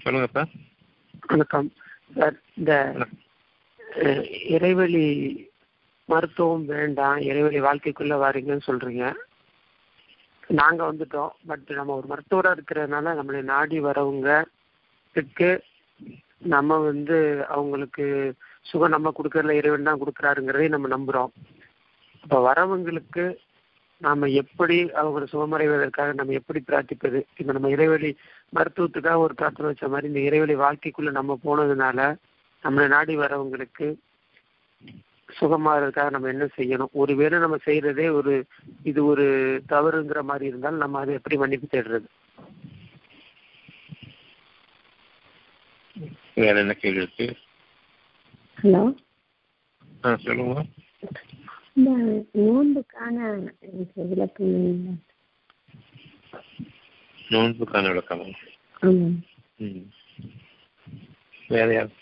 சொல்லுங்கப்பா வணக்கம். சார் இந்த அஹ், இறைவழி மருத்துவம் வேண்டாம் இறைவழி வாழ்க்கைக்குள்ள வாரீங்கன்னு சொல்றீங்க. நாங்க வந்துட்டோம் பட் நம்ம ஒரு மருத்துவராக இருக்கிறதுனால நம்மளை நாடி வரவங்களுக்கு நம்ம வந்து அவங்களுக்கு சுகம் நம்ம கொடுக்கறதுல இறைவன் தான் கொடுக்குறாருங்கிறதையும் நம்ம நம்புறோம். இப்போ வரவங்களுக்கு நாம எப்படி அவங்க சுகமடைவதற்காக நம்ம எப்படி பிரார்த்திப்பது? இப்ப நம்ம இறைவழி மருத்துவத்துக்காக ஒரு பிரார்த்தனை வச்ச மாதிரி இந்த இறைவழி வாழ்க்கைக்குள்ள நம்ம போனதுனால நம்மளை நாடி வரவங்களுக்கு சுகமாகிறதுக்காக நம்ம என்ன செய்யணும்? ஒருவேளை நம்ம செய்யறதே ஒரு இது ஒரு தவறுங்கிற மாதிரி இருந்தால் நம்ம அதை எப்படி மன்னிப்பு தேடுறது? வேற என்ன கேள்வி இருக்கு? ஹலோ? ஆ சொல்லுங்க. இந்த நோன்புக்கான விளக்கம். நோன்புக்கான விளக்கமா? ம். வேற யார்?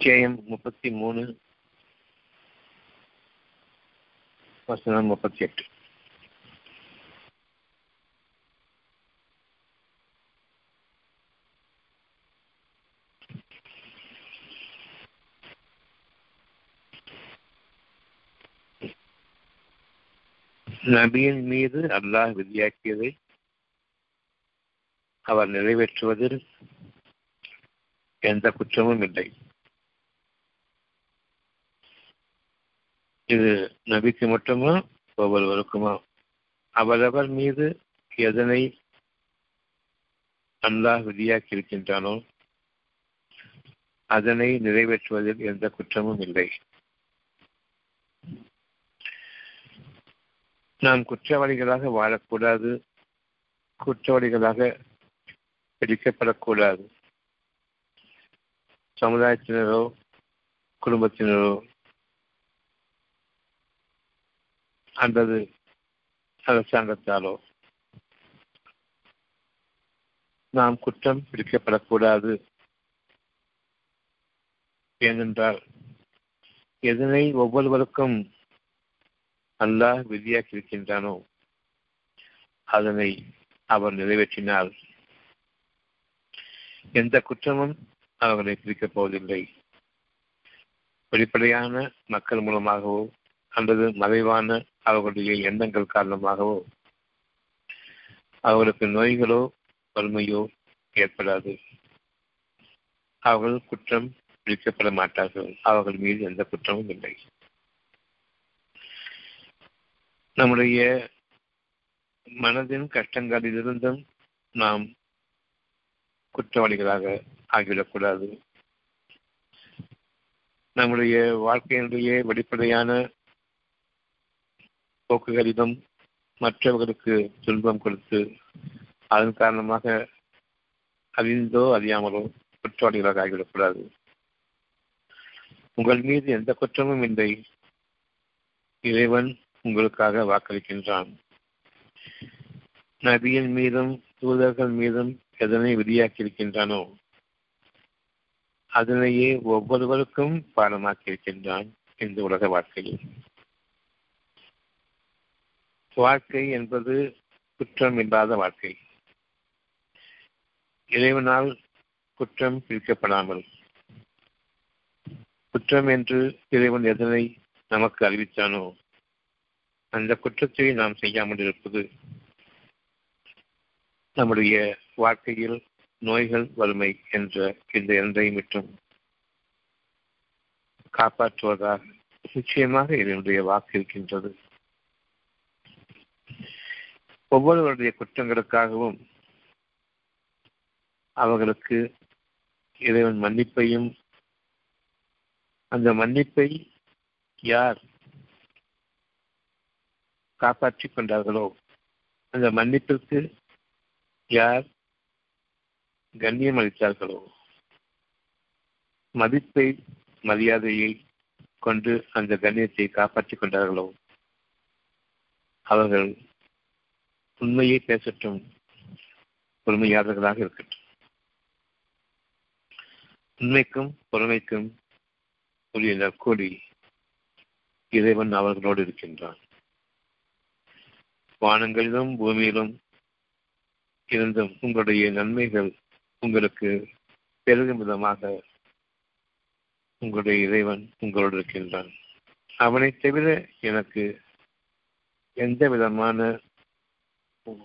அத்தியாயம் முப்பத்தி மூணு. வசனம் முப்பத்தி எட்டு. நபியின் மீது அல்லாஹ் விதியாக்கியதை அவர் நிறைவேற்றுவதில் எந்த குற்றமும் இல்லை. இது நபிக்கு மட்டுமா ஒவ்வொருவருக்குமா? அவரவர் மீது எதனை அல்லாஹ் விதியாக்கி இருக்கின்றானோ அதனை நிறைவேற்றுவதில் எந்த குற்றமும் இல்லை. நாம் குற்றவாளிகளாக வாழக்கூடாது குற்றவாளிகளாக பிடிக்கப்படக்கூடாது சமுதாயத்தினரோ குடும்பத்தினரோ அல்லது அரசாங்கத்தாலோ. நாம் குற்றம் பிடிக்கப்படக்கூடாது. ஏனென்றால் எதனை ஒவ்வொருவருக்கும் அல்லாஹ் விதியாக்கியிருக்கின்றானோ அதனை அவர் நிறைவேற்றினால் எந்த குற்றமும் அவர்களை பிரிக்கப் போவதில்லை. வெளிப்படையான மக்கள் மூலமாகவோ அல்லது மறைவான அவர்களுடைய எண்ணங்கள் காரணமாகவோ அவர்களுக்கு நோய்களோ வறுமையோ ஏற்படாது. அவர்கள் குற்றம் பிடிக்கப்பட மாட்டார்கள். அவர்கள் மீது எந்த குற்றமும் இல்லை. நம்முடைய மனதின் கஷ்டங்களிலிருந்தும் நாம் குற்றவாளிகளாக ஆகிவிடக்கூடாது. நம்முடைய வாழ்க்கையினுடைய வெளிப்படையான போக்குகளிலும் மற்றவர்களுக்கு துன்பம் கொடுத்து அதன் காரணமாக அறிந்தோ அறியாமலோ குற்றவாளிகளாக ஆகிவிடக்கூடாது உங்கள் மீது எந்த குற்றமும் இல்லை. இறைவன் உங்களுக்காக வாக்களிக்கின்றான். நபியின் மீதும் தூதர்கள் மீதும் எதனை விதியாக்கி இருக்கின்றானோ அதனையே ஒவ்வொருவருக்கும் பாடமாக்கி இருக்கின்றான் இந்த உலக வாழ்க்கையில். வாழ்க்கை என்பது குற்றம் இல்லாத வாழ்க்கை. இறைவனால் குற்றம் பிரிக்கப்படாமல். குற்றம் என்று இறைவன் எதனை நமக்கு அறிவித்தானோ அந்த குற்றத்தை நாம் செய்யாமல் இருப்பது நம்முடைய வாழ்க்கையில் நோய்கள் வறுமை என்ற இந்த இரண்டையும் விட்டும் காப்பாற்றுவதாக நிச்சயமாக இதனுடைய வாக்கு இருக்கின்றது. ஒவ்வொருவருடைய குற்றங்களுக்காகவும் அவர்களுக்கு இறைவன் மன்னிப்பையும் அந்த மன்னிப்பை யார் காப்பாற்றிக் கொண்டார்களோ அந்த மன்னிப்பிற்கு யார் கண்ணியம் அளித்தார்களோ மதிப்பை மரியாதையை கொண்டு அந்த கண்ணியத்தை காப்பாற்றிக் கொண்டார்களோ அவர்கள் உண்மையை பேசட்டும் பொறுமையாளர்களாக இருக்கட்டும் உண்மைக்கும் பொறுமைக்கும் உரிய நற்கூலி இறைவன் அவர்களோடு இருக்கின்றான். வானங்களிலும் பூமியிலும் இருந்தும் உங்களுடைய நன்மைகள் உங்களுக்கு பெருகும் விதமாக உங்களுடைய இறைவன் உங்களோடு இருக்கின்றான். அவனை தவிர எனக்கு எந்த விதமான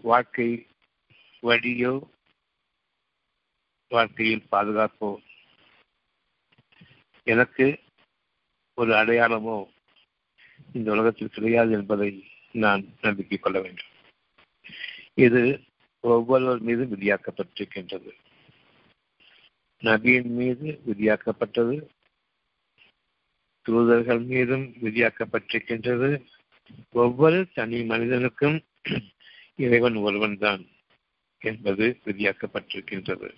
வாழ்க்கை வழியோ வாழ்க்கையில் பாதுகாப்போ எனக்கு ஒரு அடையாளமோ இந்த உலகத்தில் கிடையாது என்பதை நான் நம்பிக்கை கொள்ள வேண்டும். இது ஒவ்வொருவர் மீதும் விதியாக்கப்பட்டிருக்கின்றது. நபியின் மீது விதியாக்கப்பட்டது தூதர்கள் மீதும் விதியாக்கப்பட்டிருக்கின்றது ஒவ்வொரு தனி மனிதனுக்கும் இறைவன் ஒருவன் தான் என்பது விதியாக்கப்பட்டிருக்கின்றது.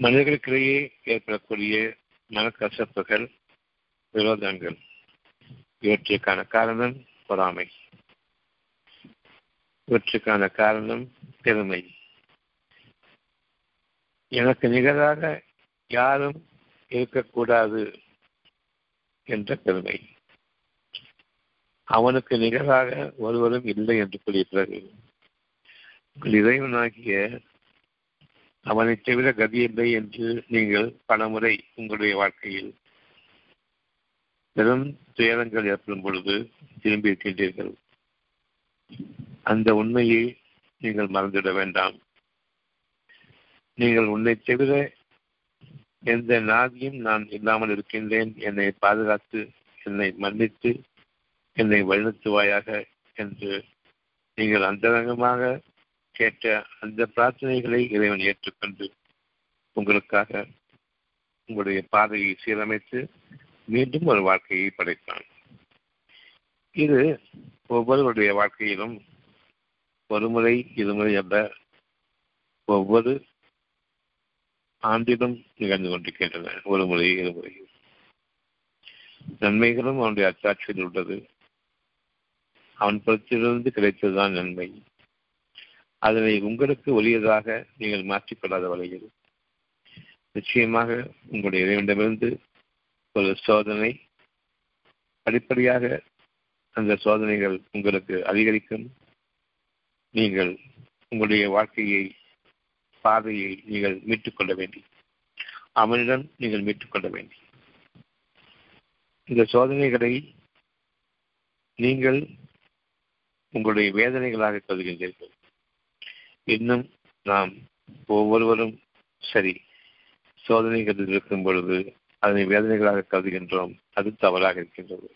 மனிதர்களுக்கிடையே ஏற்படக்கூடிய மனக்கசப்புகள் விரோதங்கள் இவற்றுக்கான காரணம் பொறாமை. இவற்றுக்கான காரணம் பெருமை. எனக்கு நிகராக யாரும் இருக்கக்கூடாது என்ற பெருமை. அவனுக்கு நிகராக ஒருவரும் இல்லை என்று கூறுகிறார்கள் உங்கள் இறைவனாகிய அவனை தவிர கதியில்லை என்று நீங்கள் பலமுறை உங்களுடைய வாழ்க்கையில் பெரும் துயரங்கள் ஏற்படும் பொழுது திரும்பி இருக்கின்றீர்கள். அந்த உண்மையை நீங்கள் மறந்துவிட வேண்டாம். நீங்கள் உன்னை தவிர எந்த நாதியும் நான் இல்லாமல் இருக்கின்றேன். என்னை பாதுகாத்து என்னை மன்னித்து என்னை வழிநடத்துவாயாக என்று நீங்கள் அந்தரங்கமாக கேட்ட அந்த பிரார்த்தனைகளை இறைவன் ஏற்றுக்கொண்டு உங்களுக்காக உங்களுடைய பாதையை சீரமைத்து மீண்டும் ஒரு வாழ்க்கையை படைத்தான் இது ஒவ்வொருவருடைய வாழ்க்கையிலும் ஒருமுறை இருமுறை அல்ல ஒவ்வொரு ஆண்டிலும் நிகழ்ந்து கொண்டிருக்கின்றன. ஒரு முறை இருமுறை. நன்மைகளும் அவனுடைய அச்சாட்சியில் உள்ளது. அவன் புறத்திலிருந்து கிடைத்ததுதான் நன்மை. அதனை உங்களுக்கு ஒளியதாக நீங்கள் மாற்றிக்கொள்ளாத வகையில். நிச்சயமாக உங்களுடைய இறைவனிடமிருந்து ஒரு சோதனை படிப்படியாக அந்த சோதனைகள் உங்களுக்கு அதிகரிக்கும். நீங்கள் உங்களுடைய வாழ்க்கையை பாதையை நீங்கள் மீட்டுக்கொள்ள வேண்டி அவனிடம் நீங்கள் மீட்டுக்கொள்ள வேண்டி இந்த சோதனைகளை நீங்கள் உங்களுடைய வேதனைகளாக கருதுகின்றீர்கள். இன்னும் நாம் ஒவ்வொருவரும் சரி சோதனைகள் இருக்கும் பொழுது அதனை வேதனைகளாக கருதுகின்றோம். அது தவறாக இருக்கின்றது.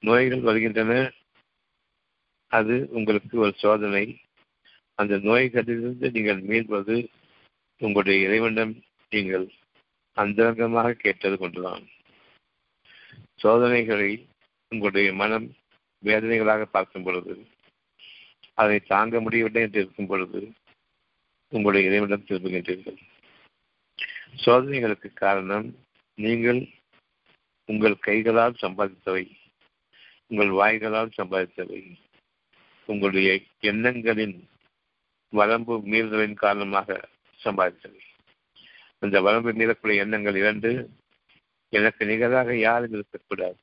நோய்கள் வருகின்றன. அது உங்களுக்கு ஒரு சோதனை. அந்த நோய்களிலிருந்து நீங்கள் மீள்வது உங்களுடைய இறைவனிடம் நீங்கள் அந்தரங்கமாக கேட்டது கொண்டுதான். சோதனைகளை உங்களுடைய மனம் வேதனைகளாக பார்க்கும் பொழுது அதை தாங்க முடியவில்லை என்று இருக்கும் பொழுது உங்களுடைய இறைவனிடம் திரும்புகின்றீர்கள். சோதனைகளுக்கு காரணம் நீங்கள் உங்கள் கைகளால் சம்பாதித்தவை உங்கள் வாய்களால் சம்பாதித்தவை உங்களுடைய எண்ணங்களின் வரம்பு மீறுதலின் காரணமாக சம்பாதித்தவை. அந்த வரம்பு மீறக்கூடிய எண்ணங்கள் இரண்டு எனக்கு நிகராக யாரும் இருக்கக்கூடாது.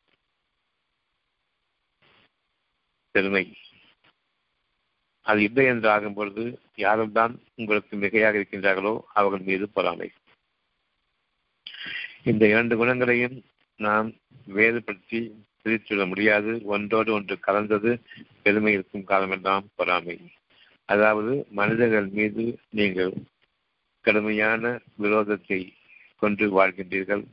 பெருமை. அது இல்லை என்று ஆகும் பொழுது யாரும் தான் உங்களுக்கு மிகையாக இருக்கின்றார்களோ அவர்கள் மீது பொறாமை. இந்த இரண்டு குணங்களையும் நாம் வேறுபடுத்தி பிரித்துவிட முடியாது. ஒன்றோடு ஒன்று கலந்தது பெருமை இருக்கும் காலமெல்லாம் பொறாமை. அதாவது மனிதர்கள் மீது நீங்கள் கடுமையான விரோதத்தை கொண்டு வாழ்கின்றீர்கள்.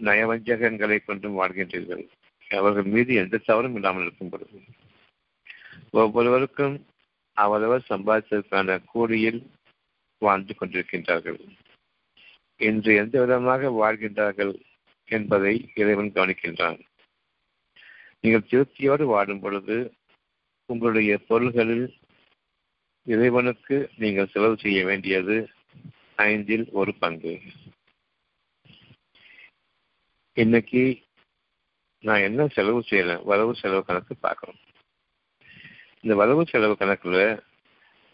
நயவஞ்சகங்களை கொண்டும் வாழ்கின்றீர்கள். அவர்கள் மீது எந்த தவறும் இல்லாமல் இருக்கும் பொழுது ஒவ்வொருவருக்கும் அவரவர் சம்பாதித்ததற்கான கூலியில் வாழ்ந்து கொண்டிருக்கின்றார்கள். இன்று எந்த விதமாக வாழ்கின்றார்கள் என்பதை இறைவன் கவனிக்கின்றான். நீங்கள் திருப்தியோடு வாடும் பொழுது உங்களுடைய பொருள்களில் இறைவனுக்கு நீங்கள் செலவு செய்ய வேண்டியது ஐந்தில் ஒரு பங்கு. இன்னைக்கு நான் என்ன செலவு செய்யறேன் வரவு செலவு கணக்கு பார்க்கணும். இந்த வரவு செலவு கணக்குல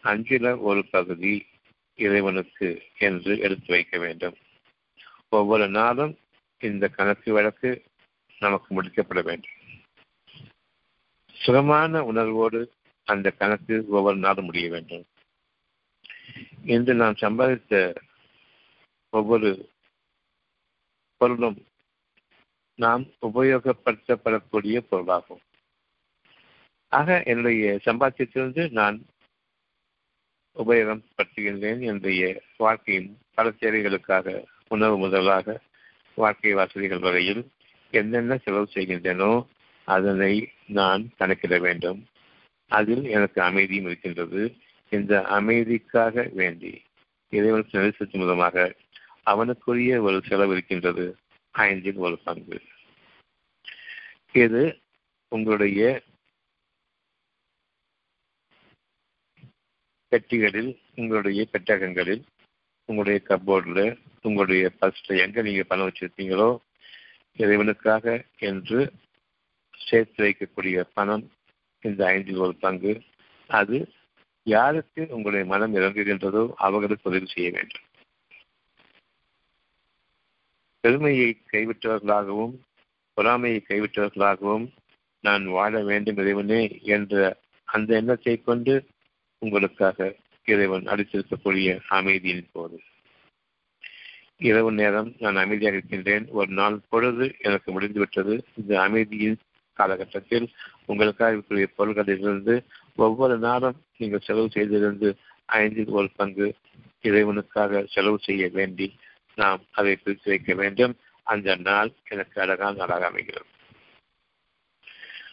அஞ்சுல ஒரு பகுதி இறைவனுக்கு என்று எடுத்து வைக்க வேண்டும். ஒவ்வொரு நாளும் இந்த கணக்கு வழக்கு நமக்கு முடிக்கப்பட வேண்டும். சுகமான உணர்வோடு அந்த கணக்கு ஒவ்வொரு நாளும் முடிய வேண்டும். இன்று நாம் சம்பாதித்த ஒவ்வொரு பொருளும் நாம் உபயோகப்படுத்தப்படக்கூடிய பொருளாகும். ஆக என்னுடைய சம்பாத்தியத்திலிருந்து நான் உபயோகப்படுத்துகின்றேன் என்னுடைய வாழ்க்கையின் பல தேவைகளுக்காக உணவு முதலாக வாழ்க்கை வசதிகள் வரையில் என்னென்ன செலவு செய்கின்றனோ அதனை நான் கணக்கிட வேண்டும். அதில் எனக்கு அமைதியும் இருக்கின்றது. இந்த அமைதிக்காக வேண்டி இறைவனுக்கு நெரிசத்து மூலமாக அவனுக்குரிய ஒரு செலவு இருக்கின்றது. ஐந்தில் ஒரு பங்கு. இது உங்களுடைய பெட்டிகளில் உங்களுடைய பெட்டகங்களில் உங்களுடைய கப்போர்டில் உங்களுடைய பர்ஸ்ல எங்க நீங்க பணம் வச்சிருக்கீங்களோ இறைவனுக்காக என்று சேர்த்து வைக்கக்கூடிய பணம் இந்த ஐந்தில் ஒரு பங்கு. அது யாருக்கு உங்களுடைய மனம் இறங்குகின்றதோ அவர்களுக்கு உதவி செய்ய வேண்டும். பெருமையை கைவிட்டவர்களாகவும் பொறாமையை கைவிட்டவர்களாகவும் நான் வாழ வேண்டும் இறைவனே என்ற அந்த எண்ணத்தை கொண்டு உங்களுக்காக இறைவன் அளித்திருக்கக்கூடிய அமைதியின் போது. இரவு நேரம் நான் அமைதியாக இருக்கின்றேன். ஒரு நாள் பொழுது எனக்கு முடிந்துவிட்டது. இந்த அமைதியின் காலகட்டத்தில் உங்களுக்காக இருக்கக்கூடிய பொருள்களிலிருந்து ஒவ்வொரு நாளும் நீங்கள் செலவு செய்திருந்து ஐந்தில் ஒரு பங்கு இறைவனுக்காக செலவு செய்ய வேண்டி நாம் அதை பிரித்து வைக்க வேண்டும். அந்த நாள் எனக்கு அழகான நாளாக அமைகிறது.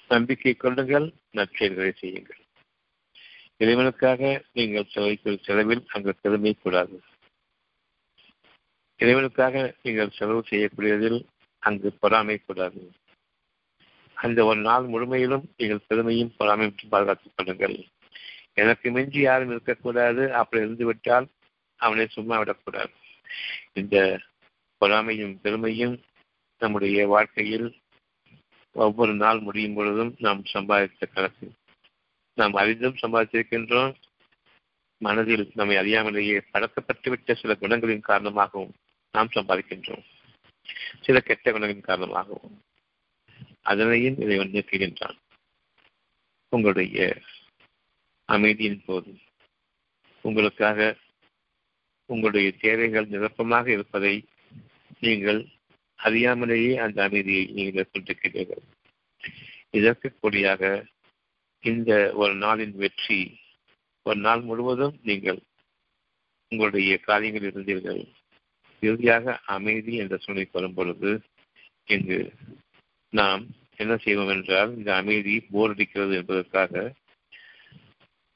நம்பிக்கை கொள்ளுங்கள் நற்செயல்களை செய்யுங்கள். இறைவனுக்காக நீங்கள் செலவிக்கும் செலவில் அங்கு பெருமை கூடாது. இறைவனுக்காக நீங்கள் செலவு செய்யக்கூடியதில் அங்கு பொறாமை கூடாது. அந்த ஒரு நாள் முழுமையிலும் நீங்கள் பெருமையும் பொறாமையும் பாதுகாத்துக் கொள்ளுங்கள். எனக்கு மிஞ்சி யாரும் இருக்கக்கூடாது. அப்படி இருந்து விட்டால் அவனை சும்மா விடக்கூடாது. இந்த பொறாமையும் பெருமையும் நம்முடைய வாழ்க்கையில் ஒவ்வொரு நாள் முடியும் பொழுதும் நாம் சம்பாதித்த கணக்கு நாம் அறிந்தும் சம்பாதித்திருக்கின்றோம். மனதில் நம்மை அறியாமலேயே பழக்கப்பட்டுவிட்ட சில குணங்களின் காரணமாகவும் நாம் சம்பாதிக்கின்றோம். சில கெட்ட குணங்களின் காரணமாகவும். அதனையும் இறைவன் நீக்குகின்றான் உங்களுடைய அமைதியின் போது உங்களுக்காக உங்களுடைய தேவைகள் நிரப்பமாக இருப்பதை நீங்கள் அறியாமலேயே அந்த அமைதியை நீங்கள் கொண்டிருக்கிறீர்கள் இதற்கு கூடியாக இந்த ஒரு நாளின் வெற்றி ஒரு நாள் முழுவதும் நீங்கள் உங்களுடைய காரியங்கள் இருந்தீர்கள். இறுதியாக அமைதி என்ற சூழ்நிலை வரும் பொழுது இங்கு நாம் என்ன செய்வோம் என்றால் இந்த அமைதி போர் அடிக்கிறது என்பதற்காக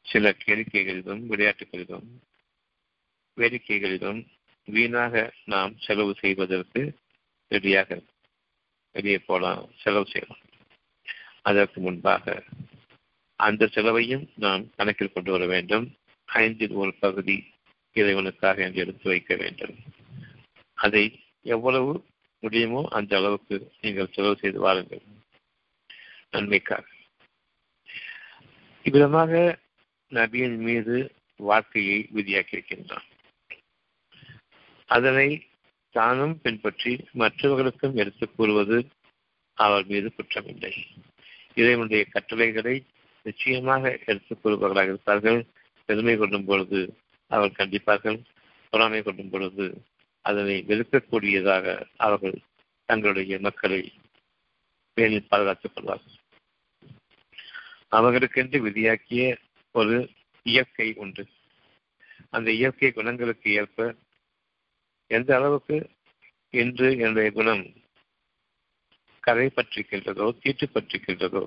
சில கேளிக்கைகளிலும் விளையாட்டுகளிலும் வேடிக்கைகளிலும் வீணாக நாம் செலவு செய்வதற்கு ரெடியாக வெளியே போலாம் செலவு செய்யலாம். அதற்கு முன்பாக அந்த செலவையும் நாம் கணக்கில் கொண்டு வர வேண்டும். ஐந்தில் ஒரு பகுதி இறைவனுக்காக என்று எடுத்து வைக்க வேண்டும். அதை எவ்வளவு முடியுமோ அந்த அளவுக்கு நீங்கள் செலவு செய்து வாருங்கள். நன்மைக்காக. இவ்விதமாக நபியின் மீது வாழ்க்கையை விதியாக்கியிருக்கின்றான். அதனை தானும் பின்பற்றி மற்றவர்களுக்கும் எடுத்துக் கூறுவது அவர் மீது குற்றமில்லை. இறைவனுடைய கட்டளைகளை நிச்சயமாக எடுத்துக் கூறுபவர்களாக இருப்பார்கள். பெருமை கொள்ளும் பொழுது அவர் கண்டிப்பார்கள். பொறாமை கொள்ளும் பொழுது அதனை வெறுக்கக்கூடியதாக அவர்கள் தங்களுடைய மக்களை மேலில் பாதுகாத்துக் கொள்வார்கள். அவர்களுக்கென்று விதியாக்கிய ஒரு இயற்கை உண்டு. அந்த இயற்கை குணங்களுக்கு ஏற்ப எந்த அளவுக்கு இன்று என்னுடைய குணம் கரை பற்றிக்கின்றதோ தீட்டு பற்றிக்கின்றதோ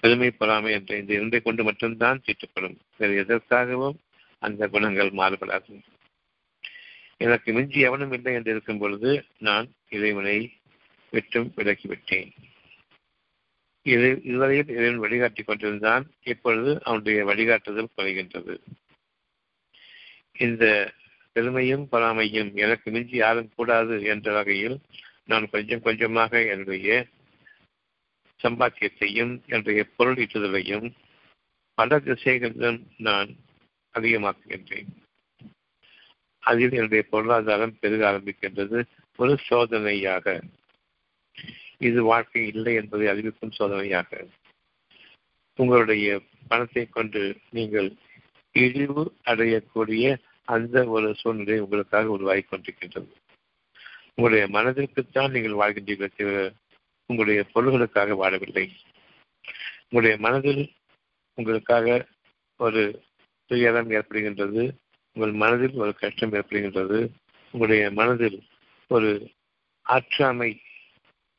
பெருமை பொறாமை என்ற இந்த இரண்டை கொண்டு மட்டும்தான் தீட்டுப்படும். வேறு எதற்காகவும் அந்த குணங்கள் மாறுபடாது. எனக்கு மிஞ்சி எவனும் இல்லை என்று இருக்கும் பொழுது நான் இறைவனை விட்டும் விலக்கிவிட்டேன் இது இதுவரையில் இறைவன் வழிகாட்டி கொண்டிருந்தான். இப்பொழுது அவனுடைய வழிகாட்டுதல் குறைகின்றது. இந்த பெருமையும் பொறாமையும் எனக்கு மிஞ்சி யாரும் கூடாது என்ற வகையில் நான் கொஞ்சம் கொஞ்சமாக என்னுடைய சம்பாத்தியத்தையும் என்னுடைய பொருள் ஈட்டுதலையும் பல திசைகளிலும் நான் அதிகமாக்குகின்றேன். அதில் என்னுடைய பொருளாதாரம் பெருக ஆரம்பிக்கின்றது. ஒரு சோதனையாக. இது வாழ்க்கை இல்லை என்பதை அறிவிக்கும் சோதனையாக. உங்களுடைய பணத்தை கொண்டு நீங்கள் இழிவு அடையக்கூடிய அந்த ஒரு சூழ்நிலை உங்களுக்காக உருவாகி கொண்டிருக்கின்றது. உங்களுடைய மனதிற்குத்தான் நீங்கள் வாழ்கின்றீர்கள் தவிர உங்களுடைய பொருள்களுக்காக வாழவில்லை. உங்களுடைய மனதில் உங்களுக்காக ஒரு துயரம் ஏற்படுகின்றது உங்கள் மனதில் ஒரு கஷ்டம் ஏற்படுகின்றது உங்களுடைய மனதில் ஒரு ஆற்றாமை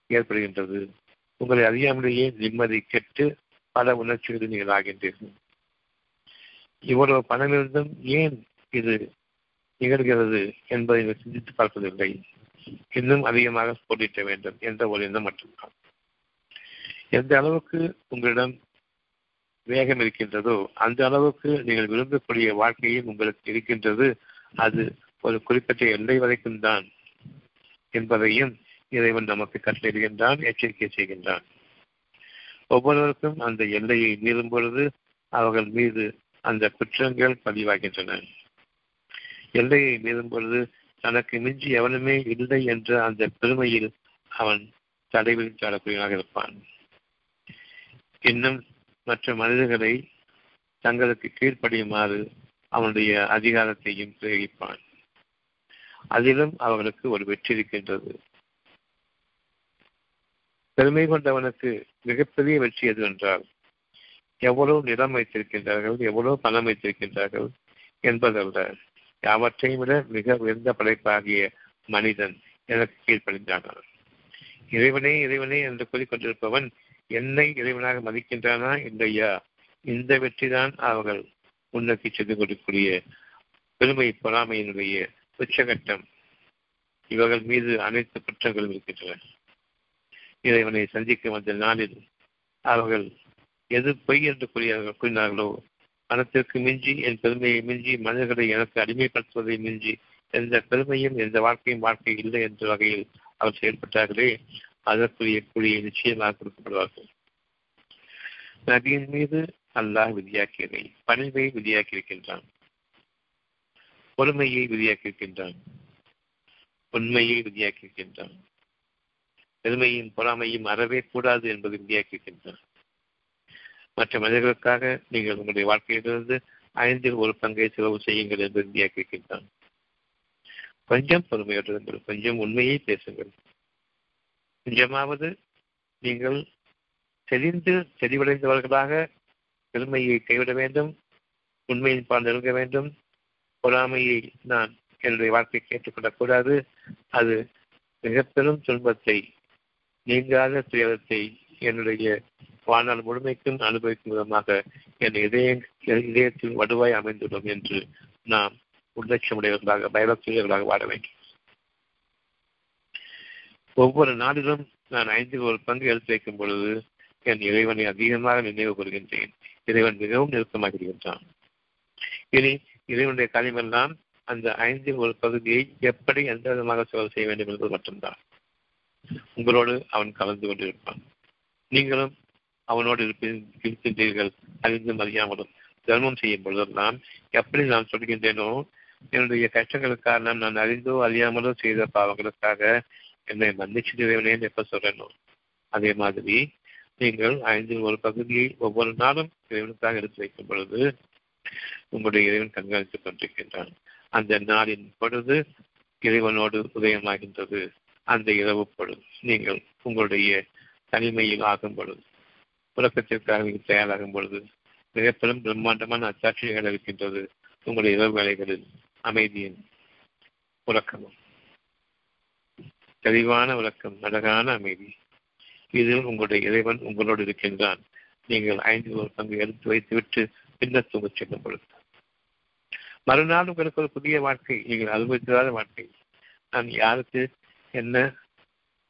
ஏற்படுகின்றது. உங்களை அறியாமலேயே நிம்மதி கெட்டு பல உணர்ச்சிகளில் நீங்கள் ஆகின்றீர்கள். இவ்வளவு பணம் இருந்தும் ஏன் இது நிகழ்கிறது என்பதை நீங்கள் சிந்தித்து பார்ப்பதில்லை. இன்னும் அதிகமாக போட்டியிட வேண்டும் என்ற ஒரு எண்ணம் மட்டும்தான். எந்த அளவுக்கு உங்களிடம் வேகம் இருக்கின்றதோ அந்த அளவுக்கு நீங்கள் விரும்பக்கூடிய வாழ்க்கையும் உங்களுக்கு இருக்கின்றது. அது ஒரு குறிப்பிட்ட எல்லை வரைக்கும் தான் என்பதையும் இறைவன் நமக்கு கட்டளையிடுகின்றான் எச்சரிக்கை செய்கின்றான். ஒவ்வொருவருக்கும் அந்த எல்லையை மீறும் பொழுது அவர்கள் மீது அந்த குற்றங்கள் பதிவாகின்றன. எல்லையை மீறும் பொழுது தனக்கு மிஞ்சி எவனுமே இல்லை என்ற அந்த பெருமையில் அவன் தடைவில் சாடக்கூடியவனாக இருப்பான். இன்னும் மற்ற மனிதர்களை தங்களுக்கு கீழ்ப்படியுமாறு அவனுடைய அதிகாரத்தையும் பிரயோகிப்பான். அதிலும் அவர்களுக்கு ஒரு வெற்றி இருக்கின்றது. பெருமை கொண்டவனுக்கு மிகப்பெரிய வெற்றி எது என்றால் எவ்வளவு நிலம் வைத்திருக்கின்றார்கள் எவ்வளவு பணம் வைத்திருக்கின்றார்கள் என்பதல்ல. யாவற்றையும் விட மிக உயர்ந்த படைப்பாகிய மனிதன் எனக்கு கீழ்ப்படிந்தானான். இறைவனே இறைவனே என்று கூறிக்கொண்டிருப்பவன் என்னை இறைவனாக மதிக்கின்றானா? இல்லையா? இந்த வெற்றிதான் அவர்கள் முன்னோக்கி சென்று கொடுக்கக்கூடிய பெருமை பொறாமையினுடைய உச்சகட்டம். இவர்கள் மீது அனைத்து குற்றங்களும் இருக்கின்றன. இறைவனை சந்திக்கும் வந்த நாளில் அவர்கள் எது பொய் என்று கூறியார்கள் கூறினார்களோ பணத்திற்கு மிஞ்சி என் பெருமையை மிஞ்சி மனிதர்களை எனக்கு அடிமைப்படுத்துவதை மிஞ்சி எந்த பெருமையும் எந்த வாழ்க்கையும் வாழ்க்கை இல்லை என்ற வகையில் அவர் செயல்பட்டார்களே அதற்குரிய கூலியை நிச்சயமாக கொடுக்கப்படுவார்கள். நபியின் மீது அல்லாஹ் விதியாக்கியவை பணிவை விதியாக்கியிருக்கின்றான். பொறுமையை விதியாக்கியிருக்கின்றான். உண்மையை விதியாக்கியிருக்கின்றான். பெருமையும் பொறாமையும் அறவே கூடாது என்பதை விதியாக்கியிருக்கின்றான். மற்ற மனிதர்களுக்காக நீங்கள் உங்களுடைய வாழ்க்கையிலிருந்து ஐந்தில் ஒரு பங்கை செலவு செய்யுங்கள் என்று இந்தியா இருக்கின்றான் கொஞ்சம் பொறுமையோடு கொஞ்சம் உண்மையை பேசுங்கள். கொஞ்சமாவது நீங்கள் தெளிந்து தெளிவடைந்தவர்களாக பெருமையை கைவிட வேண்டும் உண்மையின் பால் நெருங்க வேண்டும். பொறாமையை நான் என்னுடைய வாழ்க்கை கேட்டுக்கொள்ளக்கூடாது அது மிக பெரும் துன்பத்தை நீங்காத துயரத்தை என்னுடைய வாழ்நாள் முழுமைக்கும் அனுபவிக்கும் விதமாக என் இதய இதயத்தில் வடுவாய் அமைந்துள்ளோம் என்று நாம் உள்ளட்சமுடையவர்களாக பயபக்தியர்களாக வாழ வேண்டும். ஒவ்வொரு நாளிலும் நான் ஐந்தில் ஒரு பங்கு எடுத்து வைக்கும் பொழுது என் இறைவனை அதிகமாக நினைவு கூறுகின்றேன். இறைவன் மிகவும் நெருக்கமாக இருக்கின்றான் இனி இறைவனுடைய காரியமெல்லாம் அந்த ஐந்தில் ஒரு பகுதியை எப்படி எந்த விதமாக செலவு செய்ய வேண்டும் என்பது மட்டும்தான். உங்களோடு அவன் கலந்து கொண்டிருப்பான். நீங்களும் அவனோடு இருக்கின்றீர்கள். அறிந்தும் அறியாமலும் தர்மம் செய்யும் பொழுதெல்லாம் எப்படி நான் சொல்கின்றேனோ என்னுடைய கஷ்டங்களுக்கு காரணம் நான் அறிந்தோ அறியாமலோ செய்த பாவங்களுக்காக என்னை மன்னிச்சு இறைவனேன்னு எப்ப சொல்றேனோ. அதே மாதிரி நீங்கள் ஐந்தில் ஒரு பகுதியை ஒவ்வொரு நாளும் இறைவனுக்காக எடுத்து வைக்கும் பொழுது உங்களுடைய இறைவன் கண்காணித்துக் கொண்டிருக்கின்றான். அந்த நாளின் பொழுது இறைவனோடு உதயமாகின்றது. அந்த இரவு பொழுது நீங்கள் உங்களுடைய தனிமையில் ஆகும் பொழுது உலகத்திற்காக தயாராகும் பொழுது மிகப்பெரும் பிரம்மாண்டமான அச்சாட்சிகள் இருக்கின்றது உங்களுடைய இரவு வேலைகளில் அமைதியின் உறக்கமும் தெளிவான உறக்கம் அழகான அமைதி. இதில் உங்களுடைய இறைவன் உங்களோடு இருக்கின்றான். நீங்கள் ஐந்து ஒரு பங்கு எடுத்து வைத்துவிட்டு பின்னர் தூங்கச் செல்லும் பொழுது. மறுநாள் உங்களுக்கு ஒரு புதிய வாழ்க்கை நீங்கள் அனுபவித்திராத வாழ்க்கை. நான் யாருக்கு என்ன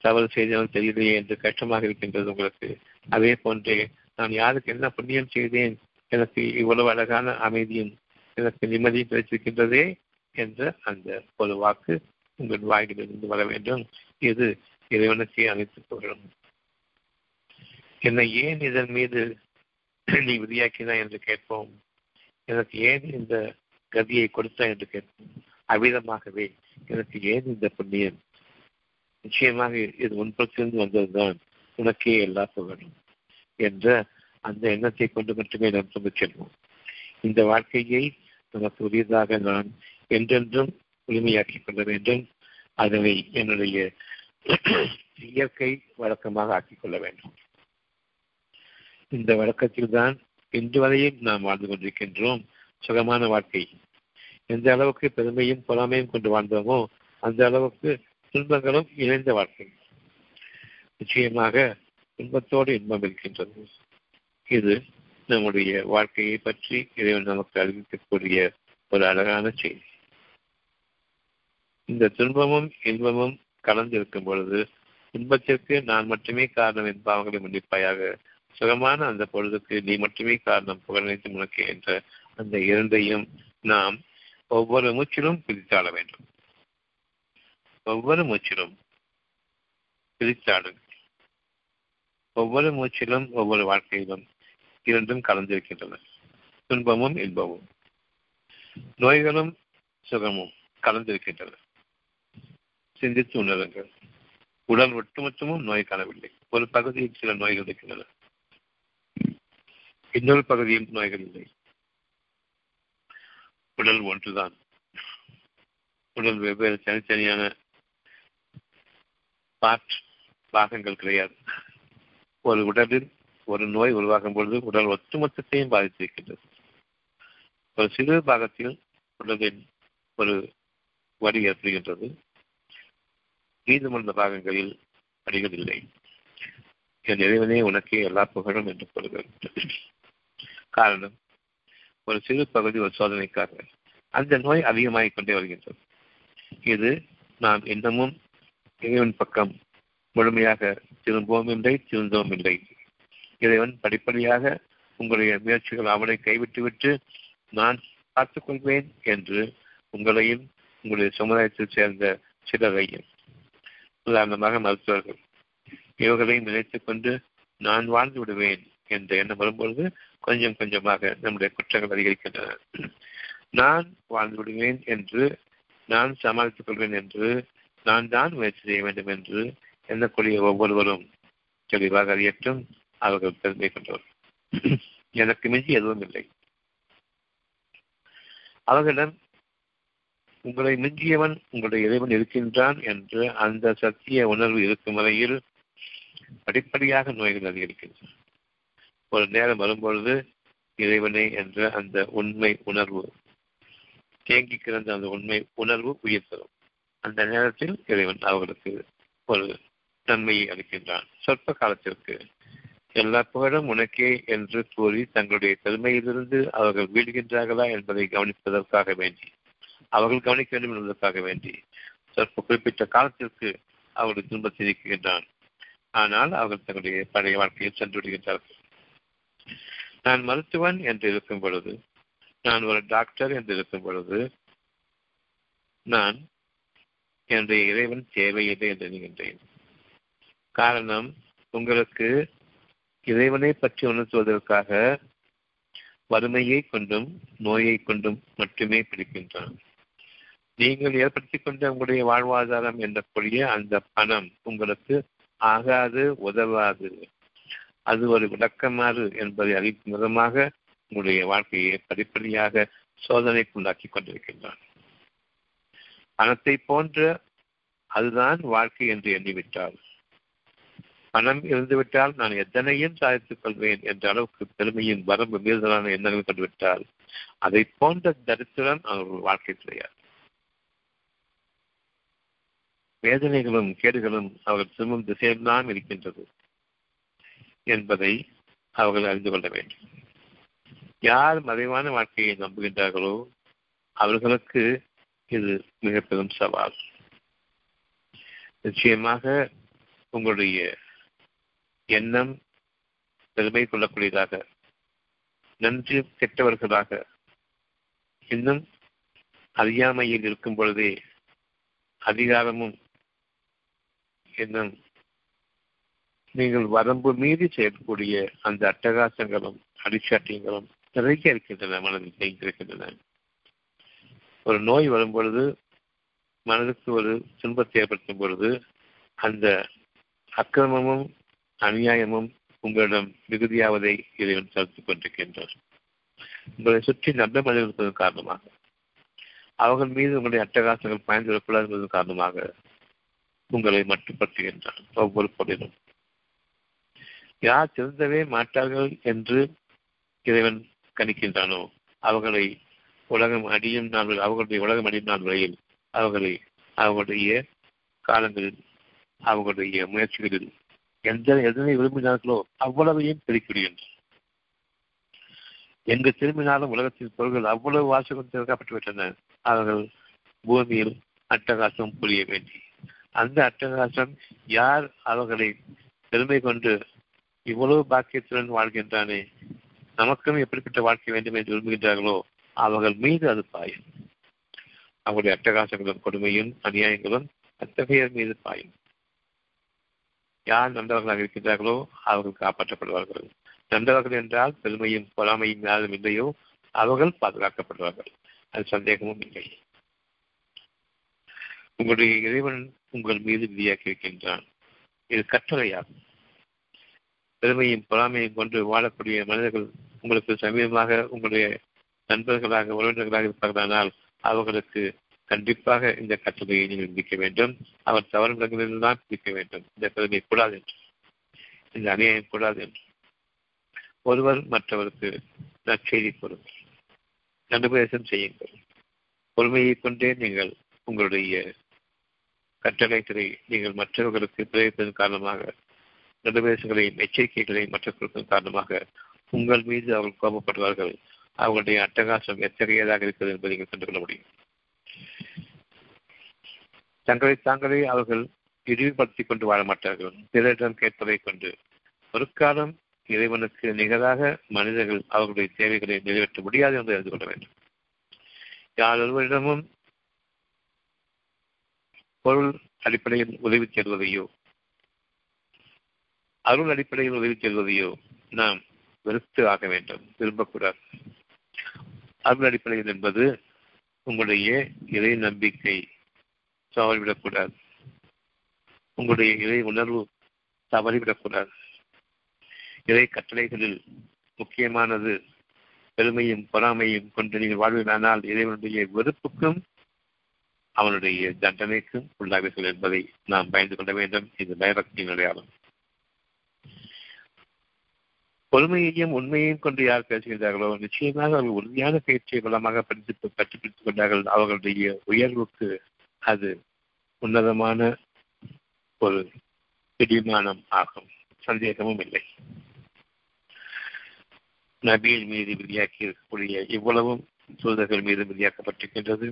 தவறு செய்தாலும் தெரியலையே என்று கஷ்டமாக இருக்கின்றது உங்களுக்கு. அதே போன்றே நான் யாருக்கு என்ன புண்ணியம் செய்தேன்? எனக்கு இவ்வளவு அழகான அமைதியும் எனக்கு நிம்மதியும் கிடைத்திருக்கின்றதே என்ற அந்த ஒரு வாக்கு உங்கள் வாயிலிருந்து வர வேண்டும். இது இறைவனுக்கே அனைத்து கொள்ளும். என்னை ஏன் இதன் மீது நீ விதியாக்கினாய் என்று கேட்போம்? எனக்கு ஏன் இந்த கதியை கொடுத்தாய் என்று கேட்போம். அவ்விதமாகவே எனக்கு ஏன் இந்த புண்ணியம்? நிச்சயமாக இது உன்புறத்திலிருந்து வந்ததுதான். உனக்கே எல்லா புகழும் என்ற அந்த எண்ணத்தை கொண்டு மட்டுமே நாம் கொண்டு செல்வோம். இந்த வாழ்க்கையை நமக்கு உரியதாக நான் என்றென்றும் உரிமையாக்கிக் கொள்ள வேண்டும். அதனை என்னுடைய இயற்கை வழக்கமாக ஆக்கிக் கொள்ள வேண்டும். இந்த வழக்கத்தில் தான் இன்று வரையும் நாம் வாழ்ந்து கொண்டிருக்கின்றோம். சுகமான வாழ்க்கை. எந்த அளவுக்கு பெருமையும் பொறாமையும் கொண்டு வாழ்ந்தோமோ அந்த அளவுக்கு துன்பங்களும் இணைந்த வாழ்க்கை. நிச்சயமாக இன்பத்தோடு இன்பம் இருக்கின்றது. இது நம்முடைய வாழ்க்கையை பற்றி இறைவன் நமக்கு அறிவிக்கக்கூடிய ஒரு அழகான செய்தி. இந்த துன்பமும் இன்பமும் கலந்திருக்கும் பொழுது துன்பத்திற்கு நான் மட்டுமே காரணம் என் பாவங்களை மன்னிப்பாயாக சுகமான அந்த பொழுதுக்கு நீ மட்டுமே காரணம் புகழ்நிலைத்து முனக்கு என்ற அந்த இரண்டையும் நாம் ஒவ்வொரு மூச்சிலும் பிரித்தாட வேண்டும். ஒவ்வொரு மூச்சிலும் பிரித்தாடுங்கள் ஒவ்வொரு மூச்சிலும் ஒவ்வொரு வாழ்க்கையிலும் இரண்டும் கலந்திருக்கின்றன துன்பமும் இன்பமும். நோய்களும் சுகமும் கலந்திருக்கின்றன சிந்தித்து உணருங்கள். உடல் ஒட்டுமொத்தமும் நோய் காணவில்லை. ஒரு பகுதியில் சில நோய்கள் இருக்கின்றன. இன்னொரு பகுதியில் நோய்கள் இல்லை. உடல் ஒன்றுதான். உடல் வெவ்வேறு தனித்தனியான பார்ட் பாகங்கள் கிடையாது. ஒரு உடலில் ஒரு நோய் உருவாகும் பொழுது உடல் ஒட்டுமொத்தத்தையும் பாதித்திருக்கின்றது. ஒரு சிறு பாகத்தில் உடலின் ஒரு வடி ஏற்படுகின்றது. மீதமுள்ள பாகங்களில் வடிகள் இல்லை என் இறைவனே உனக்கே எல்லா புகழும் என்று கூறுகிறது காரணம் ஒரு சிறு பகுதி ஒரு சோதனைக்காக அந்த நோய் அதிகமாகிக் கொண்டே வருகின்றது. இது நாம் இன்னமும் இறைவன் பக்கம் முழுமையாக திரும்பவும் இல்லை திருந்தவும் இல்லை. இறைவன் படிப்படியாக உங்களுடைய முயற்சிகள் அவனை கைவிட்டுவிட்டு நான் பார்த்துக் கொள்வேன் என்று உங்களையும் உங்களுடைய சமுதாயத்தில் சேர்ந்த சிலரையும் உதாரணமாக மருத்துவர்கள். இவர்களையும் நினைத்துக் கொண்டு நான் வாழ்ந்து விடுவேன் என்ற எண்ணம் வரும்பொழுது கொஞ்சம் கொஞ்சமாக நம்முடைய குற்றங்கள் அதிகரிக்கின்றன. நான் வாழ்ந்து விடுவேன் என்று நான் சமாளித்துக் கொள்வேன் என்று நான் தான் முயற்சி செய்ய வேண்டும் என்று எண்ணக்கூடிய ஒவ்வொருவரும் தெளிவாக அறியட்டும் அவர்கள் பெருமை கொண்டவர். எனக்கு மிஞ்சி எதுவும் இல்லை. அவர்களிடம் உங்களை மிஞ்சியவன் உங்களுடைய இறைவன் இருக்கின்றான் என்று அந்த சத்திய உணர்வு இருக்கும் வரையில் படிப்படியாக நோய்கள் அதிகரிக்கின்றன. ஒரு நேரம் வரும்பொழுது இறைவனை என்ற அந்த உண்மை உணர்வு தேங்கி கிடந்த அந்த உண்மை உணர்வு உயிர் தரும். அந்த நேரத்தில் இறைவன் அவர்களுக்கு ஒரு நன்மையை அளிக்கின்றான். சொற்ப காலத்திற்கு எல்லா புகழும் உனக்கே என்று கூறி தங்களுடைய பெருமையிலிருந்து அவர்கள் வீழ்கின்றார்களா என்பதை கவனிப்பதற்காக வேண்டி அவர்கள் கவனிக்க வேண்டும் என்பதற்காக வேண்டி சொற்ப குறிப்பிட்ட காலத்திற்கு அவர்கள் துன்பத்தை நீக்குகின்றான். ஆனால் அவர்கள் தங்களுடைய பழைய வாழ்க்கையில் சென்று விடுகின்றார்கள். நான் மருத்துவன் என்று இருக்கும் பொழுது நான் ஒரு டாக்டர் என்று இருக்கும் பொழுது நான் என்னுடைய இறைவன் தேவையில்லை என்று எண்ணுகின்றேன் காரணம் உங்களுக்கு இறைவனை பற்றி உணர்த்துவதற்காக வறுமையை கொண்டும் நோயை கொண்டும் மட்டுமே பிடிக்கின்றான். நீங்கள் ஏற்படுத்திக் கொண்ட உங்களுடைய வாழ்வாதாரம் என்றக்கூடிய அந்த பணம் உங்களுக்கு ஆகாது உதவாது. அது ஒரு விளக்கமாறு என்பதை அறிவிக்கும் விதமாக உங்களுடைய வாழ்க்கையை படிப்படியாக சோதனைக்குள்ளாக்கி கொண்டிருக்கின்றான். பணத்தை போன்ற அதுதான் வாழ்க்கை என்று எண்ணிவிட்டார் பணம் இருந்துவிட்டால் நான் எத்தனையும் சாதித்துக் கொள்வேன் என்ற அளவுக்கு பெருமையின் வரம்பு மீறுதலான எண்ணங்கள் கண்டுவிட்டால் அதை போன்ற தரித்திரம் அவர்கள் வாழ்க்கை கிடையாது. வேதனைகளும் கேடுகளும் அவர்கள் திரும்பும் திசையெல்லாம் இருக்கின்றது என்பதை அவர்கள் அறிந்து கொள்ள வேண்டும். யார் மறைவான வாழ்க்கையை நம்புகின்றார்களோ அவர்களுக்கு இது மிக பெரும் சவால். நிச்சயமாக உங்களுடைய எண்ணம் பெருமை கொள்ளக்கூடியதாக நன்றி கெட்டவர்களாக. இன்னும் அறியாமையில் இருக்கும் பொழுதே அதிகாரமும் இன்னும் நீங்கள் வரம்பு மீறி செய்யக்கூடிய அந்த அட்டகாசங்களும் அடிச்சாட்டியங்களும் நிறைய இருக்கின்றன மனதில் செய்திருக்கின்றன ஒரு நோய் வரும் பொழுது மனதுக்கு ஒரு துன்பத்தை ஏற்படுத்தும் பொழுது அந்த அக்கிரமமும் அநியாயமும் உங்களிடம் மிகுதியாவதை இறைவன் தடுத்துக் கொண்டிருக்கின்றார். உங்களை சுற்றி நல்ல மனிதர் இருப்பதன் காரணமாக அவர்கள் மீது உங்களுடைய அட்டகாசங்கள் பயன்படக்கூடாது என்பதன் காரணமாக உங்களை மட்டுப்படுத்துகின்றான் ஒவ்வொரு பொருளும் யார் திருந்தவே மாட்டார்கள் என்று இறைவன் கணிக்கின்றானோ அவர்களை உலகம் அடியும் நாள் அவர்களுடைய உலகம் அடியும் நாள் வரையில் அவர்களை அவர்களுடைய காலங்களில் அவர்களுடைய முயற்சிகளில் எந்த எதனை விரும்பினார்களோ அவ்வளவையும் பெருக்கிவிடுகின்றனர். எங்கு திரும்பினாலும் உலகத்தின் பொருள்கள் அவ்வளவு வாசகம் திறக்கப்பட்டுவிட்டன. அவர்கள் பூமியில் அட்டகாசம் புரிய வேண்டி. அந்த அட்டகாசம் யார் அவர்களை பெருமை கொண்டு இவ்வளவு பாக்கியத்துடன் வாழ்கின்றானே? நமக்கும் எப்படிப்பட்ட வாழ்க்கை வேண்டும் என்று விரும்புகின்றார்களோ அவர்கள் மீது அது பாயும். அவருடைய அட்டகாசங்களும் கொடுமையும் அநியாயங்களும் அத்தகையர் மீது பாயும். யார் நல்லவர்களாக இருக்கின்றார்களோ அவர்கள் காப்பாற்றப்படுவார்கள். நல்லவர்கள் என்றால் பெருமையும் பொறாமையும் யாரும் இல்லையோ அவர்கள் பாதுகாக்கப்படுவார்கள். அது சந்தேகமும் இல்லை. உங்களுடைய இறைவன் உங்கள் மீது விதியாக்கி இருக்கின்றான். இது கட்டளையாகும். பெருமையும் பொறாமையும் கொண்டு வாழக்கூடிய மனிதர்கள் உங்களுக்கு சமீபமாக உங்களுடைய நண்பர்களாக உறவினர்களாக இருப்பார்களானால் அவர்களுக்கு கண்டிப்பாக இந்த கட்டுரையை நீங்கள் விதிக்க வேண்டும். அவர் தவறு இடங்களில் தான் பிடிக்க வேண்டும். இந்த பெருமை கூடாது என்று. இந்த அநியாயம் கூடாது என்று. ஒருவர் மற்றவருக்கு நற்செய்தி கொடுங்கள் நடுபேசம் செய்யுங்கள். பொறுமையை கொண்டே நீங்கள் உங்களுடைய கட்டளைகளை நீங்கள் மற்றவர்களுக்கு பிரயோகிப்பதன் காரணமாக நடுவேசங்களையும் எச்சரிக்கைகளையும் மற்றவர்களுக்கும் காரணமாக உங்கள் மீது அவர்கள் கோபப்படுவார்கள். அவர்களுடைய அட்டகாசம் எத்தகையதாக இருக்கிறது என்பதை நீங்கள் கண்டுகொள்ள முடியும். தங்களை தாங்களே அவர்கள் இழிவுபடுத்திக் கொண்டு வாழ மாட்டார்கள். பிறரிடம் கேட்பதைக் கொண்டு ஒரு காலம் இறைவனுக்கு நிகராக மனிதர்கள் அவர்களுடைய தேவைகளை நிறைவேற்ற முடியாது என்று அறிந்து கொள்ள வேண்டும். யார் ஒருவரிடமும் பொருள் அடிப்படையில் உதவி செல்வதையோ அருள் அடிப்படையில் உதவி செல்வதையோ நாம் வெறுத்து ஆக வேண்டும் விரும்பக்கூடாது. அருள் அடிப்படையில் என்பது உங்களுடைய இறை நம்பிக்கை தவறிவிடக்கூடாது. உங்களுடைய இறை உணர்வு தவறிவிடக்கூடாது. இறை கட்டளைகளில் முக்கியமானது பெருமையும் பொறாமையும் கொண்டு நீங்கள் வாழ்வீர்களானால் இறைவனுடைய வெறுப்புக்கும் அவனுடைய தண்டனைக்கும் உள்ளாவீர்கள் என்பதை நாம் பயந்து கொள்ள வேண்டும். இது பயபக்தியின் அடையாளம். பொறுமையையும் உண்மையையும் கொண்டு யார் பேசுகின்றார்களோ நிச்சயமாக அவர்கள் உறுதியான பயிற்சியை பலமாக படித்து கற்றுப்பிடித்துக் கொண்டார்கள். அவர்களுடைய உயர்வுக்கு அது உன்னதமான ஒரு பிடிமானம் ஆகும். சந்தேகமும் இல்லை. நபியின் மீது விதியாக்கி இருக்கக்கூடிய இவ்வளவும் தூதர்கள் மீது விதியாக்கப்பட்டிருக்கின்றது.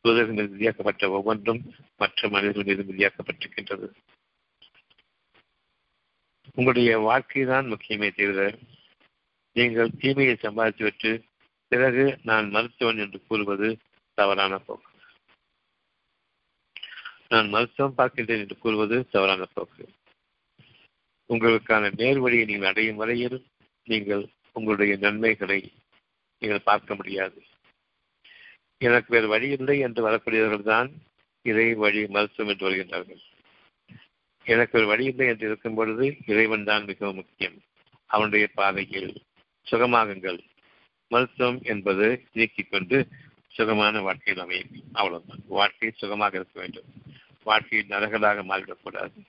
தூதர்கள் மீது விதியாக்கப்பட்ட ஒவ்வொன்றும் மற்ற மனிதர்கள் மீது விதியாக்கப்பட்டிருக்கின்றது. உங்களுடைய வாழ்க்கை தான் முக்கியமே தவிர நீங்கள் தீமையை சம்பாதித்துவிட்டு பிறகு நான் மருத்துவன் என்று கூறுவது தவறான போக்கு. நான் மருத்துவம் பார்க்கின்றேன் என்று கூறுவது தவறான போக்கு. உங்களுக்கான நேர் வழியை நீங்கள் அடையும் வரையில் நீங்கள் உங்களுடைய நன்மைகளை நீங்கள் பார்க்க முடியாது. எனக்கு வேறு வழி இல்லை என்று வரக்கூடியவர்கள் தான் இறை வழி மருத்துவம் என்று வருகின்றார்கள். எனக்கு ஒரு வழி இல்லை என்று இருக்கும் பொழுது இறைவன் தான் மிகவும் முக்கியம். அவனுடைய பாதையில் சுகமாகுங்கள். மருத்துவம் என்பது நீக்கிக் கொண்டு சுகமான வாழ்க்கையில் அமையும் அவ்வளவுதான். வாழ்க்கை சுகமாக இருக்க வேண்டும். வாழ்க்கையில் நரகலாக மாறிவிடக்கூடாது.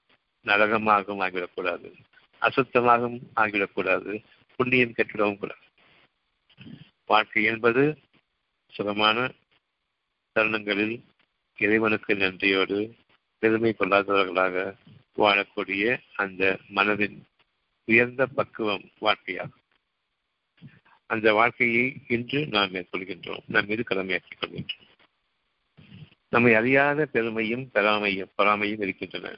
நரகமாகவும் ஆகிவிடக்கூடாது. அசுத்தமாகவும் ஆகிவிடக்கூடாது. புண்ணியம் கெட்டிடவும் கூடாது. வாழ்க்கை என்பது சுகமான தருணங்களில் இறைவனுக்கு நன்றியோடு பெருமை கொள்ளாதவர்களாக வாழக்கூடிய அந்த மனதின் உயர்ந்த பக்குவம் வாழ்க்கையாகும். அந்த வாழ்க்கையை இன்று நாம் மேற்கொள்கின்றோம் நம் மீது கடமையாக்கிக் கொள்கின்றோம் நம்மை அறியாத பெருமையும் பெறாமையும் பொறாமையும் இருக்கின்றன.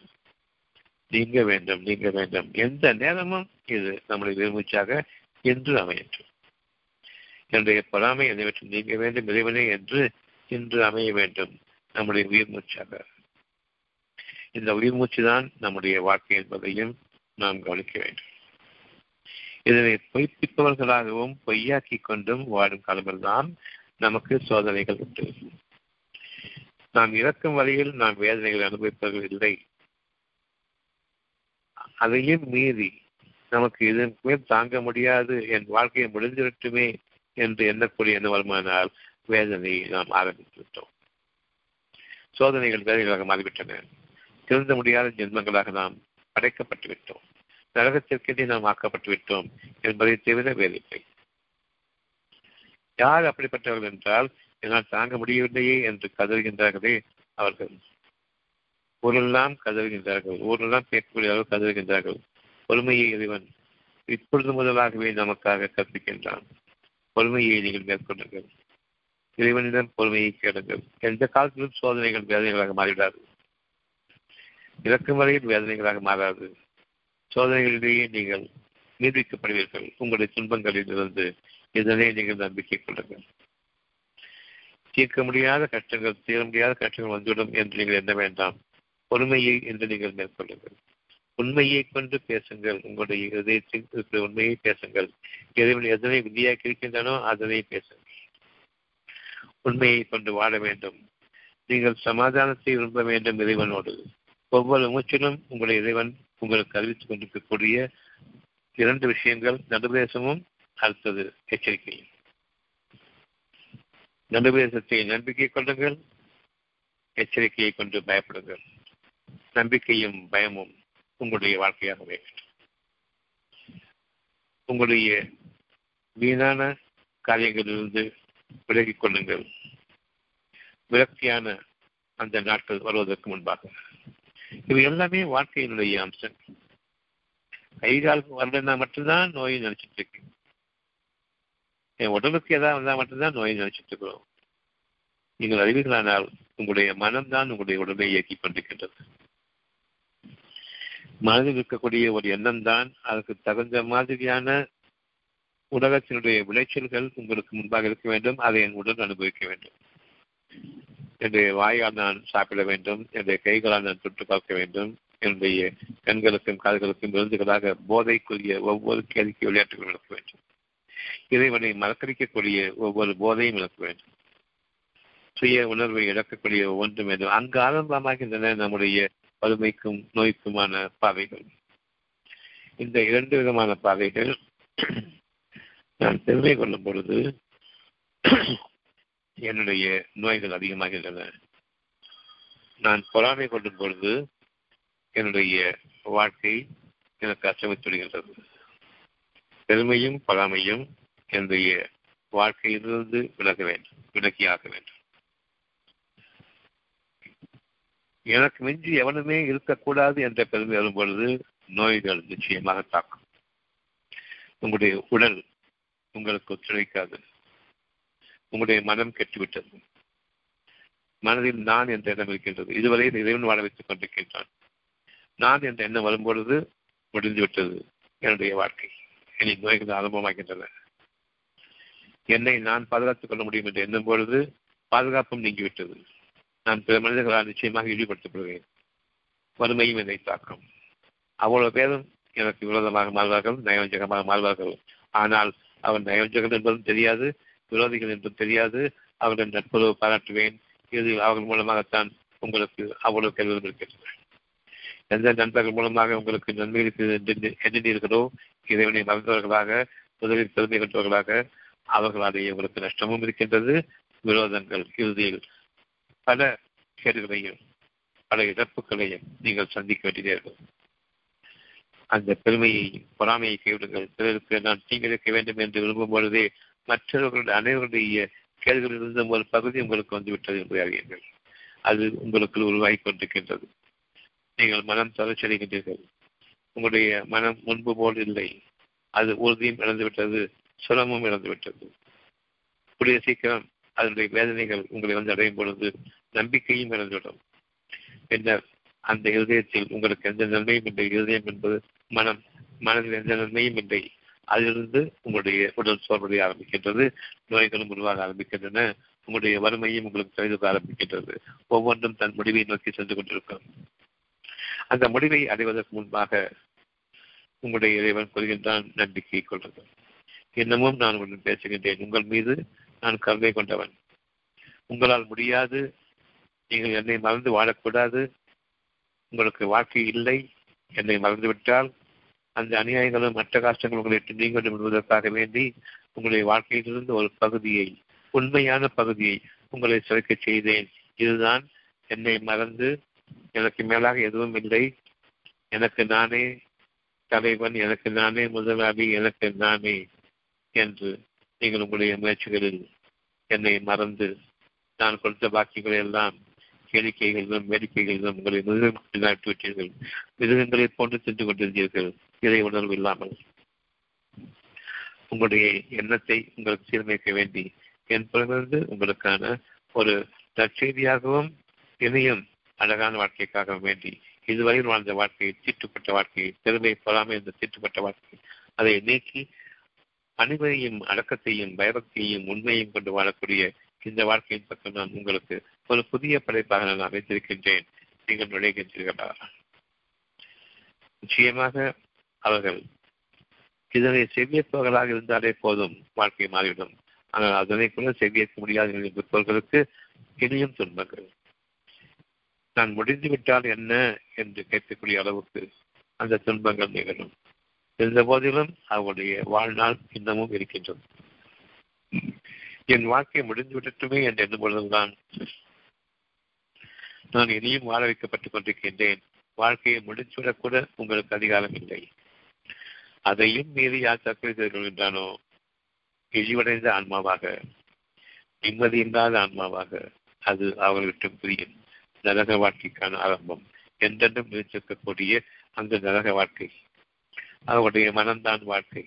நீங்க வேண்டும் நீங்க வேண்டும். எந்த நேரமும் இது நம்முடைய விரும்பிச்சாக என்று அமையற்றும் என்னுடைய பொறாமை என்னவற்றும் நீங்க வேண்டும் இறைவனே என்று இன்று அமைய வேண்டும். நம்முடைய உயிர் மூச்சாக. இந்த உயிர் மூச்சு தான் நம்முடைய வாழ்க்கை என்பதையும் நாம் கவனிக்க வேண்டும். இதனை பொய்ப்பிப்பவர்களாகவும் பொய்யாக்கி கொண்டும் வாடும் காலமெல்லாம் நமக்கு சோதனைகள் உண்டு. நாம் இறக்கும் வழியில் நாம் வேதனைகளை அனுபவிப்பவர்கள் இல்லை. அதையும் மீறி நமக்கு இதன் மேல் தாங்க முடியாது என் வாழ்க்கையை முடிந்துவிட்டுமே என்று எண்ணக்கூடிய எண்ணவருமானால் வேதனையை நாம் ஆரம்பித்து விட்டோம். சோதனைகள் வேதனைகளாக மாறிவிட்டன. திருந்த முடியாத ஜென்மங்களாக நாம் படைக்கப்பட்டு விட்டோம். நரகத்திற்கென்றே நாம் ஆக்கப்பட்டு விட்டோம் என்பதை தவிர வேறில்லை. யார் அப்படிப்பட்டவர்கள் என்றால் என்னால் தாங்க முடியவில்லையே என்று கதறுகின்றார்களே அவர்கள். ஊரெல்லாம் கதறுகின்றார்கள். ஊரெல்லாம் கேட்கக்கூடியவர்கள் கதறுகின்றார்கள். பொறுமையை இறைவன். இப்பொழுது முதலாகவே நமக்காக கற்பிக்கின்றான். பொறுமையை நீங்கள் மேற்கொள்ளுங்கள். இறைவனிடம் பொறுமையை கேளுங்கள். எந்த காலத்திலும் சோதனைகள் வேதனைகளாக மாறிவிடாது. இறக்கும் வரையில் வேதனைகளாக மாறாது. சோதனைகளிலேயே நீங்கள் நிரூபிக்கப்படுவீர்கள் உங்களுடைய துன்பங்களில் இருந்து இதனை நீங்கள் நம்பிக்கை கொள்ளுங்கள். தீர்க்க முடியாத கஷ்டங்கள் தீர முடியாத கஷ்டங்கள் வந்துவிடும் என்று நீங்கள் எண்ண வேண்டாம். பொறுமையை என்று நீங்கள் மேற்கொள்ளுங்கள். உண்மையை கொண்டு பேசுங்கள். உங்களுடைய இதயத்தில் இருக்கிற உண்மையை பேசுங்கள். இறைவன் எதனை விதியாக்கி இருக்கின்றனோ அதனை பேசுங்கள். உண்மையை கொண்டு வாழ வேண்டும். நீங்கள் சமாதானத்தை விரும்ப வேண்டும் இறைவனோடு. ஒவ்வொரு மூச்சிலும் உங்களுடைய இறைவன் உங்களுக்கு அறிவித்துக் கொண்டிருக்கக்கூடிய இரண்டு விஷயங்கள் நடுபேசமும் அடுத்தது எச்சரிக்கையும். நடுபேசத்தை நம்பிக்கை கொள்ளுங்கள் எச்சரிக்கையை கொண்டு பயப்படுங்கள். நம்பிக்கையும் பயமும் உங்களுடைய வாழ்க்கையாக வேண்டும் உங்களுடைய வீணான காரியங்களிலிருந்து விலகிக் கொள்ளுங்கள். விரக்தியான அந்த நாட்கள் வருவதற்கு முன்பாக. இவை எல்லாமே வாழ்க்கையினுடைய அம்சம். கைகால் வரலன்னா மட்டும்தான் நோயை நினைச்சிட்டு இருக்கு. என் உடலுக்கு ஏதாவது வந்தால் மட்டும்தான் நோயை நினைச்சிட்டு இருக்கிறோம். நீங்கள் அறிவீர்களானால் உங்களுடைய மனம்தான் உங்களுடைய உடலை இயக்கி கொண்டிருக்கின்றது. மனதில் இருக்கக்கூடிய ஒரு எண்ணம் தான் அதுக்கு தகுந்த மாதிரியான உலகத்தினுடைய விளைச்சல்கள் உங்களுக்கு முன்பாக இருக்க வேண்டும். அதை என் உடல் அனுபவிக்க வேண்டும். என்னுடைய வாயால் நான் சாப்பிட வேண்டும் என்னுடைய கைகளால் நான் தொட்டு பார்க்க வேண்டும் என்னுடைய கண்களுக்கும் கால்களுக்கும் விருந்துகளாக போதைக்குரிய ஒவ்வொரு கேள்விக்கு விளையாட்டுகள் விளக்க வேண்டும். இறைவனை மறக்கடிக்கக்கூடிய ஒவ்வொரு போதையும் விளக்க வேண்டும். சுய உணர்வை இழக்கக்கூடிய ஒவ்வொன்றும் வேண்டும். அங்கு ஆரம்பமாகின்றன நம்முடைய வறுமைக்கும் நோய்க்குமான பாதைகள். இந்த இரண்டு விதமான பாதைகள் நான் பெருமை கொள்ளும் பொழுது என்னுடைய நோய்கள் அதிகமாகின்றன. நான் பொறாமை கொள்ளும் பொழுது என்னுடைய வாழ்க்கை எனக்கு அச்சமித்துடுகின்றது பெருமையும் பொறாமையும் என்னுடைய வாழ்க்கையிலிருந்து விலக வேண்டும் விலக்கியாக வேண்டும். எனக்கு மிஞ்சி எவனுமே இருக்கக்கூடாது என்ற பெருமை வரும் பொழுது நோய்கள் நிச்சயமாக தாக்கும். உங்களுடைய உடல் உங்களுக்கு ஒத்துழைக்காது. உங்களுடைய மனம் கெட்டுவிட்டது. மனதில் நான் என்ற எண்ணம் இருக்கின்றது. இதுவரை இறைவன் வாழ வைத்துக் கொண்டிருக்கின்றான். நான் என்ற எண்ணம் வரும்பொழுது முடிந்துவிட்டது என்னுடைய வாழ்க்கை. இனி நோய்கள் ஆரம்பமாகின்றன. என்னை நான் பாதுகாத்துக் கொள்ள முடியும் என்று எண்ணும் பொழுது பாதுகாப்பும் நீங்கிவிட்டது. நான் பிற மனிதர்களால் நிச்சயமாக இழிவுபடுத்தப்படுவேன். வறுமையும் என்னை தாக்கும். அவ்வளவு பேரும் எனக்கு விரோதமாக மாறுவார்கள் நயவஞ்சகமாக மாறுவார்கள். ஆனால் அவன் நயவஞ்சகர்கள் என்பதும் தெரியாது விரோதிகள் என்றும் தெரியாது. அவர்கள் நட்புறவு பாராட்டுவேன். இறுதியில் அவர்கள் மூலமாகத்தான் உங்களுக்கு அவ்வளவு கேள்விகள் இருக்கின்றன. எந்த நண்பர்கள் மூலமாக உங்களுக்கு நன்மைகளுக்கு எண்ணினீர்களோ இறைவனை மறந்தவர்களாக முதலில் பெருமை கொண்டவர்களாக அவர்களாலேயே உங்களுக்கு நஷ்டமும் இருக்கின்றது. விரோதங்கள் இறுதியில் பல கேடுகளையும் பல இழப்புகளையும் நீங்கள் சந்திக்க வேண்டியீர்கள் அந்த பெருமையை பொறாமையை கைவிடுங்கள் பிறருக்கு நான் தீங்கிழைக்க வேண்டும் என்று விரும்பும் பொழுதே மற்றவர்களுடைய அனைவருடைய கேள்விகளிலிருந்து ஒரு பகுதி உங்களுக்கு வந்துவிட்டது என்பதை அறியுங்கள். அது உங்களுக்கு உருவாகி கொண்டிருக்கின்றது. நீங்கள் மனம் தொலைச்சடைகின்றீர்கள் உங்களுடைய மனம் முன்பு போல் இல்லை. அது உறுதியும் இழந்துவிட்டது சுலமும் இழந்துவிட்டது. கூடிய சீக்கிரம் அதனுடைய வேதனைகள் உங்களை வந்து அடையும் பொழுது நம்பிக்கையும் இழந்துவிடும். பின்னர் அந்த இருதயத்தில் உங்களுக்கு எந்த நன்மையும் இல்லை. இருதயம் என்பது மனம் மனதில் எந்த நன்மையும் இல்லை. அதிலிருந்து உங்களுடைய உடல் சோர்வடைய ஆரம்பிக்கின்றது நோய்களும் உருவாக ஆரம்பிக்கின்றன உங்களுடைய வறுமையும் உங்களுக்கு தெரிந்து ஆரம்பிக்கின்றது. ஒவ்வொன்றும் தன் முடிவை நோக்கி சென்று கொண்டிருக்கும். அந்த முடிவை அடைவதற்கு முன்பாக உங்களுடைய இறைவன் கொள்கின்றான் நம்பிக்கை கொள்ளுங்கள் இன்னமும் நான் உடன் பேசுகின்றேன். உங்கள் மீது நான் கருணை கொண்டவன். உங்களால் முடியாது. நீங்கள் என்னை மறந்து வாழக்கூடாது. உங்களுக்கு வாழ்க்கை இல்லை. என்னை மறந்துவிட்டால் அந்த அநியாயங்களும் மற்ற கஷ்டங்களும் உங்களை எட்டு நீங்க விடுவதற்காக வேண்டி உங்களுடைய வாழ்க்கையிலிருந்து ஒரு பகுதியை உண்மையான பகுதியை உங்களை சிறக்க செய்தேன். இதுதான் என்னை மறந்து எனக்கு மேலாக எதுவும் இல்லை. எனக்கு நானே தலைவன் எனக்கு நானே முதலாளி எனக்கு நானே என்று நீங்கள் உங்களுடைய முயற்சிகளில் என்னை மறந்து நான் கொடுத்த பாக்கியங்களை எல்லாம் கேளிக்கைகளிலும் வேடிக்கைகளிலும் உங்களை மிருகம் விட்டீர்கள் மிருகங்களைப் போன்று சென்று கொண்டிருந்தீர்கள். இதை உணர்வு இல்லாமல் உங்களுடைய எண்ணத்தை உங்களுக்கு சீரமைக்க வேண்டி என் புறமிருந்து உங்களுக்கான ஒரு நற்செய்தியாகவும் இணையும் அழகான வாழ்க்கைக்காக வேண்டி இதுவரையில் வாழ்ந்த வாழ்க்கையை தீட்டுப்பட்ட வாழ்க்கையை திறமை பொறாமை என்ற தீட்டுப்பட்ட வாழ்க்கை அதை நீக்கி அனைவரையும் அடக்கத்தையும் பயபக்தியையும் உண்மையும் கொண்டு வாழக்கூடிய இந்த வாழ்க்கையின் பக்கம் நான் உங்களுக்கு ஒரு புதிய படைப்பாக நான் அமைத்திருக்கின்றேன். நீங்கள் நுழைகின்றீர்களா? நிச்சயமாக அவர்கள் இதனை செவ்வியப்பவர்களாக இருந்தாலே போதும் வாழ்க்கை மாறிவிடும். ஆனால் அதனை கூட செவியேற்க முடியாது இருப்பவர்களுக்கு இனியும் துன்பங்கள். நான் முடிந்துவிட்டால் என்ன என்று கேட்கக்கூடிய அளவுக்கு அந்த துன்பங்கள் நிகழும். இருந்த போதிலும் அவருடைய வாழ்நாள் இன்னமும் இருக்கின்றது. என் வாழ்க்கை முடிந்து விடட்டுமே என்று எண்ணும் பொழுதுதான் நான் இனியும் வாழ வைக்கப்பட்டுக் கொண்டிருக்கின்றேன். வாழ்க்கையை முடிந்துவிடக்கூட உங்களுக்கு அதிகாரம் இல்லை. அதையும் மீறி யார் தற்கொலை செய்து கொள்கின்றானோ இழிவடைந்த ஆன்மாவாக நிம்மதி இல்லாத ஆன்மாவாக அது அவர்கிட்ட புரியும். நரக வாழ்க்கைக்கான ஆரம்பம். என்றென்றும் நினைச்சிருக்கக்கூடிய அந்த நரக வாழ்க்கை அவருடைய மனம்தான் வாழ்க்கை.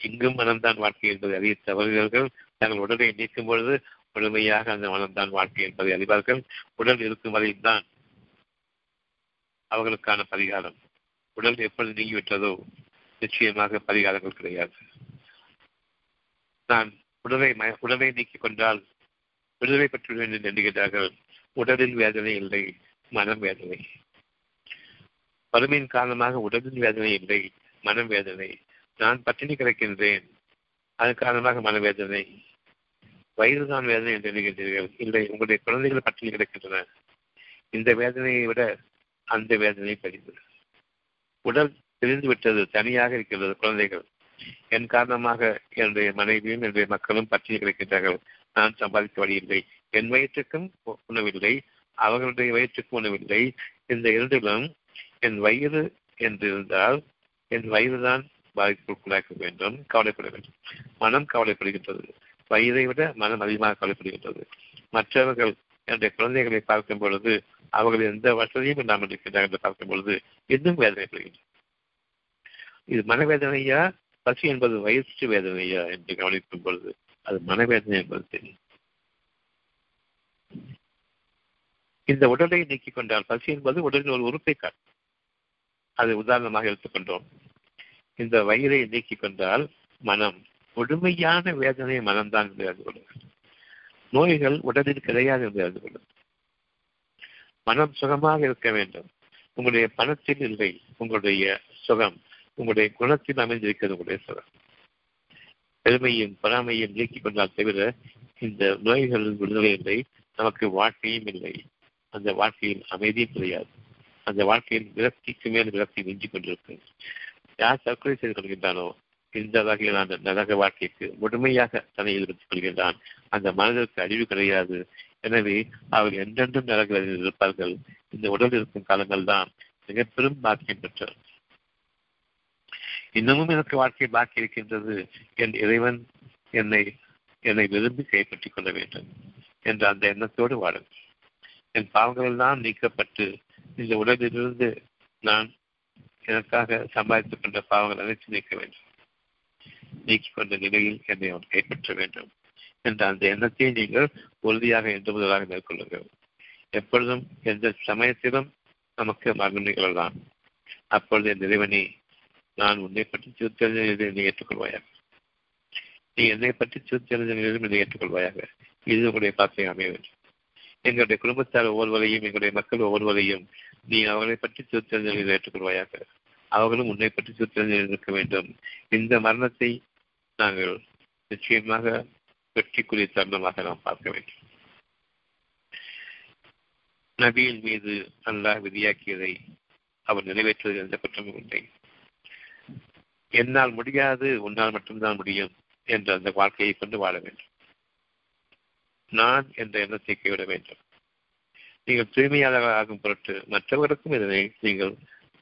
இங்கும் மனம்தான் வாழ்க்கை என்பதை அறிய தவறுகள் தங்கள் உடலை நீக்கும் பொழுது முழுமையாக அந்த மனம்தான் வாழ்க்கை என்பதை அறிவார்கள். உடல் இருக்கும் வரையில்தான் அவர்களுக்கான பரிகாரம். உடல் எப்பொழுது நீங்கிவிட்டதோ நிச்சயமாக பரிகாரங்கள் கிடையாது. நான் உடலை உடலை நீக்கிக் கொண்டால் விடுதலை பெற்றுள்ளேன் என்று எண்ணுகிறார்கள் உடலில் வேதனை இல்லை மனம் வேதனை. வறுமையின் காரணமாக உடலில் வேதனை இல்லை மனம் வேதனை. நான் பட்டினி கிடக்கின்றேன் அதன் காரணமாக மனவேதனை வயதுதான் வேதனை என்று எண்ணுகின்றீர்கள். இல்லை உங்களுடைய குழந்தைகள் பட்டினி கிடக்கின்றன. இந்த வேதனையை விட அந்த வேதனை பெரியது உடல் பிரிந்து விட்டது தனியாக இருக்கிறது குழந்தைகள். என் காரணமாக என்னுடைய மனைவியும் என்னுடைய மக்களும் பற்றிய கிடைக்கின்றார்கள். நான் சம்பாதிக்க வழியில்லை. என் வயிற்றுக்கும் உணவில்லை. அவர்களுடைய வயிற்றுக்கும் உணவில்லை. இந்த இரண்டிலும் என் வயிறு என்று இருந்தால் என் வயிறுதான் பாதிப்புக்குள்ளாக்க வேண்டும் கவலைப்பட வேண்டும். மனம் கவலைப்படுகின்றது. வயிறை விட மனம் அதிகமாக கவலைப்படுகின்றது. மற்றவர்கள் என்னுடைய குழந்தைகளை பார்க்கும் பொழுது அவர்கள் எந்த வசதியும் இல்லாமல் இருக்கின்றார்கள் என்று பார்க்கும் பொழுது இன்னும் வேதனைப்படுகின்றன இது மனவேதனையா? பசி என்பது வயிற்று வேதனையா என்று கவனிக்கும் பொழுது அது மனவேதனை என்பது தெரியும். இந்த உடலை நீக்கிக் கொண்டால் பசி என்பது உடலின் ஒரு உறுப்பை காட்டும். அதை உதாரணமாக எடுத்துக்கொண்டோம் இந்த வயிறை நீக்கிக் கொண்டால் மனம் முழுமையான வேதனை மனம்தான் என்று அறிந்து நோய்கள் உடலில் கிடையாது என்று அறிந்து கொள்ளும் மனம் சுகமாக இருக்க வேண்டும். உங்களுடைய பணத்தில் இல்லை. உங்களுடைய சுகம் உங்களுடைய குணத்தில் அமைந்திருக்கிறது உங்களுடைய சுகம் பெருமையும் பொறாமையும் நீக்கிக் கொண்டால் தவிர இந்த நோய்களின் விடுதலை இல்லை நமக்கு வாழ்க்கையும் இல்லை. அந்த வாழ்க்கையில் அமைதியும் கிடையாது. அந்த வாழ்க்கையில் விரக்திக்கு மேல் விரக்தி மிஞ்சிக் கொண்டிருக்கு யார் தற்கொலை செய்து கொள்கின்றானோ இந்த வகையிலான நரக வாழ்க்கைக்கு முழுமையாக தன்னை ஈடுபடுத்திக் கொள்கின்றான். அந்த மனதிற்கு அழிவு கிடையாது. எனவே அவர் என்றென்றும் நரகில் இருப்பார்கள். இந்த உடல் இருக்கும் காலங்கள் தான் மிக பெரும் பாக்கியம் பெற்றார். இன்னமும் எனக்கு வாழ்க்கை பாக்கி இருக்கின்றது என் இறைவன் என்னை என்னை விரும்பி கைப்பற்றிக் கொள்ள வேண்டும் என்ற அந்த எண்ணத்தோடு வாழும். என் பாவங்கள் எல்லாம் நீக்கப்பட்டு இந்த உலகிலிருந்து நான் எனக்காக சம்பாதித்துக் கொண்ட பாவங்கள் அனைத்து நீக்க வேண்டும். நீக்கிக் கொண்ட நிலையில் என்னை அவன் கைப்பற்ற வேண்டும் என்ற அந்த எண்ணத்தை நீங்கள் உறுதியாக என்று முதலாக மேற்கொள்ளுங்கள். எப்பொழுதும் எந்த சமயத்திலும் நமக்கு மரணம் நிகழலாம். அப்பொழுது என் இறைவனை நான் உன்னை பற்றி திருத்தறிஞர்களை என்னை ஏற்றுக்கொள்வாயாக. நீ என்னை பற்றி திருத்தறிஞர்களும் என்னை ஏற்றுக்கொள்வாயாக. இது உங்களுடைய பாசை அமைய வேண்டும். எங்களுடைய குடும்பத்தார் ஒவ்வொருவரையும் எங்களுடைய மக்கள் ஒவ்வொருவரையும் நீ அவர்களை பற்றி திருத்தறிஞர்கள் ஏற்றுக்கொள்வாயாக. அவர்களும் உன்னை பற்றி திருத்தறிஞர்கள் இருக்க வேண்டும். இந்த மரணத்தை நாங்கள் நிச்சயமாக வெற்றிக்குரிய தருணமாக நாம் பார்க்க வேண்டும். நபியின் மீது அல்லாஹ் விதியாக்கியதை அவர் நிறைவேற்றுவது எந்த குற்றமும் இல்லை. என்னால் முடியாது உன்னால் மட்டும்தான் முடியும் என்ற அந்த வாழ்க்கையை கொண்டு வாழ வேண்டும். நான் என்ற எண்ணத்தை கைவிட வேண்டும். நீங்கள் தூய்மையாளர்கள் ஆகும் பொருட்டு மற்றவருக்கும் இதனை நீங்கள்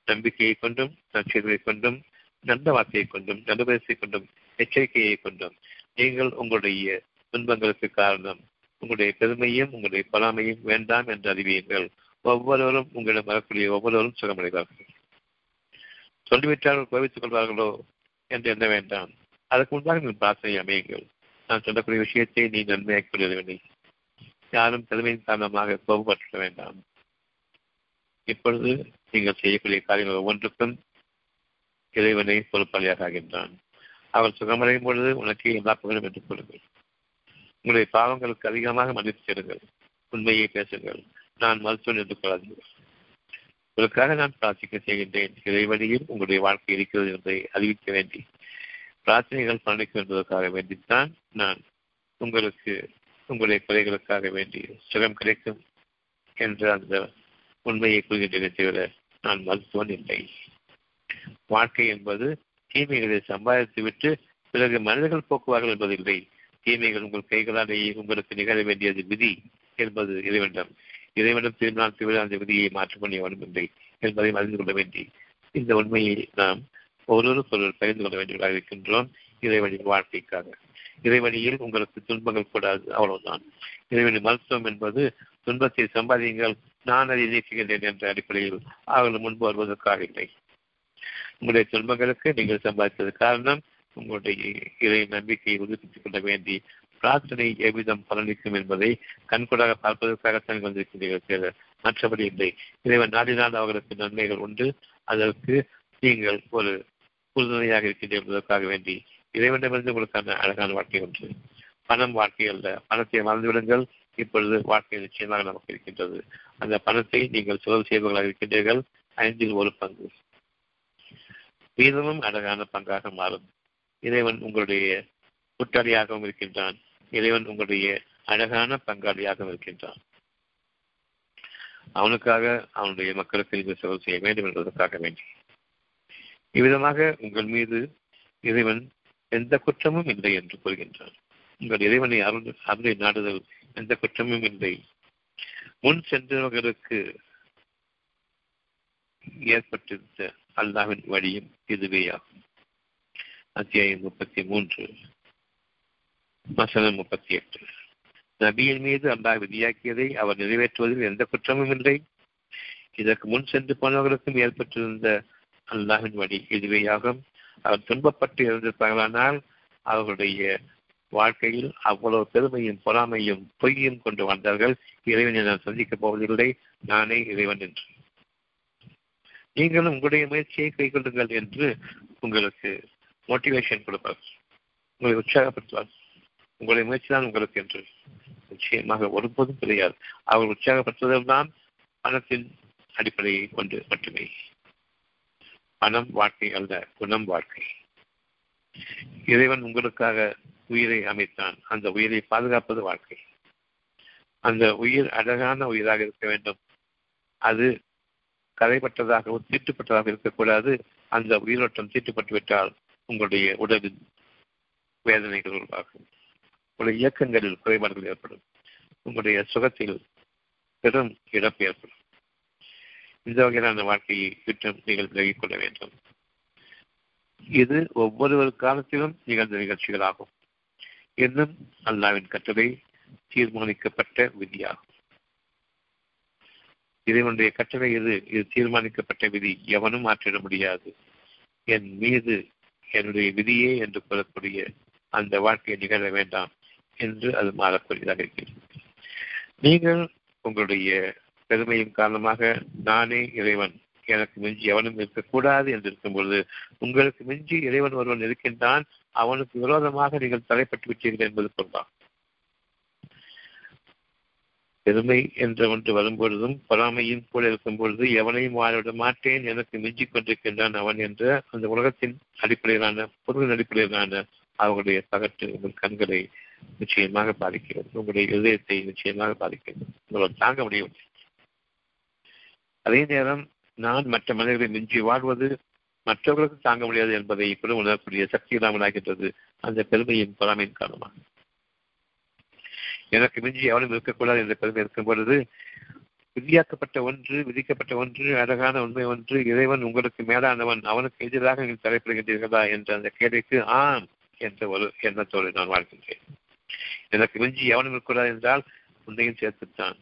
நம்பிக்கையை கொண்டும் நற்செய்தியை கொண்டும் நல்ல வார்த்தையை கொண்டும் நல்லுபதத்தை கொண்டும் எச்சரிக்கையை கொண்டும் நீங்கள் உங்களுடைய துன்பங்களுக்கு காரணம் உங்களுடைய பெருமையும் உங்களுடைய பொறாமையும் வேண்டாம் என்று அறிவியுங்கள் ஒவ்வொருவரும் உங்களிடம் வரக்கூடிய ஒவ்வொருவரும் சுகமடைவார்கள். சொல்லிவிட்டார்கள் கோவித்துக் கொள்வார்களோ என்று எண்ண வேண்டாம். அதற்கு முன்பாக நீங்கள் பிரார்த்தனை அமையுங்கள். நான் சொல்லக்கூடிய விஷயத்தை நீ நன்மையாக கொள்ளவில்லை யாரும் பெருமையின் காரணமாக கோபப்பட்டுவிட வேண்டாம். இப்பொழுது நீங்கள் செய்யக்கூடிய காரியங்கள் ஒவ்வொன்றுக்கும் இறைவனை பொறுப்பாளியாக ஆகின்றான் அவர் சுகமடையும் பொழுது உனக்கு எல்லா புகழும் என்று கொள்ளுங்கள் உங்களுடைய பாவங்களுக்கு அதிகமாக மன்னித்து செல்லுங்கள் உண்மையை பேசுங்கள். நான் மருத்துவம் என்று கொள்ளாதீர்கள். உங்களுக்காக நான் பிரார்த்திக்க செய்கின்றேன். இறைவழியில் உங்களுடைய வாழ்க்கை இருக்கிறது என்பதை அறிவிக்க வேண்டி பிரார்த்தனைகள் பலனிக்கும் என்பதற்காக வேண்டித்தான் நான் உங்களுக்கு உங்களுடைய குறைகளுக்காக வேண்டி சுகம் கிடைக்கும் என்று அந்த உண்மையை கூறுகின்றன தவிர நான் மருத்துவன் இல்லை. வாழ்க்கை என்பது தீமைகளை சம்பாதித்துவிட்டு பிறகு மனிதர்கள் போக்குவார்கள் என்பதில்லை. தீமைகள் உங்கள் கைகளாலேயே உங்களுக்கு நிகழ வேண்டியது விதி என்பது இறைவனிடம். இறைவனும் திருநாள் திருவிழா அந்த விதியை மாற்றுமணி பண்ணி இல்லை என்பதை அறிந்து கொள்ள வேண்டி இந்த உண்மையை நாம் ஒருவருக்கு ஒருவர் பகிர்ந்து கொள்ள வேண்டியவர்களாக இருக்கின்றோம். இறைவனின் வாழ்க்கைக்காக. இறைவழியில் உங்களுக்கு துன்பங்கள் கூடாது அவ்வளவுதான். இறைவனின் மருத்துவம் என்பது துன்பத்தை சம்பாதியுங்கள் நான் அதை நீக்குகின்றேன் என்ற அடிப்படையில் அவர்கள் முன்பு வருவதற்காக இல்லை. உங்களுடைய துன்பங்களுக்கு நீங்கள் சம்பாதித்தது காரணம் உங்களுடைய இறை நம்பிக்கையை உறுதிப்படுத்திக் கொள்ள வேண்டி பிரார்த்தனை எவ்விதம் பலனிக்கும் என்பதை கண்கூடாக பார்ப்பதற்காகத்தான் வந்திருக்கின்றீர்கள் மற்றபடி இல்லை. இறைவன் நாடினால் அவர்களுக்கு நன்மைகள் உண்டு. அதற்கு நீங்கள் ஒரு உறுதுணையாக இருக்கின்றீர்கள் என்பதற்காக வேண்டி இறைவனிடமிருந்து உங்களுக்கான அழகான வாழ்க்கை ஒன்று. பணம் வாழ்க்கை அல்ல. பணத்தை மறந்துவிடுங்கள். இப்பொழுது வாழ்க்கை நிச்சயமாக நமக்கு இருக்கின்றது. அந்த பணத்தை நீங்கள் செலவு செய்பவர்களாக இருக்கின்றீர்கள். ஐந்தில் ஒரு பங்கு. வீதமும் அழகான பங்காக மாறும். இறைவன் உங்களுடைய கூட்டாளியாகவும் இருக்கின்றான். இறைவன் உங்களுடைய அழகான பங்காளியாகவும் இருக்கின்றான். அவனுக்காக அவனுடைய மக்களுக்கு நீங்கள் செலவு செய்ய வேண்டும் என்பதற்காக வேண்டி. இவ்விதமாக உங்கள் மீது இறைவன் எந்த குற்றமும் இல்லை என்று கூறுகின்றான். உங்கள் இறைவனை அருள் அருளை நாடுதல் எந்த குற்றமும் இல்லை. முன் சென்றவர்களுக்கு ஏற்பட்டிருந்த அல்லாவின் வழியும் இதுவேயாகும். அத்தியாயம் முப்பத்தி மூன்று. வசனம் முப்பத்தி எட்டு நபியின் மீது அல்லாஹ் விதியாக்கியதை அவர் நிறைவேற்றுவதில் எந்த குற்றமும் இல்லை. இதற்கு முன் சென்று போனவர்களுக்கும் ஏற்பட்டிருந்த அல்லாஹின் வழி இதுவேயாகும் அவர் துன்பப்பட்டு இருந்திருப்பார்களானால் அவர்களுடைய வாழ்க்கையில் அவ்வளவு பெருமையும் பொறாமையும் பொய்யும் கொண்டு வந்தார்கள் இறைவனை நான் சந்திக்கப் போவதில்லை. நானே இறைவன் என்று. நீங்களும் உங்களுடைய முயற்சியை கைகொள்ளுங்கள் என்று உங்களுக்கு மோட்டிவேஷன் கொடுப்பார் உங்களை உற்சாகப்படுத்துவார் உங்களுடைய முயற்சி தான் உங்களுக்கு என்று நிச்சயமாக ஒருபோதும் கிடையாது அவர் உற்சாகப்பட்டதெல்லாம் பணத்தின் அடிப்படையை கொண்டு மட்டுமே. பணம் வாழ்க்கை அல்ல குணம் வாழ்க்கை. இறைவன் உங்களுக்காக உயிரை அமைத்தான். அந்த உயிரை பாதுகாப்பது வாழ்க்கை. அந்த உயிர் அழகான உயிராக இருக்க வேண்டும். அது கரைப்பட்டதாகவும் தீட்டுப்பட்டதாக இருக்கக்கூடாது. அந்த உயிரோட்டம் தீட்டுப்பட்டு விட்டால் உங்களுடைய உடலின் வேதனைகள் உருவாகும். உங்களுடைய இயக்கங்களில் குறைபாடுகள் ஏற்படும். உங்களுடைய சுகத்தில் பெரும் இழப்பு ஏற்படும். இந்த வகையிலான வாழ்க்கையை விட்டும் நீங்கள் விலகிக் கொள்ள வேண்டும். இது ஒவ்வொரு காலத்திலும் நிகழ்ந்த நிகழ்ச்சிகளாகும். இன்னும் அல்லாவின் கட்டளை தீர்மானிக்கப்பட்ட விதியாகும். இறைவனுடைய கட்டளை இது இது தீர்மானிக்கப்பட்ட விதி. எவனும் மாற்றிட முடியாது. என் மீது என்னுடைய விதியே என்று கூறக்கூடிய அந்த வாழ்க்கையை நிகழ வேண்டாம். என்று அது மாறக்கூடியதாக இருக்கிறது. நீங்கள் உங்களுடைய பெருமையின் காரணமாக நானே இறைவன் எனக்கு மிஞ்சி எவனும் இருக்கக்கூடாது என்று இருக்கும் பொழுது உங்களுக்கு மிஞ்சி இறைவன் ஒருவன் இருக்கின்றான் அவனுக்கு விரோதமாக நீங்கள் தலைப்பட்டு விட்டீர்கள் என்பது பொருளாகும் பெருமை என்ற ஒன்று வரும்பொழுதும் பொறாமையும் போல இருக்கும் பொழுது எவனையும் வாழவிட மாட்டேன் எனக்கு மிஞ்சிக் கொண்டிருக்கின்றான் அவன் என்ற அந்த உலகத்தின் அடிப்படையிலான பொருளின் அடிப்படையிலான அவர்களுடைய தகட்டு உங்கள் கண்களை நிச்சயமாக பாதிக்கிறது. உங்களுடைய இதயத்தை நிச்சயமாக பாதிக்கிறது. உங்களால் தாங்க முடியவில்லை. அதே நேரம் நான் மற்ற மனிதர்களை மிஞ்சி வாழ்வது மற்றவர்களுக்கு தாங்க முடியாது என்பதை இப்படி உணரக்கூடிய சக்தி இல்லாமல் ஆகின்றது. அந்த பெருமையின் பொறாமையின் காரணமாக. எனக்கு மிஞ்சி எவனும் இருக்கக்கூடாது என்ற பெருமை இருக்கும் பொழுது விதியாக்கப்பட்ட ஒன்று விதிக்கப்பட்ட ஒன்று அழகான உண்மை ஒன்று இறைவன் உங்களுக்கு மேலானவன் அவனுக்கு எதிராக நீங்கள் தலைப்படுகின்றீர்களா என்ற அந்த கேள்விக்கு ஆம் என்ற ஒரு எண்ணத்தோடு நான் வாழ்கின்றேன். எனக்கு மிஞ்சி எவனும் இருக்கக்கூடாது என்றால் உன்னையும் சேர்த்துத்தான்.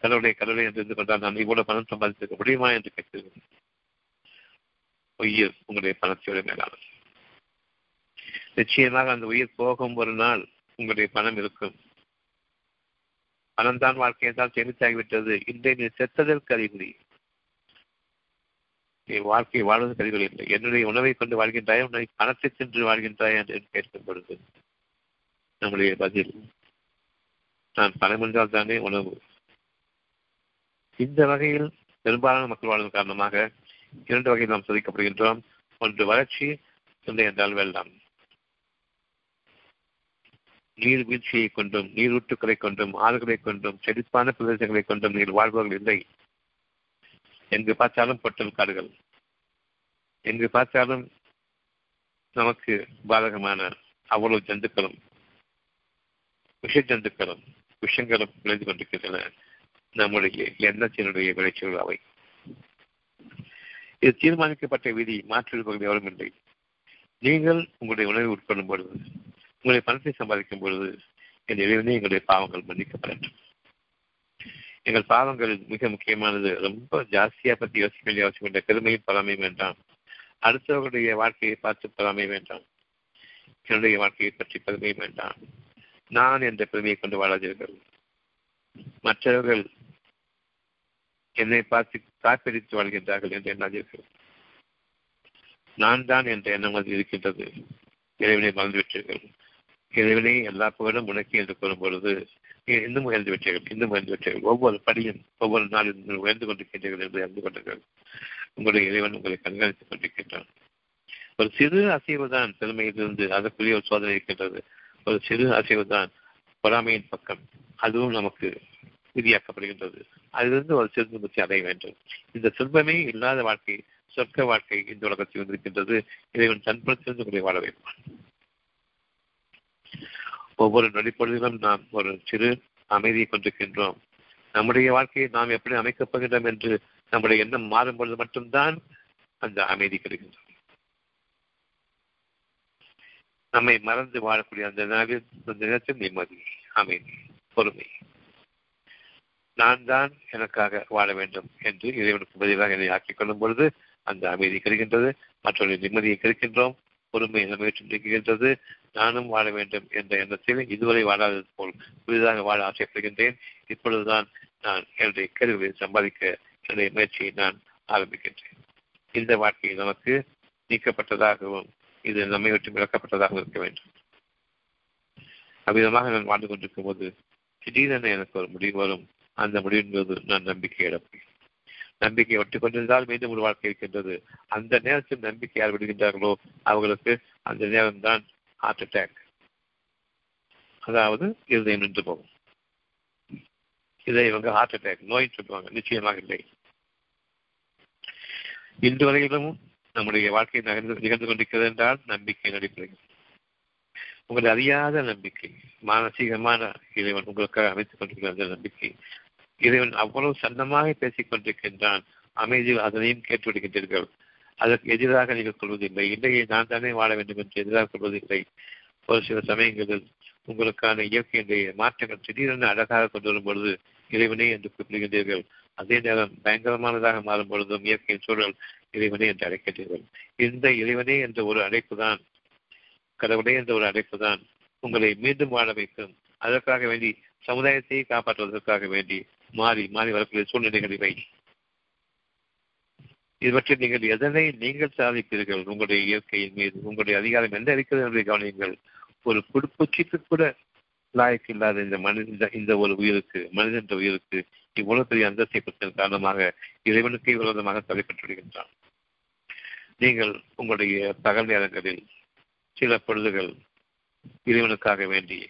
கடவுளை கடவுளை என்று இருந்து கொண்டால் நான் இவ்வளவு பணம் சம்பாதித்திருக்க முடியுமா என்று கேட்கிறேன். உயிர் உங்களுடைய பணத்தோடு மேலானது. நிச்சயமாக அந்த உயிர் போகும் ஒரு நாள் உங்களுடைய பணம் இருக்கும். பணம் தான் வாழ்க்கை என்றால் சேமித்தாகிவிட்டது. இன்றைய நீ செத்ததற்கு அறிகுறி நீ வாழ்க்கை வாழ்வது அறிகுறி இல்லை. என்னுடைய உணவை கொண்டு வாழ்கின்றாய்? உன்னை பணத்தை சென்று வாழ்கின்றாய்? என்று கேட்கும் பொழுது நம்முடைய பதில். நான் பணம் என்றால் தானே உணவு. இந்த வகையில் பெரும்பாலான மக்கள் வாழ்வதன் காரணமாக இரண்டு வகையில் நாம் சோதிக்கப்படுகின்றோம். ஒன்று வறட்சி இல்லை என்றால் வெள்ளம். நீர் வீழ்ச்சியை கொண்டும் நீரூட்டுக்களை கொண்டும் ஆறுகளை கொண்டும் செழிப்பான பிரதேசங்களை கொண்டும் நீர் வாழ்பவர்கள் இல்லை. எங்கு பார்த்தாலும் பொட்டல் காடுகள். எங்கு பார்த்தாலும் நமக்கு பாதகமான அவ்வளவு ஜந்துக்களும். விஷஜந்துக்களும் விஷங்களும் விளைந்து கொண்டிருக்கின்றன. நம்முடைய எண்ணத்தினுடைய விளைச்சல் அவை. இது தீர்மானிக்கப்பட்ட விதி மாற்றிருப்பவர்கள் எவரும் இல்லை. நீங்கள் உங்களுடைய உணவை உட்கொள்ளும் பொழுது உங்களுடைய பணத்தை சம்பாதிக்கும் பொழுது என் இறைவனே எங்களுடைய பாவங்கள் மன்னிக்கப்படட்டும் எங்கள் பாவங்கள் மிக முக்கியமானது. ரொம்ப ஜாஸ்தியா பற்றி யோசிக்க வேண்டிய அவசியம் இல்லை. பெருமையும் பழமை வேண்டாம். அடுத்தவர்களுடைய வாழ்க்கையை பார்த்து பழமை வேண்டாம். என்னுடைய வாழ்க்கையை பற்றி பெருமையும் வேண்டாம். நான் என்ற பெருமையை கொண்டு வாழாதீர்கள். மற்றவர்கள் என்னை பார்த்து காப்பிரித்து வாழ்கின்றார்கள் என்று எண்ணாதீர்கள். நான் தான் என்ற எண்ணம் அது இருக்கின்றது. இறைவனை மறந்துவிட்டீர்கள் இறைவனை எல்லா புகழும் உனக்கு என்று கூறும் பொழுது இன்னும் உயர்ந்து விட்டீர்கள் இன்னும் உயர்ந்து விட்டீர்கள். ஒவ்வொரு படியும் ஒவ்வொரு நாளும் உயர்ந்து கொண்டிருக்கின்றீர்கள் என்று அறிந்து கொண்டீர்கள். உங்களுடைய இறைவன் உங்களை கண்காணித்துக் கொண்டிருக்கின்றான். ஒரு சிறு அசைவு தான் பெருமையிலிருந்து அதற்குரிய ஒரு சோதனை இருக்கின்றது. ஒரு சிறு அசைவுதான் பொறாமையின் பக்கம். அதுவும் நமக்கு விதியாக்கப்படுகின்றது. அதிலிருந்து ஒரு சிறுபத்தை அடைய வேண்டும். இந்த துன்பமே இல்லாத வாழ்க்கை சொர்க்க வாழ்க்கை இந்த உலகத்தில் வந்திருக்கின்றது. இறைவன் தன்படுத்திருந்து உங்களை வாழ வைப்பான். ஒவ்வொரு நொடிப்பொழுதிலும் நாம் ஒரு சிறு அமைதியை கொண்டிருக்கின்றோம். நம்முடைய வாழ்க்கையை நாம் எப்படி அமைக்கப் போகின்றோம் என்று நம்முடைய எண்ணம் மாறும் பொழுது மட்டும்தான் அந்த அமைதி கிடைக்கின்றோம் நம்மை மறந்து வாழக்கூடிய அந்த நாளில் அந்த நேரத்தில் நிம்மதி அமைதி பொறுமை. நான் தான் எனக்காக வாழ வேண்டும் என்று இறைவனுக்கு பதிலாக என்னை ஆக்கிக் கொள்ளும் பொழுது அந்த அமைதி கிடைக்கின்றது மற்றொரு நிம்மதியை கிடைக்கின்றோம் பொறுமை நம்மை இருக்கின்றது நானும் வாழ வேண்டும் என்ற எண்ணத்தில் இதுவரை வாழாதது போல் புதிதாக வாழ ஆசைப்படுகின்றேன். இப்பொழுதுதான் நான் என்னுடைய கேள்விகளை சம்பாதிக்க என்னுடைய முயற்சியை நான் ஆரம்பிக்கின்றேன். இந்த வாழ்க்கை நமக்கு நீக்கப்பட்டதாகவும் இது நம்மை விட்டு விளக்கப்பட்டதாகவும் இருக்க வேண்டும். அவ்விதமாக நான் வாழ்ந்து கொண்டிருக்கும் போது திடீரென எனக்கு ஒரு முடிவு வரும். அந்த முடிவின் போது நான் நம்பிக்கை இழப்பேன். நம்பிக்கை ஒட்டி கொண்டிருந்தால் மீண்டும் ஒரு வாழ்க்கை இருக்கின்றது. அந்த நேரத்தில் நம்பிக்கை யார் விடுகின்றார்களோ அவர்களுக்கு அந்த நேரம் தான் ஹார்ட் அட்டாக் அதாவது இருதயம் நின்று போகும். இதை இவங்க ஹார்ட் அட்டாக் நோய் சொல்லுவாங்க. நிச்சயமாக இல்லை. இன்று வரையிலும் நம்முடைய வாழ்க்கை நகர்ந்து நிகழ்ந்து கொண்டிருக்கிறது என்றால் நம்பிக்கை அடிப்படையில். உங்களை அறியாத நம்பிக்கை மானசீகமான இறைவன் உங்களுக்காக அமைத்துக் கொண்டிருக்கிற அந்த நம்பிக்கை இறைவன் அவ்வளவு சன்னமாக பேசிக் கொண்டிருக்கின்றான் அமைதியில் அதனையும் கேட்டுவிடுகின்றீர்கள். அதற்கு எதிராக நீங்கள் கொள்வதில்லை. இல்லையே நான் தானே வாழ வேண்டும் என்று எதிராக கொள்வதில்லை. ஒரு சில சமயங்களில் உங்களுக்கான இயற்கையினுடைய மாற்றங்கள் திடீரென அழகாக கொண்டு வரும் பொழுது இறைவனே என்று குறிப்பிடுகின்றீர்கள் அதே நேரம் பயங்கரமானதாக மாறும் பொழுதும் இயற்கையின் சூழல் இறைவனே என்று அழைக்கிறீர்கள் இந்த இறைவனே என்ற ஒரு அழைப்பு தான் கடவுளே என்ற ஒரு அழைப்பு தான் உங்களை மீண்டும் வாழ வைக்கும். அதற்காக வேண்டி சமுதாயத்தை காப்பாற்றுவதற்காக வேண்டி மாறி மாறி வரக்கூடிய சூழ்நிலைகள் இவை. இவற்றில் நீங்கள் எதனை நீங்கள் சாதிப்பீர்கள்? உங்களுடைய இயற்கையின் மீது உங்களுடைய அதிகாரம் என்ன இருக்கிறது என்பதை கவனியுங்கள். ஒரு குடுப்பூச்சிக்கு கூட லாய்க்கு இல்லாத இந்த மனித இந்த ஒரு உயிருக்கு மனித என்ற உயிருக்கு இவ்வளவு பெரிய அந்தஸ்தை பெற்றதன் காரணமாக இறைவனுக்கு விரோதமாக தலைப்பட்டு விடுகின்றான் நீங்கள் உங்களுடைய பகல் நேரங்களில் சில பொழுதுகள் இறைவனுக்காக வேண்டி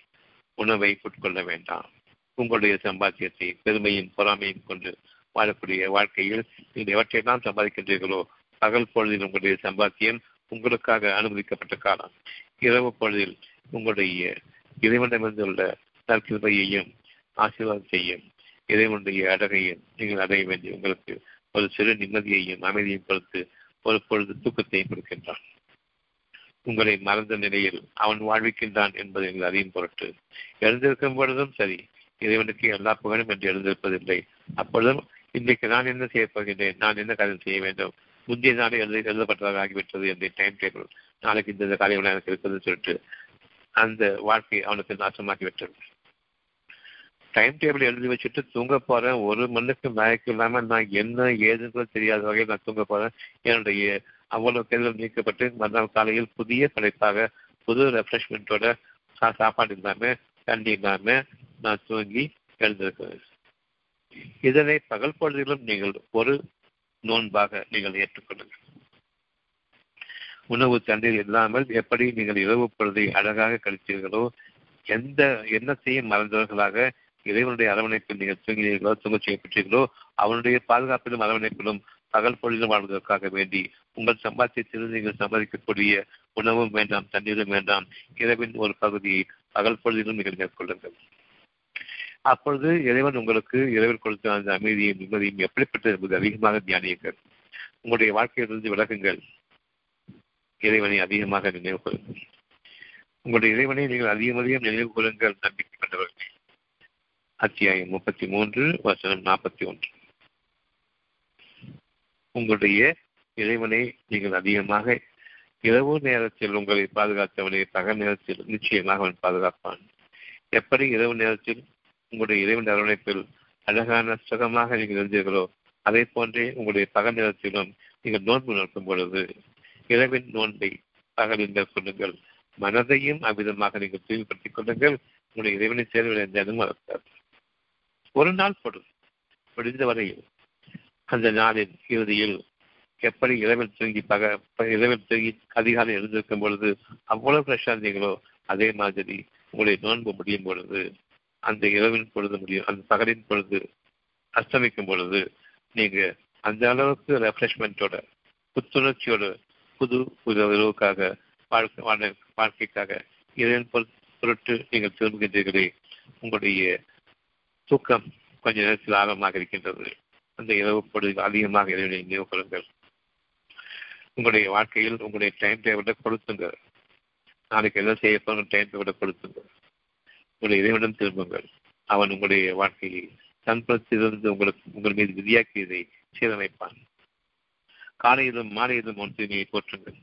உணவை உட்கொள்ள வேண்டாம். உங்களுடைய சம்பாத்தியத்தை பெருமையும் பொறாமையும் கொண்டு வாழக்கூடிய வாழ்க்கையில் நீங்கள் எவற்றையெல்லாம் சம்பாதிக்கின்றீர்களோ பகல் பொழுதில் உங்களுடைய சம்பாத்தியம் உங்களுக்காக அனுமதிக்கப்பட்ட காலம். இரவு பொழுதில் உங்களுடைய இறைவனிடமிருந்துள்ள நற்கிருபையையும் ஆசீர்வாதத்தையும் இறைவனுடைய அழகையும் நீங்கள் அடைய வேண்டி உங்களுக்கு ஒரு சிறு நிம்மதியையும் அமைதியையும் கொடுத்து ஒரு பொழுது தூக்கத்தையும் கொடுக்கின்றான். உங்களை மறந்த நிலையில் அவன் வாழ்விக்கின்றான் என்பதை நீங்கள் அறியும் பொருட்டு எழுந்திருக்கும் பொழுதும் சரி இறைவனுக்கு எல்லா புகழும் என்று எழுந்திருப்பதில்லை. அப்பொழுதும் இன்றைக்கு நான் என்ன செய்யப் போகின்றேன்? நான் என்ன காரியம் செய்ய வேண்டும்? முந்தைய நாளே எழுதி எழுதப்பட்டதாக ஆகிவிட்டது என்ற டைம் டேபிள் நாளைக்கு இந்த காரியம் எனக்கு இருக்குதுன்னு சொல்லிட்டு அந்த வாழ்க்கை அவனுக்கு நாசமாகிவிட்டது. டைம் டேபிள் எழுதி வச்சுட்டு தூங்க போறேன். ஒரு மண்ணுக்கு மயக்கம் இல்லாம நான் என்ன ஏதுன்னு தெரியாத வகையில் நான் தூங்க போறேன். என்னுடைய அவ்வளவு கேள்விகள் நீக்கப்பட்டு மறுநாள் காலையில் புதிய படைப்பாக புது ரெஃப்ரெஷ்மெண்ட்டோட சாப்பாடு இல்லாம தண்ணி இல்லாம நான் தூங்கி எழுந்திருக்கிறேன். இதனை பகல் பொழுதிலும் நீங்கள் ஒரு நோன்பாக நீங்கள் ஏற்றுக்கொள்ளுங்கள். உணவு தண்ணீர் இல்லாமல் எப்படி நீங்கள் இரவு பொழுதை அழகாக கழித்தீர்களோ எந்த எண்ணத்தையும் மறந்தவர்களாக இறைவனுடைய அரவணைப்பில் நீங்கள் தூங்கினீர்களோ தூங்க செய்யப்பட்டீர்களோ அவனுடைய பாதுகாப்பிலும் அரவணைப்பிலும் பகல் பொழுதிலும் வாழ்வதற்காக வேண்டி உங்கள் சம்பாத்தியத்திலிருந்து நீங்கள் சம்பாதிக்கக்கூடிய உணவும் வேண்டாம் தண்ணீரும் வேண்டாம். இரவின் ஒரு பகுதியை பகல் பொழுதிலும் நீங்கள் மேற்கொள்ளுங்கள். அப்பொழுது இறைவன் உங்களுக்கு இரவில் கொடுத்த அந்த அமைதியும் நிம்மதியும் எப்படிப்பட்டது என்பது அதிகமாக தியானியுங்கள். உங்களுடைய வாழ்க்கையிலிருந்து விலகுங்கள். இறைவனை அதிகமாக நினைவு கொள்ளுங்கள் உங்களுடைய இறைவனை நீங்கள் அதிகம் அதிகம் நினைவு கொள்ளுங்கள் நம்பிக்கை கொண்டவர்கள். அத்தியாயம் முப்பத்தி மூன்று வசனம் நாற்பத்தி ஒன்று. உங்களுடைய இறைவனை நீங்கள் அதிகமாக இரவு நேரத்தில் உங்களை பாதுகாத்தவனை பகல் நேரத்தில் நிச்சயமாக அவன் பாதுகாப்பான். எப்படி இரவு நேரத்தில் உங்களுடைய இறைவன் அரவணைப்பில் அழகான சுகமாக நீங்கள் இருந்தீர்களோ அதே போன்றே உங்களுடைய பகல் நேரத்திலும் நீங்கள் நோன்பு நடக்கும் பொழுது இரவின் நோன்பை பகலில் மேற்கொள்ளுங்கள் மனதையும் அவ்விதமாக நீங்கள் தூய்மைப்படுத்திக் கொள்ளுங்கள். உங்களுடைய இறைவனை சேர்வடைந்தாலும் அனுமதித்தார் ஒரு நாள் பொருள் முடிந்த வரையில் அந்த நாளின் இறுதியில் எப்படி இரவில் தூங்கி பக இரவில் தூங்கி அதிகாலை எழுந்திருக்கும் பொழுது அவ்வளவு ஃப்ரெஷ்ஷாக இருந்தீங்களோ அதே மாதிரி உங்களுடைய நோன்பு முடியும் பொழுது அந்த இரவின் பொழுது முடியும் அந்த பகலின் பொழுது அஸ்தமிக்கும் பொழுது நீங்க அந்த அளவுக்கு ரெஃப்ரெஷ்மெண்ட்டோட புத்துணர்ச்சியோட புது புது உறவுக்காக வாழ்க்கை வாழ வாழ்க்கைக்காக இறைவன் பொருட்டு நீங்கள் திரும்புகின்றீர்களே உங்களுடைய தூக்கம் கொஞ்ச நேரத்தில் ஆழமாக இருக்கின்றது. அந்த இரவு பொழுது அதிகமாக இறைவனை நினைவு கொள்ளுங்கள். உங்களுடைய வாழ்க்கையில் உங்களுடைய டைம் டேபிளை கொடுத்துங்க நாளைக்கு என்ன செய்ய போகிற டைம் டேபிளை கொடுத்துங்க உங்களுடைய இறைவனிடம் திரும்புங்கள். அவன் உங்களுடைய வாழ்க்கையை தன்புறத்திலிருந்து உங்களுக்கு உங்கள் மீது விதியாக்கியதை சீரமைப்பான். காலையிலும் மாலையிலும் அவன் தூய்மையை போற்றுங்கள்.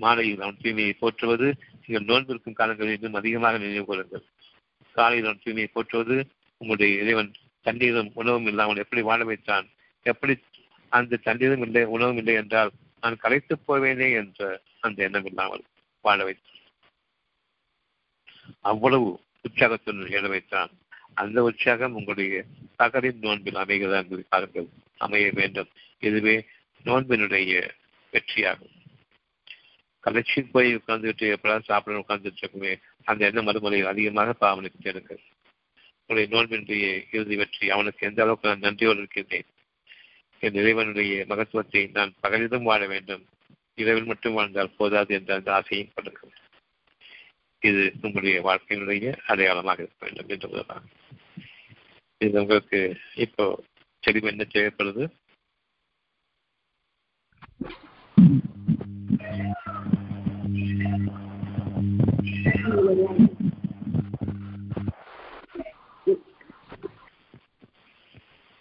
மாலையில் அவன் தூய்மையை போற்றுவது நீங்கள் நோன்பிருக்கும் காலங்களில் இன்னும் அதிகமாக நினைவு கொள்ளுங்கள். காலையில் அவன் தூய்மையை போற்றுவது உங்களுடைய இறைவன் தண்ணீரும் உணவும் இல்லாமல் எப்படி வாழ வைத்தான்? எப்படி அந்த தண்ணீரும் இல்லை உணவும் இல்லை என்றால் நான் கலைத்து போவேனே என்ற அந்த எண்ணம் இல்லாமல் வாழ வைத்தான். அவ்வளவு உற்சாகத்துடன் எழ வைத்தான். அந்த உற்சாகம் உங்களுடைய சகரின் நோன்பில் அமைகிறதா என்பதை பாருங்கள். அமைய வேண்டும். இதுவே நோன்பினுடைய வெற்றியாகும். கலைச்சி போய் உட்கார்ந்துட்டு எப்படா சாப்பிட உட்கார்ந்துட்டு இருக்குமே அந்த எண்ணம் மறுமுறையில் அதிகமாக பாவனைக்கு தேடுங்கள். உங்களுடைய நோன்பினுடைய இறுதி வெற்றி. அவனுக்கு எந்த அளவுக்கு நான் நன்றியோடு இருக்கின்றேன்? என் இறைவனுடைய மகத்துவத்தை நான் பகலிலும் வாழ வேண்டும். இரவில் மட்டும் வாழ்ந்தால் போதாது என்ற அந்த ஆசையும் கொள்ளுங்கள் இது உங்களுடைய வாழ்க்கையினுடைய அடையாளமாக இருக்க வேண்டும் என்பதுதான் இது உங்களுக்கு இப்போ செடிவு என்ன தேவைப்படுது?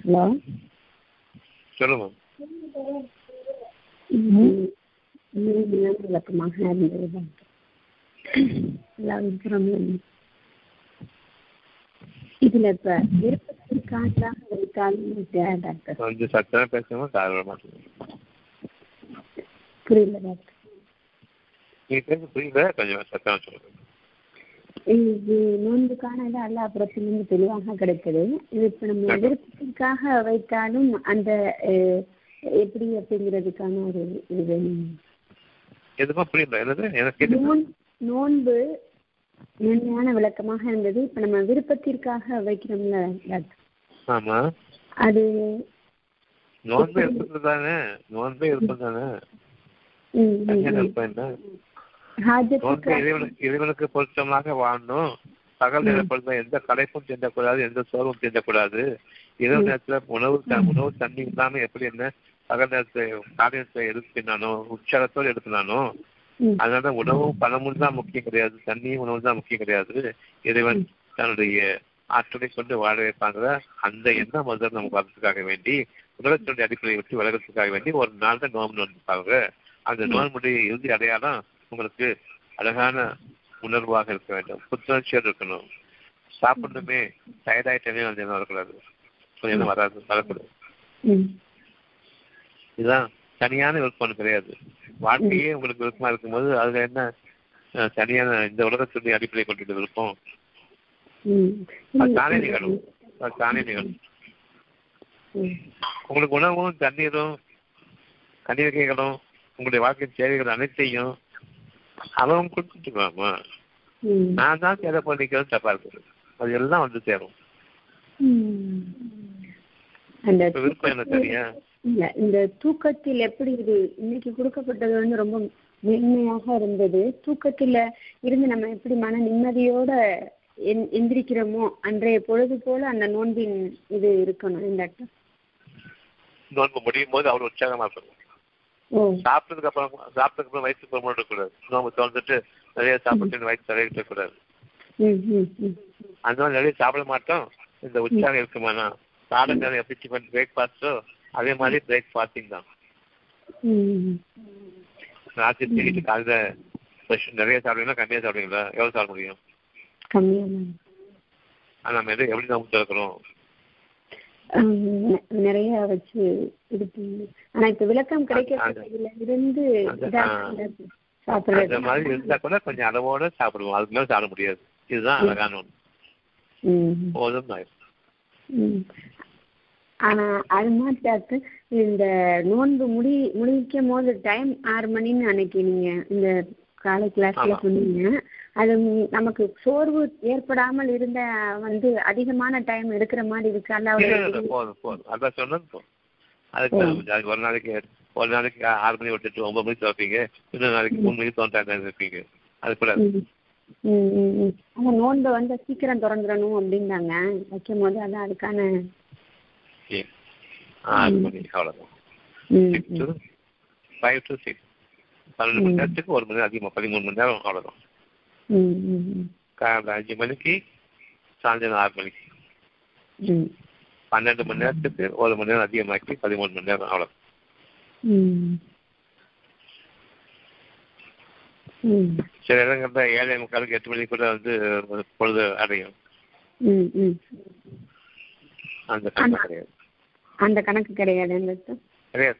ஹலோ சொல்லுங்க. விளக்கமாக இருந்தது எல்லா விபரமும் இதுல இப்ப விருப்பத்திற்காக வைத்தாலும் டாக்டர் கொஞ்சம் சத்தமா பேசுங்க காரணம் மாட்டேங்க. புரியல டாக்டர். நீங்க பேச புரியல கொஞ்சம் சத்தமா சொல்லுங்க. இது நோன்புக்கான இது அல்ல அப்புறத்திலிருந்து தெளிவாக கிடைக்குது இது இப்ப நம்ம விருப்பத்திற்காக வைத்தாலும் அந்த எப்படி அப்படிங்கிறதுக்கான ஒரு இது வேணும். எதுவும் புரியல என்னது? நோன்பு மென்மையான விளக்கமாக இருந்தது. இப்ப நம்ம விருப்பத்திற்காக வைக்கிறோம்ல ஆமா. அது நோன்பே இருப்பது தானே நோன்பே இருப்பது தானே என்ன? இறைவனுக்கு இறைவனுக்கு பொருத்தமாக வாழணும். பகல் நேர பொழுது எந்த களைப்பும் தீண்டக்கூடாது எந்த சோர்வும் தீண்டக்கூடாது. இரவு நேரத்துல உணவு உணவு தண்ணி இல்லாம எப்படி என்ன பகல் நேரத்துல காலை நேரத்துல எடுத்துனானோ உற்சாகத்தோடு எடுத்துனானோ ம், அதனால உணவும் பணமும் தான் முக்கியம் கிடையாது. தண்ணியும் உணவும் தான் முக்கியம் கிடையாது. இறைவன் தன்னுடைய ஆற்றலை கொண்டு வாழ வைப்பாங்கிற அந்த எண்ணம் முதல்ல நமக்கு வரதுக்காக வேண்டி உலகத்தினுடைய அடிப்படையை விட்டு விலகத்துக்காக வேண்டி ஒரு நாள் தான் நோம்பு நோன்பாங்க. அந்த நோன்புடைய இறுதி அடையாளம் உங்களுக்கு அழகான உணர்வாக இருக்க வேண்டும். புத்துணர்ச்சியோடு இருக்கணும். சாப்பிடணுமே டயர்டாயிட்டே அந்த எண்ணம் வரக்கூடாது. கொஞ்சம் எண்ணம் வராது வரக்கூடாது. இதுதான் தனியான விருப்பம் கிடையாது. வாழ்க்கையே உங்களுக்கு விருப்பமா இருக்கும்போது அதுல என்ன தனியான இந்த உலகத்துடைய அடிப்படை கொண்டிருந்த விருப்பம்? தானே நிகழும். தானே நிகழும். உங்களுக்கு உணவும் தண்ணீரும் கனிவகைகளும் உங்களுடைய வாழ்க்கை தேவைகள் அனைத்தையும் அவன் கொடுத்துட்டுக்கலாமா ம். நான் தான் தேவை பண்ணிக்கிறது தப்பா இருக்குது அது எல்லாம் வந்து சேரும் இந்த தூக்கத்தில் எப்படி இது இன்னைக்கு கொடுக்கப்பட்டது வந்து ரொம்ப மென்மையாக இருந்தது. தூக்கத்துல இருந்து நம்ம எப்படி மன நிம்மதியோட எந்- எந்திரிக்கிறோமோ அன்றைய பொழுது போல அந்த நோன்பின் இது இருக்கணும் இந்த நோன்பு முடியும் போது அவ்வளவு உற்சாகமா இருக்கணும் ஓ சாப்பிட்டதுக்கு அப்புறம் சாப்பிட்டதுக்கு அப்புறம் வயிற்று போக இருக்கக்கூடாது. நோம்பு திறந்துட்டு நிறைய சாப்பிட்டு வயிற்று தலையிட்டு இருக்கக்கூடாது அந்த மாதிரி நிறைய சாப்பிட மாட்டோம். இந்த உற்சாகம் இருக்குமானா? சாப்பிட நிறைய பிச்சு பண்ணி பிரேக்ஃபாஸ்டோ அதே மாதிரி பிரேக்ஃபாஸ்டிங் தான். ம் ராத்திரி தூக்கிட்டு காலையில நிறைய சாப்பிடுவீங்களா? கம்மியா சாப்பிடுவீங்களா? எவ்வளவு சாப்பிட முடியும்? ஆனா நம்ம எது எப்படி நோம்பு திறக்கிறோம் ஆம், நெ- நிறைய வச்சு பண்ணி. ஆனா இப்ப விளக்கம் கிடைக்கிறதுல இருந்து சாப்பிடுறது. மாதிரி இருந்தா கூட கொஞ்சம் அளவோட சாப்பிடுவோம். அதுக்கு மேல சாப்பிட முடியாது. இதுதான் அழகான போதும் ஆயிடும் ம். ஆனா அது மாதிரி டாக்டர் இந்த நோன்பு முடி முடிக்கும் போது டைம் ஆறு மணின்னு அன்னைக்கு நீங்க இந்த காலை கிளாஸ்ல. சொன்னீங்க. அது நமக்கு சோர்வு ஏற்படாமல் இருந்த வந்து அதிகமான டைம் எடுக்கிற மாதிரி இருக்கு. அல்லாவுடைய போதும் போதும். அதான் சொன்னது போதும். அதுக்கு ஒரு நாளைக்கு ஒரு நாளைக்கு ஆறு மணி விட்டுட்டு ஒன்பது மணிக்கு திறப்பீங்க. இன்னொரு நாளைக்கு மூணு மணிக்கு தோன்றாங்க இருப்பீங்க. அது கூட. ஆனா நோன்பை வந்து சீக்கிரம் திறந்துடணும் அப்படின்னாங்க. வைக்கும் போது அதான் அதுக்கான. ஆறு மணி ம். ஃபைவ் டு சிக்ஸ் பன்னெண்டு மணி. நேரத்துக்கு ஒரு மணி நேரம் அதிகமாக பதிமூணு மணி நேரம் ம். காலையில் அஞ்சு மணிக்கு சாயந்தரம் ஆறு மணிக்கு. பன்னெண்டு மணி நேரத்துக்கு ஒரு மணி நேரம் அதிகமாக்கி பதிமூணு மணி நேரம் அவ்வளோ. சில இடங்கள்ல ஏழை முக்காலுக்கு எட்டு மணிக்கு கூட வந்து பொழுது அடையும். அந்த கணக்கு கிடையாது அந்த கணக்கு கிடையாது கிடையாது.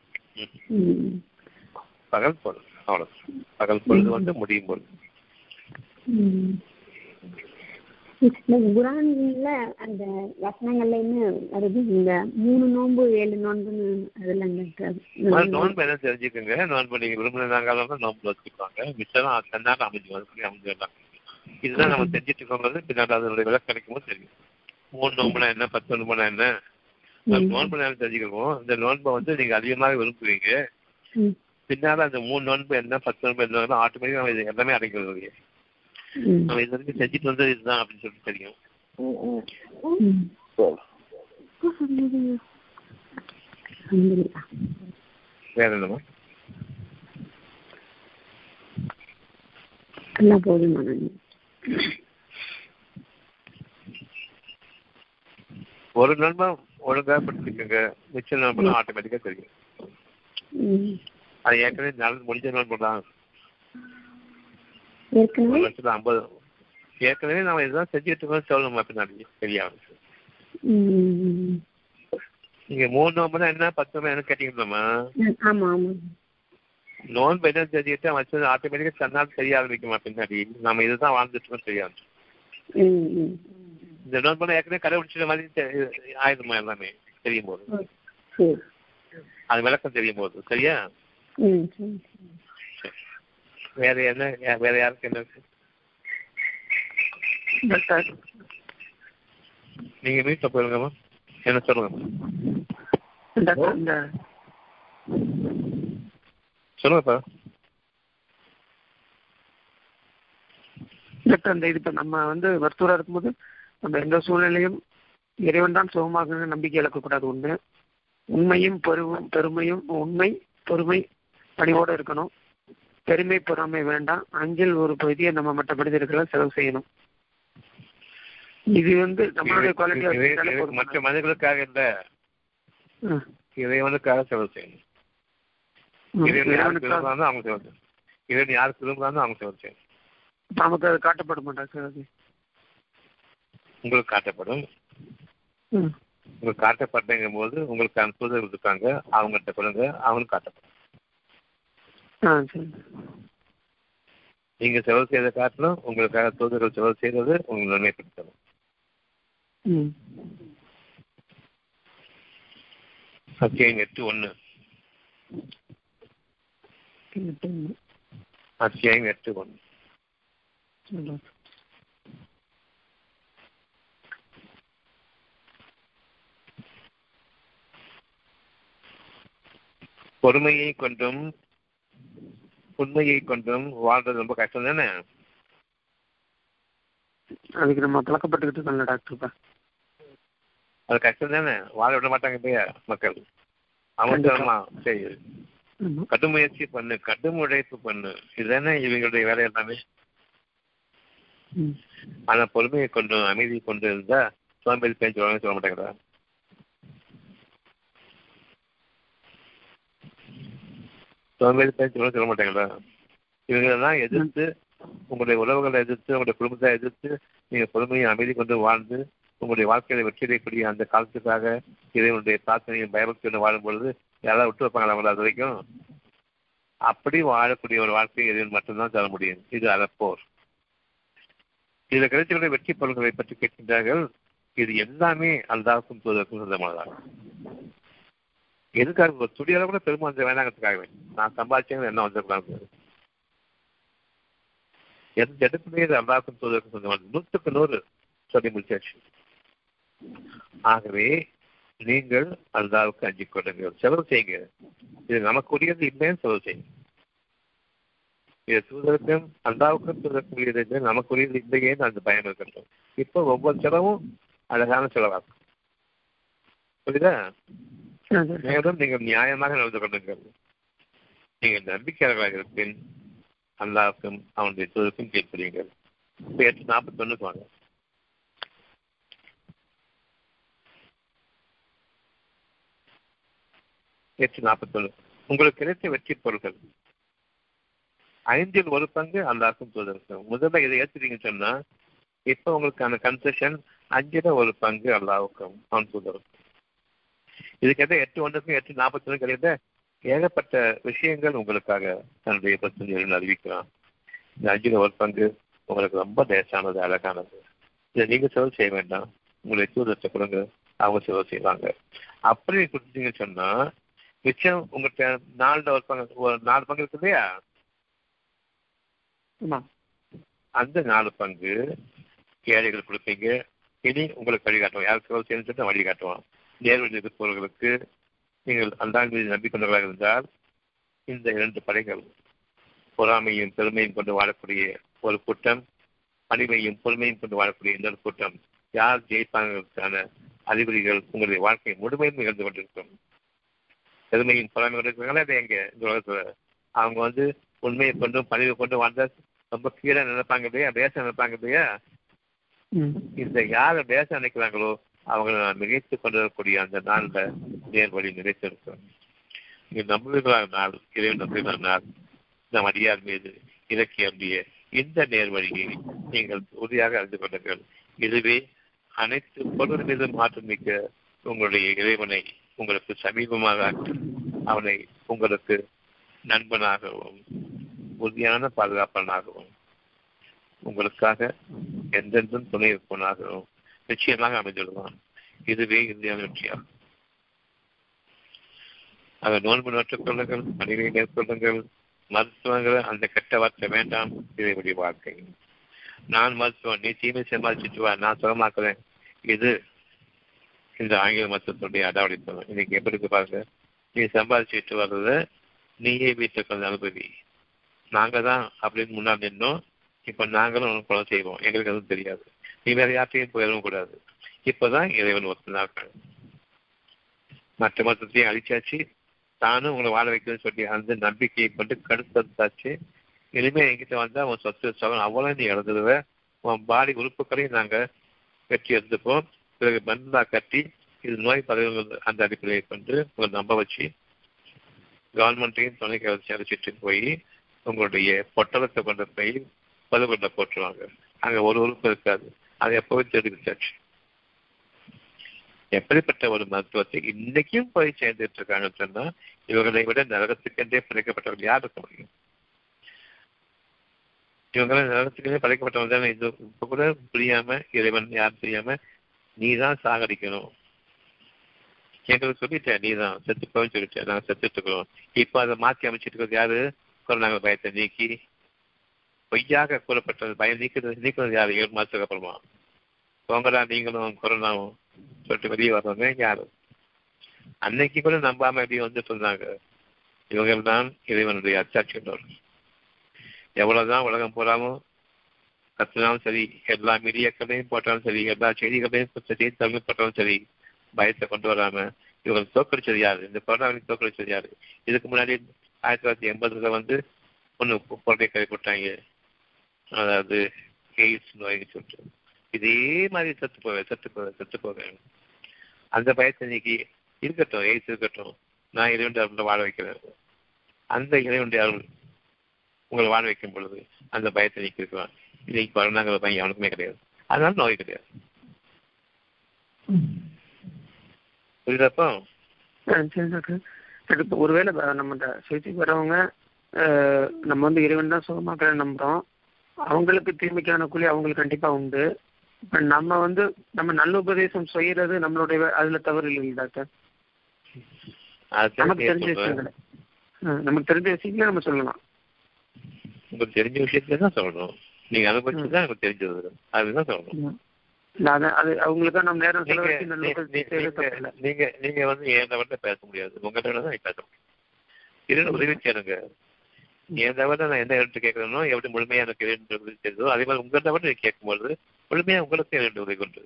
பகல் பொழுது அவ்வளோ பகல் பொழுது வந்து முடியும் பொழுது குரான்ல அந்த வசனங்கள்லயுமே வருது. இந்த மூணு நோன்பு ஏழு நோன்புன்னு அதுல முதல்ல நோன்பு. என்ன தெரிஞ்சுக்கோங்க. நோன்பு நீங்க விரும்பினாங்க நோன்பு வச்சுக்குவாங்க மிச்சம் தன்னால அமைஞ்சு வந்து அமைஞ்சிடலாம் இதுதான் நம்ம செஞ்சுட்டு இருக்கோங்கிறது பின்னாடி அதனுடைய விளக்கு கிடைக்கும் போது தெரியும். மூணு நோம்புனா என்ன பத்து நோம்புனா என்ன? நோன்பு நேரம் தெரிஞ்சுக்கிறோம் இந்த நோன்பை வந்து நீங்க அதிகமாக விரும்புவீங்க. பின்னால அந்த மூணு நோன்பு என்ன பத்து நோன்பு என்ன ஆட்டோமேட்டிக்கா நம்ம இது எல்லாமே அடைக்கிறது. நம்ம இது வரைக்கும் செஞ்சுட்டு வந்தது இதுதான் அப்படின்னு சொல்லிட்டு தெரியும். வேற என்னமா எல்லாம் போதுமானது ஒரு நோன்பை ஒழுங்கா படிச்சுக்கோங்க மிச்ச நோன்புலாம் ஆட்டோமேட்டிக்கா தெரியும். அது ஏற்கனவே நாள் முடிஞ்ச தான் ஏற்கனவே? ஒரு ஐம்பது. ஏற்கனவே நம்ம இதுதான் செஞ்சுட்டு இருக்கோம் சொல்லணும் பின்னாடி ம். நீங்க மூணு நோம்புனா என்ன? பத்து நோம்பு என்ன கேட்டீங்களாமா நோன்பு என்ன தெரிஞ்சுக்கிட்டு வச்சது ஆட்டோமேட்டிக்கா தன்னால் தெரிய ஆரம்பிக்குமா பின்னாடி? நம்ம இதுதான் வாழ்ந்துட்டு இருக்கோம் ம் இந்த நோன்பு ஏற்கனவே கடைபிடிச்ச மாதிரி தெ- ஆயிடுமா எல்லாமே? தெரியும் போது அது விளக்கம் தெரியும் போது சரியா? ம். வேற என்ன வேற யாருக்கு என்ன? டாக்டர் நீங்க வீட்டுல போயிருங்கம்மா. என்ன சொல்லுங்க? டாக்டர் இந்த சொல்லுங்கப்பா டாக்டர் இந்த இது இப்ப நம்ம வந்து மருத்துவராக இருக்கும்போது நம்ம எந்த சூழ்நிலையும் இறைவன் தான் சுகமாக நம்பிக்கை இழக்கக்கூடாது. ஒண்ணு உண்மையும் பெருவும் பெருமையும் உண்மை பொறுமை பணிவோடு இருக்கணும். பெருமை பொறாமை வேண்டாம். அஞ்சில் ஒரு பகுதியை நம்ம மற்ற மனிதர்களை செலவு செய்யணும். இது வந்து நம்மளுடைய இது மற்ற குவாலிட்டி மனிதர்களுக்காக இல்ல. இறைவனுக்காக செலவு செய்யணும். அவங்க செலவு செய்யணும். இறைவன் யாருக்கு விரும்புறானோ அவங்க செலவு செய்யணும். நமக்கு அது காட்டப்பட மாட்டாங்க சார் அது? உங்களுக்கு காட்டப்படும். உங்களுக்கு காட்டப்பட்டங்கும் போது உங்களுக்கு அனுப்புதல் இருக்காங்க அவங்கள்ட்ட கொடுங்க அவங்களுக்கு காட்டப்படும். ஆ சரி. நீங்க செலவு செய்த காட்டிலும் உங்களுக்காக தூதர்கள் செலவு செய்தது உங்களுக்கு நன்மைப்படுத்தணும். ம். அத்தியாயம் எட்டு ஒண்ணு. அத்தியாயம் எட்டு சொல்லுங்க. பொறுமையை கொண்டும் உண்மையை கொண்டும் வாழ்றது ரொம்ப கஷ்டம் தானே? அதுக்கு நம்ம பழக்கப்பட்டுக்கிட்டு இருக்கோம்ல டாக்டர்ப்பா அது கஷ்டம் தானே? வாழ விட மாட்டாங்க இல்லையா மக்கள்? அவசரமா சரி. ஆமா. கடும் முயற்சி பண்ணு கடும் உழைப்பு பண்ணு. இதுதானே இவங்களுடைய வேலை எல்லாமே. ஆனா பொறுமையை கொண்டு அமைதி கொண்டு இருந்தா சோம்பேறி பேச்சு சொல்ல மாட்டாங்களா? சோம்பேறி பேச்சு கூட சொல்ல மாட்டாங்களா? இவங்களெல்லாம் எதிர்த்து உங்களுடைய உறவுகளை எதிர்த்து உங்களுடைய குடும்பத்தை எதிர்த்து நீங்க பொறுமையை அமைதி கொண்டு வாழ்ந்து உங்களுடைய வாழ்க்கையில வெற்றியடையக்கூடிய அந்த காலத்துக்காக இறைவனுடைய பிரார்த்தனையும் பயபக்தியுடன் வாழும் பொழுது யாராவது விட்டு வைப்பாங்களா அவங்கள அது வரைக்கும்? அப்படி வாழக்கூடிய ஒரு வாழ்க்கையை இறைவன் மட்டும்தான் தர முடியும். இது அறப்போர். இதுல கிடைத்த வெற்றி பொருள்களை பற்றி கேட்கின்றார்கள். இது எல்லாமே அல்லாவுக்கும் தூதருக்கும் சொந்தமானதாக எதுக்காக ஒரு துடியால கூட பெருமை வந்து வேணாங்கிறதுக்காகவே நான் சம்பாதிச்சேன் என்ன வந்துருக்கலாம் எந்த இடத்துலயே இது அல்லாக்கும் தூதருக்கும் சொந்தமானது நூற்றுக்கு நூறு சொல்லி முடிச்சாச்சு. ஆகவே நீங்கள் அல்லாவுக்கு அஞ்சிக் கொள்ளுங்கள். செலவு செய்யுங்க. இது நமக்குரியது இல்லைன்னு செலவு செய்யுங்க. இது தூதருக்கும் அல்லாவுக்கும் தூதருக்குரியது இல்லை நமக்குரியது இல்லையேன்னு அந்த பயம் இருக்கட்டும். இப்போ ஒவ்வொரு செலவும் அழகான செலவாகும். புரியுதா? மேலும் நீங்கள் நியாயமாக நடந்து கொள்ளுங்கள். நீங்கள் நம்பிக்கையாளர்களாக இருப்பின் அல்லாவுக்கும் அவனுடைய தூதருக்கும் கீழ்ப்படியுங்கள். எட்டு நாற்பத்தி நாற்பத்தொன்னுக்கு வாங்க. எட்டு நாற்பத்தொன்னு. உங்களுக்கு கிடைத்த வெற்றி பொருள்கள் ஐந்தில் ஒரு பங்கு அல்லாருக்கும் தூதருக்கும். முதல்ல இதை ஏற்றுறீங்கன்னு சொன்னா இப்ப உங்களுக்கான கன்செஷன் அஞ்சில் ஒரு பங்கு அல்லாவுக்கும் அவன் தூதருக்கும். இதுக்கேற்ற எட்டு ஒன்றுக்கும் எட்டு நாற்பத்தி ஒன்று கிடையாது ஏகப்பட்ட விஷயங்கள் உங்களுக்காக தன்னுடைய பிரச்சனைகள் அறிவிக்கிறான் இந்த அஞ்சுல ஒரு பங்கு உங்களுக்கு ரொம்ப லேசானது அழகானது. இதை நீங்க செலவு செய்ய வேண்டாம். உங்களுடைய தூதத்தை கொடுங்க. அவங்க செலவு செய்வாங்க. அப்படி கொடுத்தீங்கன்னு சொன்னா மிச்சம் உங்கள்கிட்ட நாலுல ஒரு பங்கு ஒரு நாலு பங்கு இருக்கு இல்லையா? அந்த நாலு பங்கு ஏழைகள் கொடுப்பீங்க. இனி உங்களுக்கு வழிகாட்டுவோம். யாருக்கு செலவு செய்யணும்னு சொல்லிட்டு வழிகாட்டுவோம். நேர்வழி இருப்பவர்களுக்கு நீங்கள் அந்த மீது நம்பிக்கொண்டவர்களாக இருந்தால் இந்த இரண்டு படைகள் பொறாமையும் பெருமையும் கொண்டு வாழக்கூடிய ஒரு கூட்டம் பணிவையும் பொறுமையும் கொண்டு வாழக்கூடிய இன்னொரு கூட்டம். யார் ஜெயிப்பாங்கிறதுக்கான அறிகுறிகள் உங்களுடைய வாழ்க்கை முழுமையும் நிகழ்ந்து கொண்டிருக்கும். பெருமையும் பொறாமை கொண்டு இருக்காங்களா அது எங்க? இந்த உலகத்துல. அவங்க வந்து உண்மையை கொண்டும் பணிவை கொண்டு வாழ்ந்தா ரொம்ப கீழே நினைப்பாங்க இல்லையா? பேச நினைப்பாங்க இல்லையா. இந்த யாரை பேச நினைக்கிறாங்களோ அவங்களை நான் மிகைத்து கொண்டிருக்கக்கூடிய அந்த நாள்ல நேர் வழி நினைத்திருக்கிறோம். நீங்க நம்புகிறார் நாள் இறைவன் நம்புகிறார் நாள். நம் அடியார் மீது இலக்கிய இந்த நேர் வழியை நீங்கள் உறுதியாக அறிந்து கொள்ளுங்கள் இதுவே அனைத்து பொருள் மீது மாற்றம் மிக்க உங்களுடைய இறைவனை உங்களுக்கு சமீபமாக அவனை உங்களுக்கு நண்பனாகவும் உறுதியான பாதுகாப்பனாகவும் உங்களுக்காக எந்தெந்தும் துணை இருப்பனாகவும் நிச்சயமாக அமைந்துவிடுவான் இதுவே இந்தியாவின் வெற்றியாகும். அதை நோன்பு நோற்றுக் கொள்ளுங்கள் பணிகளை மேற்கொள்ளுங்கள் மருத்துவங்கள் அந்த கெட்ட வார்த்தை வேண்டாம் இதைபடி வாழ்க்கை. நான் மருத்துவம் நீ தீமை சம்பாதிச்சுட்டு வா நான் சுகமாக்குறேன். இது இந்த ஆங்கில மருத்துவத்துடைய அடாவடித்தனம். இன்னைக்கு எப்படி இருக்கு பாருங்க. நீ சம்பாதிச்சுட்டு வர்றத நீயே வீட்டுக்கு வந்து அனுபவி. நாங்கள் தான் அப்படின்னு முன்னாடி நின்னோம் இப்போ நாங்களும் உனக்கு கொலை செய்வோம். எங்களுக்கு எதுவும் தெரியாது. நீ வேற யார்ட்டையும் போயிடவும் கூடாது. இப்பதான் இறைவன் ஒத்துனாக்கள் மற்ற மற்றத்தையும் அழிச்சாச்சு. தானும் உங்களை வாழ வைக்கணும்னு சொல்லி அந்த நம்பிக்கையை கொண்டு கடுத்தாச்சு இனிமே எங்கிட்ட வந்தா உன் சொத்து சவன் அவ்வளவு நீ இழந்துடுவ உன் பாடி உறுப்புகளையும் நாங்க வெற்றி எடுத்துப்போம். பிறகு பந்தா கட்டி இது நோய் பதவிகள் அந்த அடிப்படையை கொண்டு உங்களை நம்ப வச்சு கவர்மெண்ட்டையும் துணைக்கு வச்சு அழைச்சிட்டு போய் உங்களுடைய பொட்டலத்தை கொண்டு போய் பதுகொண்ட போட்டுருவாங்க. அங்க ஒரு உறுப்பு இருக்காது. அதை எப்பவே தேடி எப்படிப்பட்ட ஒரு மருத்துவத்தை இன்னைக்கும் போய் சேர்ந்துட்டு இருக்காங்கன்னு சொன்னா இவர்களை விட நரகத்துக்கென்றே பிழைக்கப்பட்டவர்கள் யார் இருக்க முடியும்? இவங்களை நரகத்துக்கென்றே படைக்கப்பட்டவங்க தானே? இது இப்ப கூட புரியாம இறைவன் யார் தெரியாம நீ தான் சாகடிக்கணும். எங்களுக்கு சொல்லிட்டேன் நீ தான் செத்து போய் சொல்லிட்டேன் நாங்க செத்துட்டு இருக்கிறோம். இப்ப அதை மாற்றி அமைச்சிட்டு இருக்கிறது யாரு? கொரோனா பயத்தை நீக்கி பொய்யாக கூறப்பட்டது பயம் நீக்கிறது நீக்கிறது யாரு? ஏழு மாசத்துக்கு அப்புறமா போங்கடா நீங்களும் கொரோனாவும் சொல்லிட்டு வெளியே வர்றவங்க யாரு அன்னைக்கு கூட நம்பாம எப்படி வந்துட்டு இருந்தாங்க. இவங்க தான் இறைவனுடைய அச்சாட்சியினர். எவ்வளவுதான் உலகம் போறாமோ கத்தினாலும் சரி எல்லா மீடியாக்களையும் போட்டாலும் சரி எல்லா செய்திகளையும் செய்தித்தாளும் போட்டாலும் சரி பயத்தை கொண்டு வராம இவங்க தோக்கடிச்சது யாரு? இந்த கொரோனாவின் தோக்கடிச்சது யாரு? இதுக்கு முன்னாடி ஆயிரத்தி தொள்ளாயிரத்தி எண்பதுல வந்து ஒன்று கொள்கை கை போட்டாங்க அதாவது எய்ட்ஸ் நோய்னு சொல்லிட்டு. இதே மாதிரி செத்து போவேன் செத்து போவேன் செத்து போவேன் அந்த பயத்தை நீக்கி இருக்கட்டும் எய்ஸ் இருக்கட்டும் நான் இறைவனுடைய வாழ வைக்கிறேன். அந்த இறைவனுடைய உங்களை வாழ வைக்கும் பொழுது அந்த பயத்தை நீக்கி இருக்கலாம் இன்னைக்கு கொரோனாங்கிற பையன் அவனுக்குமே கிடையாது. அதனால நோய் கிடையாது. புரியுதாப்போ சரி டாக்டர். ஒருவேளை நம்ம இந்த சிகிச்சைக்கு வரவங்க நம்ம வந்து இறைவன் தான் சுகமாக்கிற நம்புறோம். அவங்களுக்கு தீமைக்கான கூலி அவங்களுக்கு கண்டிப்பா உண்டு. நம்ம வந்து நம்ம நல்ல உபதேசம் செய்யறது நம்மளுடைய அதுல தவறு இல்லை டாக்டர். நமக்கு தெரிஞ்ச விஷயங்களை. நமக்கு தெரிஞ்ச விஷயங்களே நம்ம சொல்லலாம். உங்களுக்கு தெரிஞ்ச விஷயத்துல தான் சொல்லணும். நீங்க அனுபவிச்சு தான் எனக்கு தெரிஞ்சது. அதுதான் சொல்லணும். அது நீங்க நீங்க வந்து தவிர பேச முடியாது. உங்ககிட்ட தான் பேச முடியும். உதவி செய்யணுங்க. என் தவிர நான் எந்த இடத்து கேட்கறனோ எப்படி முழுமையா எனக்கு செய்தோ அதே மாதிரி உங்க தவிர கேட்கும்போது முழுமையா உங்களுக்கு இரண்டு உதவி கொண்டு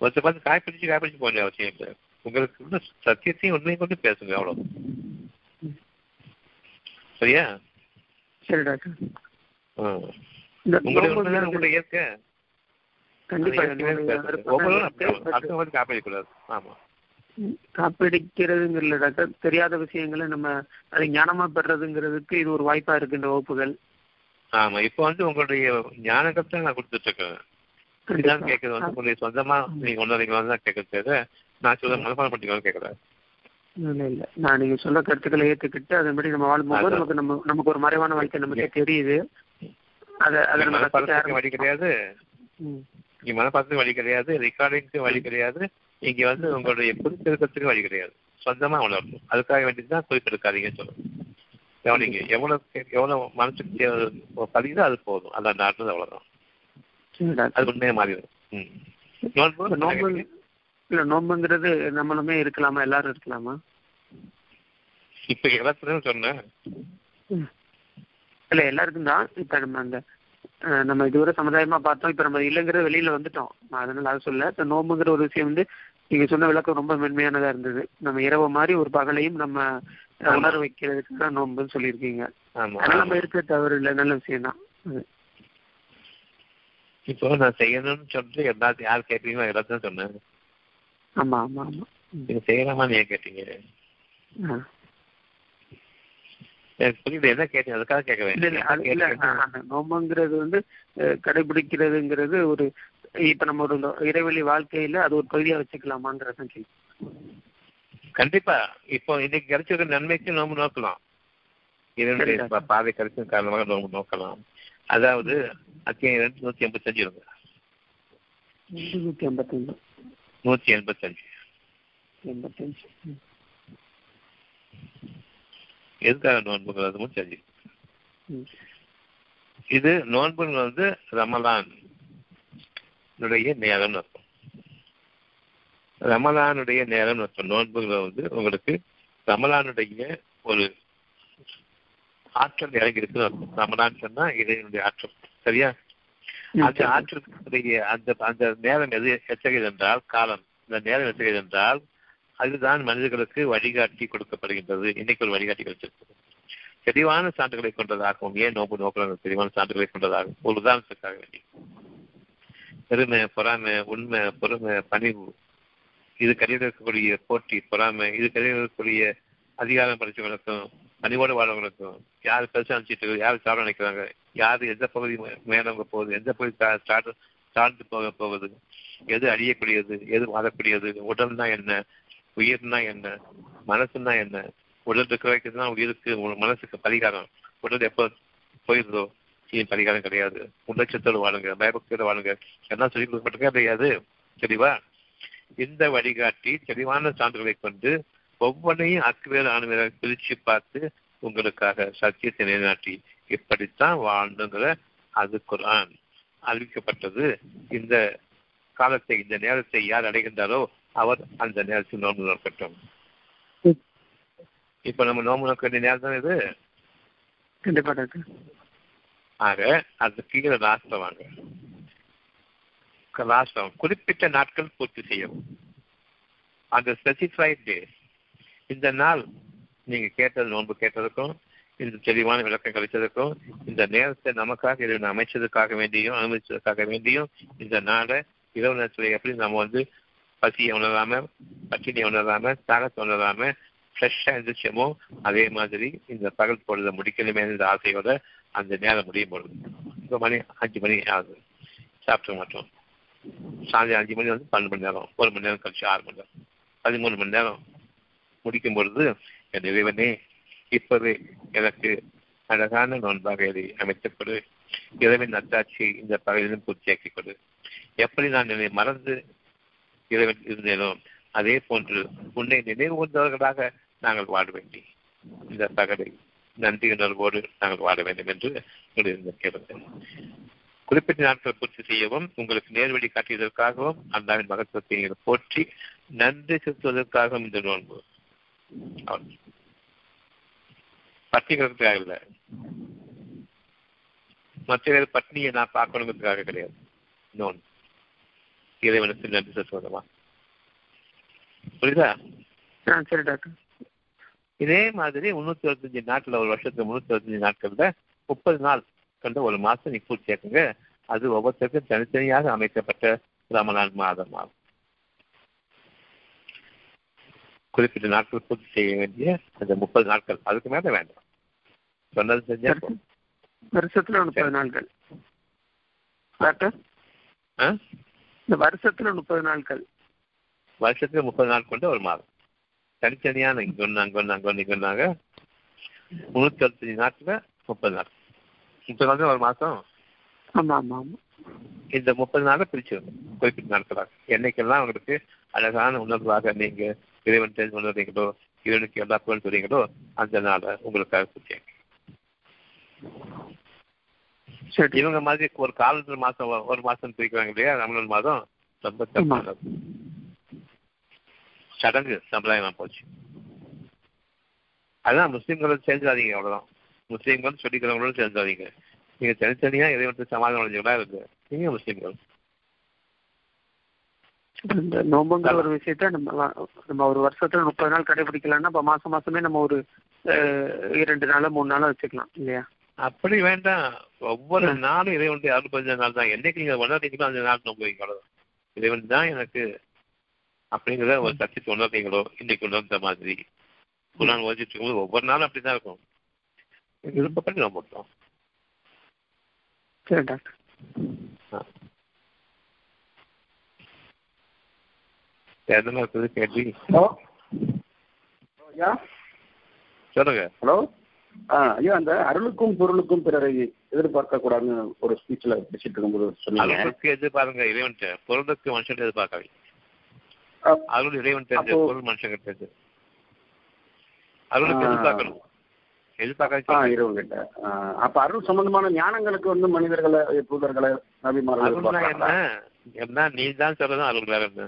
ஒருத்தர் பார்த்து காய் பிடிச்சு காய் பிடிச்சு போக அவசியம் இல்லை. உங்களுக்கு சத்தியத்தையும் உண்மையை கொண்டு பேசுங்க அவ்வளவு. சரியா? சரி டாக்டர். உங்களுடைய இயற்கை. காப்பிடக்கூடாது ஆமா. காப்பிடிக்கிறதுங்கிறத டாக்டர். தெரியாத விஷயங்களை நம்ம அதை ஞானமா பெறதுங்கிறதுக்கு இது ஒரு வாய்ப்பா இருக்கு இந்த வகுப்புகள். ஆமா இப்போ வந்து உங்களுடைய ஞானகத்தை நான் கொடுத்துட்டு இருக்கேன் கேட்கறது வந்து உங்களுடைய சொந்தமா நீங்க ஒன்றரைங்களா தான் கேட்கறது நான் சொல்ல மனப்பாடம் பண்ணிக்கலாம் கேட்கறேன் இல்ல இல்ல நான் நீங்க சொல்ல கருத்துக்களை ஏத்துக்கிட்டு அதன்படி நம்ம வாழும்போது நமக்கு நம்ம நமக்கு ஒரு மறைவான வாழ்க்கை நமக்கே தெரியுது. அத அத மனப்பாடத்துக்கு வழி கிடையாது. இங்க மனப்பாடத்துக்கு வழி கிடையாது. ரெக்கார்டிங்க்கு வழி கிடையாது. இங்க வந்து உங்களுடைய குறிப்பெடுக்கிறதுக்கு வழி கிடையாது. சொந்தமா உணரணும். அதுக்காக வேண்டியதுதான் குறிப்பெடுக்காதீங்கன்னு சொல்லணும் கவனிங்க. எவ்வளவு எவ்வளவு மனசுக்கு பதியுதோ அது போதும். அதான் நாட்டுறது அவ்வளவுதான். அது உண்மையை மாறிடும். நோன்பு இல்ல நோன்புங்கிறது நம்மளுமே இருக்கலாமா? எல்லாரும் இருக்கலாமா? இப்ப எல்லாத்துலயும் சொன்னேன். இல்ல எல்லாருக்கும் தான். இப்ப நம்ம அந்த நம்ம இதுவரை சமுதாயமா பார்த்தோம். இப்ப நம்ம இல்லைங்கிறது வெளியில வந்துட்டோம். அதனால அது சொல்ல இப்ப நோம்புங்கிற ஒரு விஷயம் வந்து நீங்க சொன்ன விளக்கம் ரொம்ப மென்மையானதா இருந்தது. நம்ம இரவு மாதிரி ஒரு பகலையும் நம்ம உணர வைக்கிறதுக்கு தான் நோம்புன்னு சொல்லியிருக்கீங்க. நம்ம இருக்க தவறு இல்லை நல்ல விஷயம் தான் இப்போ நான் செய்யணும்னு சொல்லிட்டு எல்லாத்தையும் யார் கேட்பீங்களோ எல்லாத்தையும் சொன்னேன். ஆமா ஆமா ஆமா. நீங்க செய்யலாமான்னு ஏன் கேட்டீங்க? எனக்கு புரியல என்ன கேட்டீங்க? அதுக்காக கேட்க வேண்டிய நோம்புங்கிறது வந்து கடைபிடிக்கிறதுங்கிறது ஒரு இப்ப நம்ம ஒரு இறைவெளி வாழ்க்கையில அது ஒரு பகுதியா வச்சுக்கலாமாங்கிறதான் கேள்வி. கண்டிப்பா. இப்போ இன்னைக்கு கிடைச்சிருக்க நன்மைக்கு நோம்பு நோக்கலாம். இதனுடைய பாதை கிடைச்சது காரணமாக நோம்பு நோக்கலாம். அதாவது அத்தியாயம் ரெண்டு நூத்தி எண்பத்தஞ்சு இருங்க நூத்தி ஐம்பத்தஞ்சு நூத்தி எண்பத்தஞ்சு. எண்பத்தஞ்சு. எதுக்காக நோன்புகள் அதுவும் தெரிஞ்சு ம். இது நோன்புகள் வந்து ரமலான். உடைய நேரம் அர்த்தம். ரமலானுடைய நேரம் நோன்புகள் வந்து உங்களுக்கு ரமலானுடைய ஒரு ஆற்றல் இறங்கி இருக்குன்னு அர்த்தம் ரமலான் சொன்னா இதனுடைய ஆற்றல். சரியா? அந்த ஆற்றலுடைய அந்த அந்த நேரம் எது எத்தகையது என்றால் காலம். இந்த நேரம் எத்தகையது என்றால் அதுதான் மனிதர்களுக்கு வழிகாட்டி கொடுக்கப்படுகின்றது. இன்னைக்கு ஒரு வழிகாட்டி கிடைச்சிருக்கு தெளிவான சான்றுகளை கொண்டதாகவும் ஏன் நோம்பு நோக்கலாம் தெளிவான சான்றுகளை கொண்டதாகும் ஒரு உதாரணத்துக்காக வேண்டி. பெருமை பொறாமை உண்மை பொறுமை பணிவு இது கடையில் இருக்கக்கூடிய போட்டி பொறாமை இது கடையில் இருக்கக்கூடிய அதிகாரம் படிச்சவங்களுக்கும் பணிவோடு வாழ்றவங்களுக்கும் யார் பெருசா அனுப்பிச்சிட்டு யார் சாப்பிட நினைக்கிறாங்க யார் எந்த பகுதி மேலவங்க போகுது எந்த பகுதி தாழ்ந்து போக போகுது எது அழியக்கூடியது எது வாழக்கூடியது உடல்னா என்ன உயிர்னா என்ன மனசுனா என்ன உடல் இருக்க வரைக்கும் தான் உயிருக்கு மனசுக்கு பரிகாரம் உடல் எப்போ போயிருந்தோ இனி பரிகாரம் கிடையாது. உள்ளட்சத்தோடு வாழுங்க பயபக்தியோடு வாழுங்க. எல்லாம் சொல்லி கொடுக்கப்பட்டிருக்கா கிடையாது தெளிவா இந்த வழிகாட்டி தெளிவான சான்றுகளை கொண்டு ஒவ்வொன்றையும் அக்குவேர் ஆணுவேர பிரிச்சு பார்த்து உங்களுக்காக சத்தியத்தை நிலைநாட்டி இப்படித்தான் வாழணுங்கிற அது குரான் அறிவிக்கப்பட்டது. இந்த காலத்தை இந்த நேரத்தை யார் அடைகின்றாரோ அவர் அந்த நேரத்தில் நோன்பு நோக்கட்டும். இப்ப நம்ம நோம்பு நோக்க வேண்டிய நேரம் தான் இது? கண்டிப்பா ஆக அது கீழே லாஸ்ட்ல வாங்க. கலாசம் குறிப்பிட்ட நாட்கள் பூர்த்தி செய்யவும். அந்த ஸ்பெசிஃபைட் டே இந்த நாள் நீங்க கேட்டது நோன்பு கேட்டதுக்கும் இந்த தெளிவான விளக்கம் கிடைச்சதுக்கும் இந்த நேரத்தை நமக்காக இதை அமைச்சதுக்காக வேண்டியும் அனுமதிச்சதுக்காக வேண்டியும் இந்த நாளை இரவு நேரத்தில் எப்படி நம்ம வந்து பசியை உணராம பட்டினியை உணராம தாகத்தை உணராம ஃப்ரெஷ்ஷாக இருந்துச்சோமோ அதே மாதிரி இந்த பகல் பொழுதை முடிக்கணுமே இந்த ஆசையோட அந்த நேரம் முடியும் பொழுது. இப்போ மணி அஞ்சு மணி ஆகுது. சாப்பிட மாட்டோம். சாயந்தரம் அஞ்சு மணி வந்து பன்னெண்டு மணி நேரம் ஒரு மணி நேரம் கழிச்சு ஆறு மணி நேரம். பதிமூணு மணி நேரம் முடிக்கும் பொழுது என் இறைவனே இப்போது எனக்கு அழகான நோன்பாக இதை அமைத்துக் கொடு. இறைவன் அத்தாட்சி இந்த பகையிலும் பூர்த்தியாக்கிக் கொடு. எப்படி நான் என்னை மறந்து இறைவன் இருந்தேனோ அதே போன்று உன்னை நினைவு கொண்டவர்களாக நாங்கள் வாழ வேண்டி. இந்த பகலை நன்றி உணர்வோடு நாங்கள் வாழ வேண்டும் என்று கேட்டேன் குறிப்பிட்ட நாட்கள் பூர்த்தி செய்யவும் உங்களுக்கு நேர்வழி காட்டியதற்காகவும் அல்லாவின் மகத்துவத்தை நீங்கள் போற்றி நன்றி செலுத்துவதற்காகவும் இந்த நோன்பு. பட்டிகளுக்காக இல்லை. மற்ற பட்னியை நான் பார்க்கணுங்கிறதுக்காக கிடையாது. நோன் இறைவனுக்கு நன்றி செலுத்துவதமா? புரியுதா? சரி டாக்டர். இதே மாதிரி முன்னூத்தி அறுபத்தஞ்சு நாட்கள் ஒரு வருஷத்துக்கு முன்னூத்தி அறுபத்தஞ்சு நாட்கள்ல முப்பது நாள் கண்ட ஒரு மாசம் நீ பூர்த்தியாக்குங்க அது ஒவ்வொருத்தருக்கும் தனித்தனியாக அமைக்கப்பட்ட ரமலான் மாதம் ஆகும் குறிப்பிட்ட நாட்கள் பூர்த்தி செய்ய வேண்டிய அந்த முப்பது நாட்கள். அதுக்கு மேல வேண்டாம். சொன்னது செஞ்சா. வருஷத்துல முப்பது நாட்கள்? இந்த வருஷத்துல முப்பது நாட்கள். வருஷத்துக்கு முப்பது நாள் கொண்ட ஒரு மாதம். தனித்தனியான இங்க ஒண்ணு அங்க ஒண்ணு அங்க ஒண்ணு இங்க ஒண்ணாக முன்னூத்தி அறுபத்தஞ்சு நாட்கள் முப்பது நாள் முப்பது நாள் ஒரு மாசம்? ஆமா ஆமா ஆமா. இந்த முப்பது நாளை பிரிச்சிருங்க குறிப்பிட்ட நாட்களாக. என்னைக்கெல்லாம் உங்களுக்கு அழகான உணர்வாக நீங்க இறைவன் தெரிந்து உணர்றீங்களோ இறைவனுக்கு எல்லா புகழும் சொல்றீங்களோ அந்த நாளை உங்களுக்காக பூர்த்தியாங்க சரி. இவங்க மாதிரி ஒரு காலண்டர் மாசம் ஒரு மாசம் பிரிக்கிறாங்க இல்லையா? ரமணன் மாதம் ரொம்ப தப்பானது. சடங்கு சம்பிரதாயமா போச்சு. அதான் முஸ்லீம்களோட சேர்ந்துடாதீங்க அவ்வளவுதான். முஸ்லீம்கள் சொல்லிக்கிறவங்களோட சேர்ந்துடாதீங்க நீங்க தனித்தனியா இறைவனுக்கு சமாதானம் அடைஞ்சவங்களா இருக்கு நீங்க முஸ்லீம்கள். இந்த நோம்புங்கிற ஒரு விஷயத்த நம்ம நம்ம ஒரு வருஷத்துல முப்பது நாள் கடைபிடிக்கலாம்னா இப்ப மாசம் மாசமே நம்ம ஒரு இரண்டு நாளோ மூணு நாளோ வச்சுக்கலாம் இல்லையா? அப்படி வேண்டாம். ஒவ்வொரு நாளும் இறைவனுடைய அருள் பதினஞ்சு நாள் தான். என்னைக்கு நீங்க உணர்றீங்களோ அந்த நாள் நோம்புவீங்க அவ்வளவுதான். இறைவன் தான் எனக்கு அப்படிங்கிற ஒரு சத்தியத்தை உணர்றீங்களோ இன்னைக்கு உணர்ந்த மாதிரி. குரான் ஓதிட்டு இருக்கும்போது ஒவ்வொரு நாளும் அப்படிதான் இருக்கும். விருப்பப்பட்டு நோம்பு விட்டோம் சரி டாக்டர் எதனா இருக்குது கேள்வி? ஹலோ? யா சொல்லுங்க. ஹலோ? ஆ ஐயா அந்த அருளுக்கும் பொருளுக்கும் பிறரை எதிர்பார்க்க கூடாதுன்னு ஒரு ஸ்பீச்ல பேசிட்டு இருக்கும்போது சொன்னீங்க. அருளுக்கு எதிர்பாருங்க பொருளுக்கு மனுஷன் எதிர்பார்க்காது அருள் இறைவன் தெரிஞ்சு பொருள் மனுஷங்க தெரிஞ்சு. அருளுக்கு ஆ. எதிர்பார்க்கணும் ஆ எதிர்பார்க்காது இறைவன் கிட்ட ஆ, அப்ப அருள் சம்பந்தமான ஞானங்களுக்கு வந்து மனிதர்களை தூதர்களை அருள்னா என்ன? என்ன? நீ தான் சொல்றதும் அருள் வேற என்ன?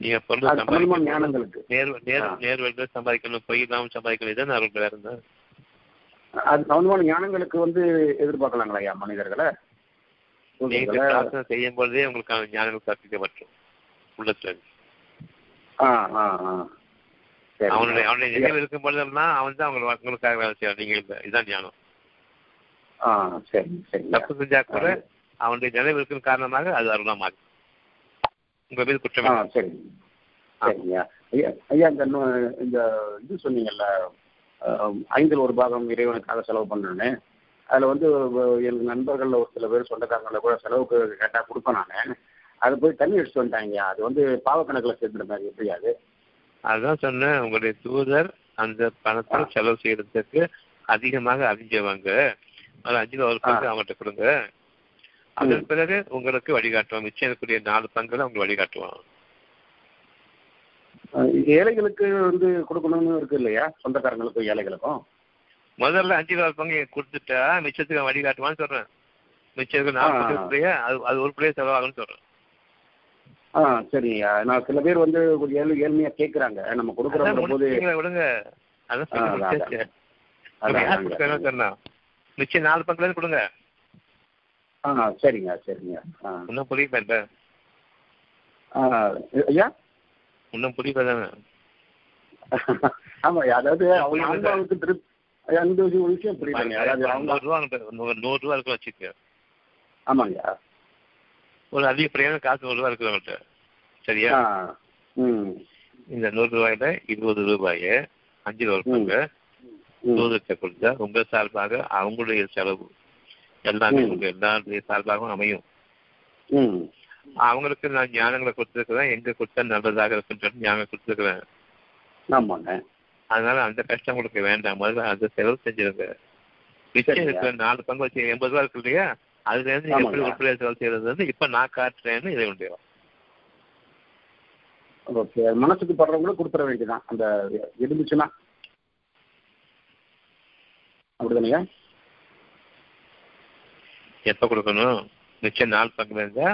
நீங்க அது சம்பந்தமான ஞானங்களுக்கு. நேர் நேர் சம்பாதிக்கணும் பொய் இல்லாம சம்பாதிக்கணும் இதுதான் அருள் வேற என்ன? அது சம்பந்தமான ஞானங்களுக்கு வந்து எதிர்பார்க்கலாங்களா ஐயா மனிதர்களை? நீங்க? பிரார்த்தனை செய்யும் பொழுதே உங்களுக்கான ஞானங்கள் கற்பிக்கப்பட்டோம் உள்ளத்துல. ஆ ஆ ஆ. அவனுடைய அவனுடைய நினைவு இருக்கும் பொழுதெல்லாம் அவன் தான் அவங்க உங்களுக்காக வேலை செய்யறான் நீங்க இல்ல இதுதான் ஞானம். ஆ சரி சரி தப்பு செஞ்சா கூட அவனுடைய நினைவு இருக்கும் காரணமாக அது அருளா மாறி உங்க மீது குற்றம் சரிங்க. ஐயா இந்த இந்த இது சொன்னீங்கல்ல ஐந்தில் ஒரு பாகம் இறைவனுக்காக செலவு பண்ணேன்னு. அதில் வந்து வ- என் நண்பர்களில் ஒரு சில பேர் சொந்தக்காரங்கள கூட செலவுக்கு கேட்டால் கொடுப்பேன் நான். அது போய் தண்ணி அடிச்சுட்டு வந்துட்டாங்க அது வந்து பாவக்கணக்கில் சேர்ந்துட மாதிரி எப்படி அது அதுதான் சொன்னேன் உங்களுடைய தூதர் அந்த பணத்தை செலவு செய்யறதுக்கு அதிகமாக அறிஞ்சவங்க. அது அஞ்சுல ஒரு பங்கு அவங்ககிட்ட கொடுங்க. அதன் பிறகு உங்களுக்கு வழிகாட்டுவோம் மிச்சம் இருக்கக்கூடிய நாலு பங்குல அவங்க வழிகாட்டுவோம் ஏழைகளுக்கு வந்து கொடுக்கணும்னு இருக்கு இல்லையா? சொந்தக்காரங்களுக்கும் ஏழைகளுக்கும்? முதல்ல அஞ்சு ஒரு பங்கு கொடுத்துட்டா மிச்சத்துக்கு வழிகாட்டுவான்னு சொல்றேன். மிச்சத்துக்கு நாலு. பங்கு அது அது ஒரு பிள்ளைய செலவாகும்னு சொல்றேன். ஆ சரிங்க. நான் சில பேர் வந்து கொஞ்சம் ஏழு ஏழ்மையாக கேட்குறாங்க நம்ம அதான் கொடுக்குறோம் போது விடுங்க அதான் மிச்சம் நாலு இருந்து கொடுங்க. ஆ சரிங்க சரிங்க. ஆ. இன்னும் புரியல ஆ, ஐயா? இன்னும் புரியல தானே. ஆமா அதாவது அவங்க ஆன்மாவுக்கு திருப்தி அந்த விஷயம் புரியுதுங்க அதாவது நூறு ரூபா நூறு ரூபா இருக்கு வச்சுக்க ஆமாங்க. ஒரு அதிகப்படியான காசு நூறு ரூபா இருக்கு சரியா? இந்த நூறு ரூபாயில இருபது ரூபாய அஞ்சு ரூபாய் பங்கு ம். தூதத்தை கொடுத்தா உங்க சார்பாக அவங்களுடைய செலவு எல்லாமே. உங்க எல்லாருடைய சார்பாகவும் அமையும். அவங்களுக்கு நான் ஞானங்களை கொடுத்துருக்கிறேன். எங்க கொடுத்தா நல்லதாக இருக்குன்னு ஞானம் கொடுத்துருக்கிறேன். ஆமாங்க. அதனால அந்த கஷ்டம் உங்களுக்கு வேண்டாம். முதல்ல அந்த செலவு செஞ்சிருங்க. மிச்சம் நாலு பங்கு வச்சு எண்பது ரூபா இருக்கு இல்லையா? அதுல இருந்து நீங்க எப்படி. உருப்படியா செலவு செய்யறது வந்து இப்ப நான் காட்டுறேன்னு இதை உண்டு ஓகே. மனசுக்கு படுறவங்களும் கொடுத்துட வேண்டியதான் அந்த இருந்துச்சுன்னா அப்படிதானேயா எப்ப கொடுக்கணும்? மிச்சம் நாலு பங்குல இருந்தா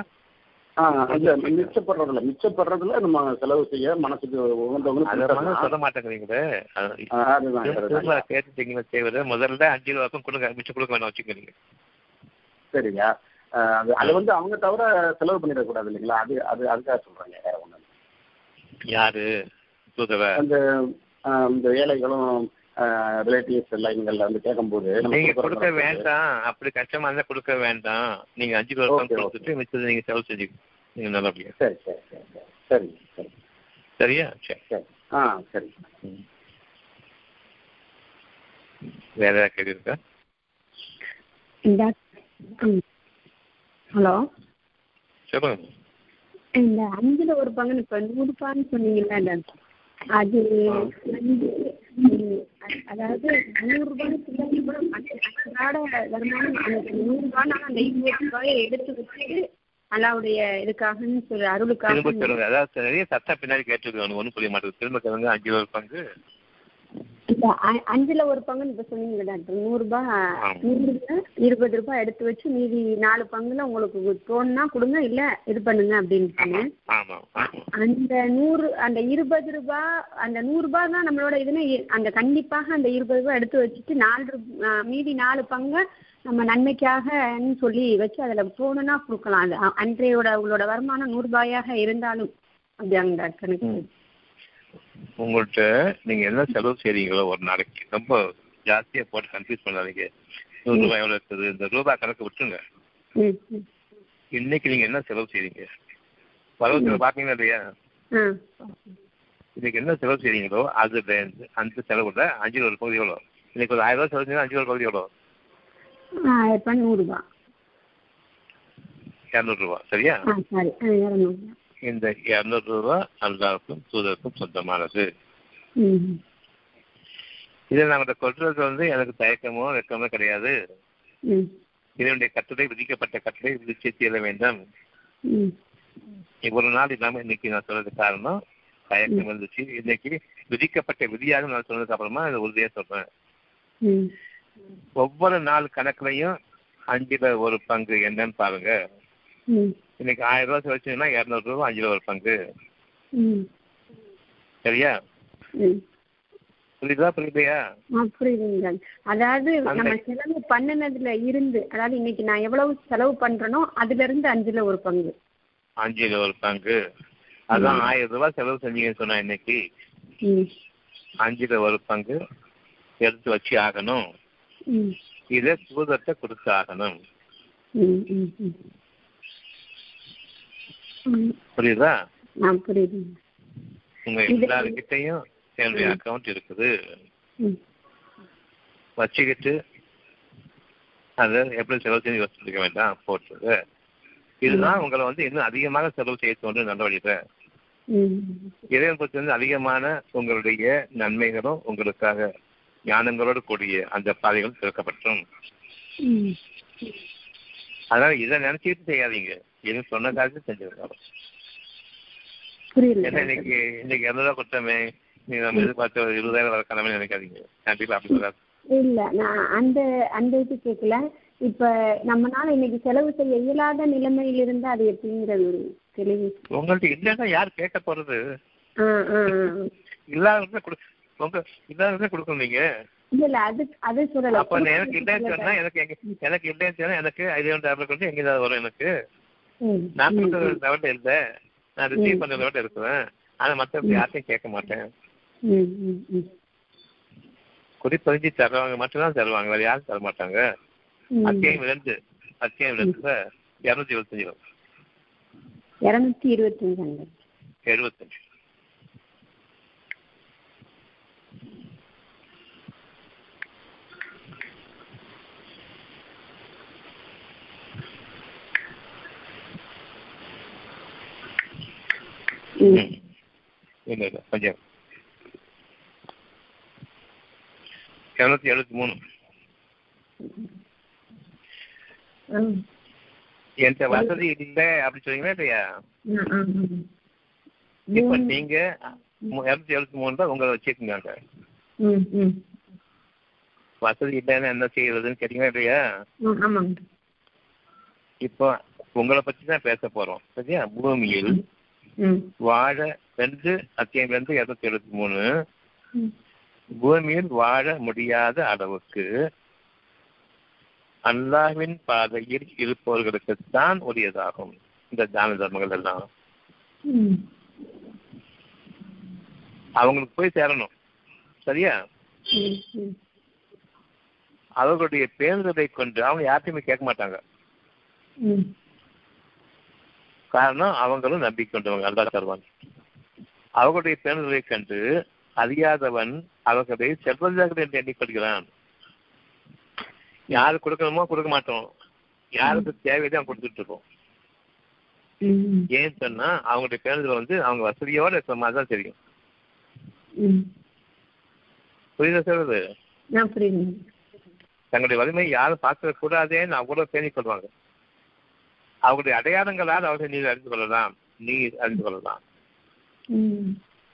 மிச்சப்படுறதுல மிச்சப்படுறதுல நம்ம செலவு செய்ய மனசுக்கு கொடுத்துடலாம். சொல்ல மாட்டேங்கிறீங்களே. கேட்டுட்டீங்களா செய்வது முதல்ல அஞ்சு ரூபாய்க்கும் கொடுங்க மிச்சம் கொடுக்க வேணாம் வச்சுக்கிறீங்க சரிங்க. அது அதை வந்து அவங்க தவிர செலவு பண்ணிடக்கூடாது இல்லைங்களா? அது அது அதுக்காக சொல்றேங்க வேற ஒண்ணு யாரு? அந்த ஆ, இந்த ஏழைகளும் ரிலேட்டிவ்ஸ் லைன்கள்ல வந்து கேட்கும்போது நீங்க கொடுக்க வேண்டாம். அப்படி கஷ்டமா இருந்தா கொடுக்க வேண்டாம். நீங்க அஞ்சு Okay, கொடுத்துட்டு மிச்சத்தை நீங்க செலவு செஞ்சுக்கணும் நீங்க நல்லபடியா. சரி சரி சரி சரி. சரிங்க சரி சரியா? சரி. சரி. ஆ சரி. வேற ஏதாவது கேள்வி இருக்கா ஹலோ? சொல்லுங்க. இந்த அஞ்சுல ஒரு பங்கு இப்ப நூறு ரூபான்னு சொன்னீங்கல்ல அது அதாவது நூறு ரூபான்னு பிள்ளைங்க கூட அந்த அன்றாட வருமானம் அந்த நூறு ரூபான்னு அந்த இருபது ரூபாயை எடுத்து வச்சுட்டு அல்லாவுடைய இதுக்காகன்னு சொல்லி திரும்ப அருளுக்காக சொல்லுங்க. அதாவது நிறைய சத்தம் பின்னாடி கேட்டுருக்கு ஒன்றும் புரிய மாட்டேங்குது. திரும்ப சொல்லுங்க. அஞ்சு ரூபாய் பங்கு. அ- அஞ்சுல ஒரு பங்குன்னு இப்ப சொன்னீங்க டாக்டர் நூறு ரூபாய் ஆமா. நூறு ரூபாய் இருபது ரூபாய் எடுத்து வச்சு மீதி நாலு பங்குல உங்களுக்கு தோணுனா கொடுங்க இல்ல இது பண்ணுங்க அப்படின்னு அந்த நூறு அந்த இருபது ரூபாய் அந்த நூறு ரூபாய் தான் நம்மளோட இதுன்னு அந்த கண்டிப்பாக அந்த இருபது ரூபாய் எடுத்து வச்சுட்டு நாலு மீதி நாலு பங்கை நம்ம நன்மைக்காகன்னு சொல்லி வச்சு அதுல போகணும்னா கொடுக்கலாம். அது அன்றையோட உங்களோட வருமானம் நூறு ரூபாயாக இருந்தாலும். அப்படியாங்க டாக்டர் எனக்கு உங்கள்கிட்ட நீங்க என்ன செலவு செய்றீங்களோ ஒரு நாளைக்கு ரொம்ப ஜாஸ்தியா போட்டு கன்ஃபியூஸ் பண்ணாதீங்க. நூறு ரூபாய் எவ்வளவு இருக்குது? இந்த ரூபாய் கணக்கு விட்டுருங்க. இன்னைக்கு நீங்க என்ன செலவு செய்றீங்க? பருவத்தில் பாத்தீங்களா இல்லையா? இன்னைக்கு என்ன செலவு செய்றீங்களோ இருந்து அந்த செலவுல அஞ்சு ஒரு பகுதி எவ்வளோ இன்னைக்கு ஒரு ஆயிரம் ரூபாய் செலவு செஞ்சா அஞ்சு ஒரு பகுதி எவ்வளோ ஆ இப்போ நூறுரூபா இரநூறு ரூபா சரியா? இந்த இரநூறு ரூபா அல்லாவுக்கும் தூதருக்கும் சொந்தமானது. இதை நாங்க கொள்றது வந்து எனக்கு தயக்கமோ வெக்கமோ கிடையாது. இதனுடைய கட்டளை விதிக்கப்பட்ட கட்டளை விதிச்சு தீர வேண்டும். ஒரு நாள் இல்லாம இன்னைக்கு நான் சொல்றது காரணம் தயக்கம் இருந்துச்சு. இன்னைக்கு விதிக்கப்பட்ட விதியாக நான் சொன்னதுக்கு அப்புறமா அதை உறுதியா சொல்றேன். ஒவ்வொரு நாள் கணக்குலையும் அஞ்சுல ஒரு பங்கு என்னன்னு பாருங்க. இன்னைக்கு ஆயிரம் ரூபாய் செலவச்சுன்னா இரநூறு ரூபா அஞ்சுல ஒரு பங்கு. ம். சரியா? ம். புரியுதா புரியுதையா? புரியுதுங்க அதாவது நம்ம செலவு பண்ணுனதுல இருந்து அதாவது இன்னைக்கு நான் எவ்வளவு செலவு பண்றேனோ அதுல இருந்து அஞ்சுல ஒரு பங்கு. அஞ்சுல ஒரு பங்கு. அதான் ஆயிரம் ரூபாய் செலவு செஞ்சீங்கன்னு சொன்னா இன்னைக்கு. அஞ்சுல ஒரு பங்கு எடுத்து வச்சு ஆகணும். ம். இதை சூதத்தை கொடுத்து ஆகணும் ம் ம் ம் ம். புரியுதா? உங்க எல்லாருக்கிட்டையும் என்னுடைய அக்கவுண்ட் இருக்குது. வச்சுக்கிட்டு அதை எப்படி செலவு செஞ்சு யோசிச்சிருக்க வேண்டாம் போட்டுருங்க. இதுதான் உங்களை வந்து இன்னும் அதிகமாக செலவு செய்ய தோன்று நடவடிக்கை ம். இறைவன் பொறுத்து வந்து அதிகமான உங்களுடைய நன்மைகளும் உங்களுக்காக ஞானங்களோடு கூடிய அந்த பாதைகளும் திறக்கப்பட்டும். அதனால இதை நினைச்சிட்டு செய்யாதீங்க. இது சொன்ன காலத்து செஞ்சிருக்காங்க புரியல ஏன்னா இன்னைக்கு இன்னைக்கு இரநூறுவா கொடுத்தோமே நீங்க நம்ம எதிர்பார்த்த ஒரு இருபதாயிரம் வர கடமை நினைக்காதீங்க. கண்டிப்பா அப்படி வராது. இல்ல நான் அந்த அந்த இது கேட்கல இப்ப நம்மனால இன்னைக்கு செலவு செய்ய இயலாத நிலைமையில இருந்து அது எப்படிங்கிறது ஒரு தெளிவு உங்கள்ட்ட இல்லைன்னா யார் கேட்க போறது. இல்லாதவங்க உங்க இல்லாதவங்க கொடுக்கணும் நீங்க. இல்ல இல்ல அது அது சொல்லல. அப்ப எனக்கு இல்லைன்னு சொன்னா எனக்கு எங்க எனக்கு இல்லைன்னு சொன்னா எனக்கு ஐடியா டேப்லெட் வந்து எங்க வரும் எனக்கு? நான் ம், கொடுக்குற லெவலில் இல்லை. நான் ரிசீவ் பண்ண லெவலில் இருக்கிறேன் ஆனா மற்றவங்க யார்ட்டையும் கேட்க மாட்டேன். குறிப்பறிஞ்சு தருவாங்க மட்டும்தான் தருவாங்க. வேற யாரும் தர மாட்டாங்க. அத்தியாயம் ரெண்டு அத்தியாயம் ரெண்டுல இருநூத்தி இருபத்தஞ்சு இருநூத்தி இருபத்தஞ்சாங்க எழுபத்தஞ்சு ம் ம். இல்ல இல்ல கொஞ்சம் இருநூத்தி எழுபத்தி மூணு. என்கிட்ட வசதி இல்லை அப்படி சொன்னீங்களா இல்லையா. இப்ப. நீங்க இருநூத்தி எழுபத்தி மூணு தான் உங்களை வச்சுக்கோங்க. வசதி இல்லைன்னா என்ன செய்யறதுன்னு கேட்டீங்களா இல்லையா இப்போ உங்களை பத்தி தான் பேச போறோம் சரியா பூமியில் வாழ ரெண்டு அத்தியாயம் ரெண்டு இருநூத்தி எழுபத்தி மூணு. பூமியில் வாழ முடியாத அளவுக்கு அல்லாஹ்வின் பாதையில் இருப்பவர்களுக்குத்தான் உரியதாகும். இந்த தான தர்மங்கள் எல்லாம். அவங்களுக்கு போய் சேரணும். சரியா? அவர்களுடைய பேருந்தலை கொண்டு அவங்க யார்ட்டையுமே கேட்க மாட்டாங்க. காரணம் அவங்களும் நம்பிக்கை கொண்டவங்க அல்லா தருவாங்க. அவர்களுடைய பேருந்தலை கண்டு அறியாதவன் அவர்களை செல்வந்தர்கள் என்று எண்ணிக்கொள்கிறான். யாரு கொடுக்கணுமோ கொடுக்க மாட்டோம். யாருக்கு தேவையோ அவன் கொடுத்துட்டு இருக்கோம். ஏன்னு சொன்னா அவங்களுடைய பேருந்துல வந்து அவங்க வசதியோட இருக்கிற மாதிரி தான் தெரியும். புரியுதா சொல்றது? தங்களுடைய வலிமை யாரும் பார்க்க கூடாதேன்னு அவ்வளவு பேணிக் கொள்வாங்க அவங்களுடைய அடையாளங்களால் அவர்கள் நீர் அறிந்து கொள்ளலாம். நீர் அறிந்து கொள்ளலாம்.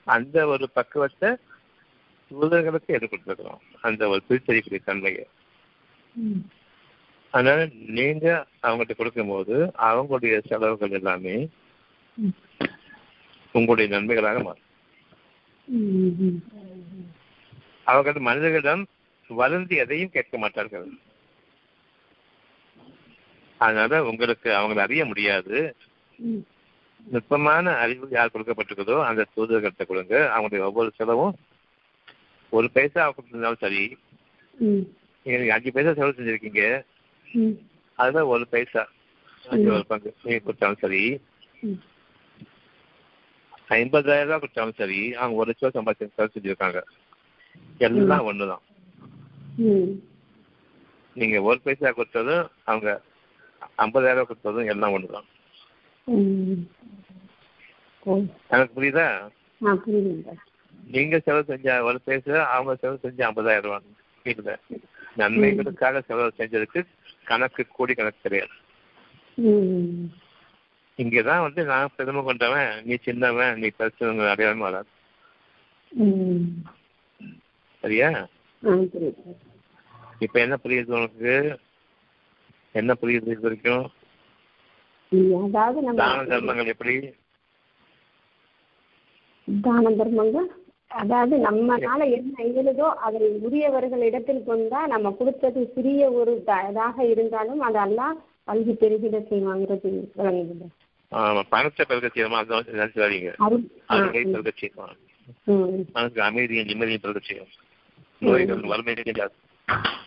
அந்த ஒரு பக்குவத்தை தூதர்களுக்கு எடுத்துக்கொண்டிருக்கிறோம் அந்த ஒரு பிரித்தறிக்கூடிய தன்மையை. அதனால நீங்க அவங்ககிட்ட கொடுக்கும்போது அவங்களுடைய செலவுகள் எல்லாமே உங்களுடைய நன்மைகளாக மாறும். அவர்கள் மனிதர்களிடம் வளர்ந்து எதையும் கேட்க மாட்டார்கள். அதனால உங்களுக்கு அவங்களை அறிய முடியாது. நுட்பமான அறிவு யார் கொடுக்கப்பட்டிருக்குதோ அந்த தூதர்கிட்ட கொடுங்க. அவங்களுடைய ஒவ்வொரு செலவும் ஒரு பைசா கொடுத்திருந்தாலும் சரி நீங்க அஞ்சு பைசா செலவு செஞ்சிருக்கீங்க. அதுல ஒரு பைசா ஒரு பங்கு நீங்க கொடுத்தாலும் சரி. ஐம்பதாயிரம் ரூபாய் கொடுத்தாலும் சரி அவங்க ஒரு லட்சம் சம்பாதிச்சு செலவு செஞ்சிருக்காங்க. எல்லாம் ஒண்ணுதான். நீங்க ஒரு பைசா கொடுத்ததும் அவங்க ஐம்பதாயிரம் ரூபாய் கொடுத்ததும் எல்லாம் ஓ. எனக்கு புரியுதா? நீங்க செலவு செஞ்ச ஒரு பேச அவங்க செலவு செஞ்சு ஐம்பதாயிரம் ரூபாய் இல்ல நன்மைகளுக்காக செலவு செஞ்சதுக்கு கணக்கு கோடி கணக்கு கிடையாது. இங்கதான் வந்து நான் பெருமை கொண்டவன் நீ சின்னவன் நீ பெருசவங்க அடையாளமே வராது. சரியா. இப்ப என்ன புரியுது உனக்கு? என்ன புரியுது இது வரைக்கும்? தான தர்மங்கள் எப்படி? தான தர்மங்கள்? அதாவது நம்மனால என்ன இயலுதோ அதை உரியவர்களிடத்தில் கொண்டா நம்ம கொடுத்தது சிறிய ஒரு இதாக இருந்தாலும் அதெல்லாம் பல்கி பெருகிட செய்வாங்கிறது விளங்குது ஆமா. பணத்தை பெருக்க செய்யணுமா? அதை நினைச்சாதீங்க அருள் ஆ, அருளை ம், பெருக்க செய்யணும்? மனசுக்கு அமைதியும் நிம்மதியும் பெருக்க செய்யும் நோய்கள் வறுமை தீண்டாது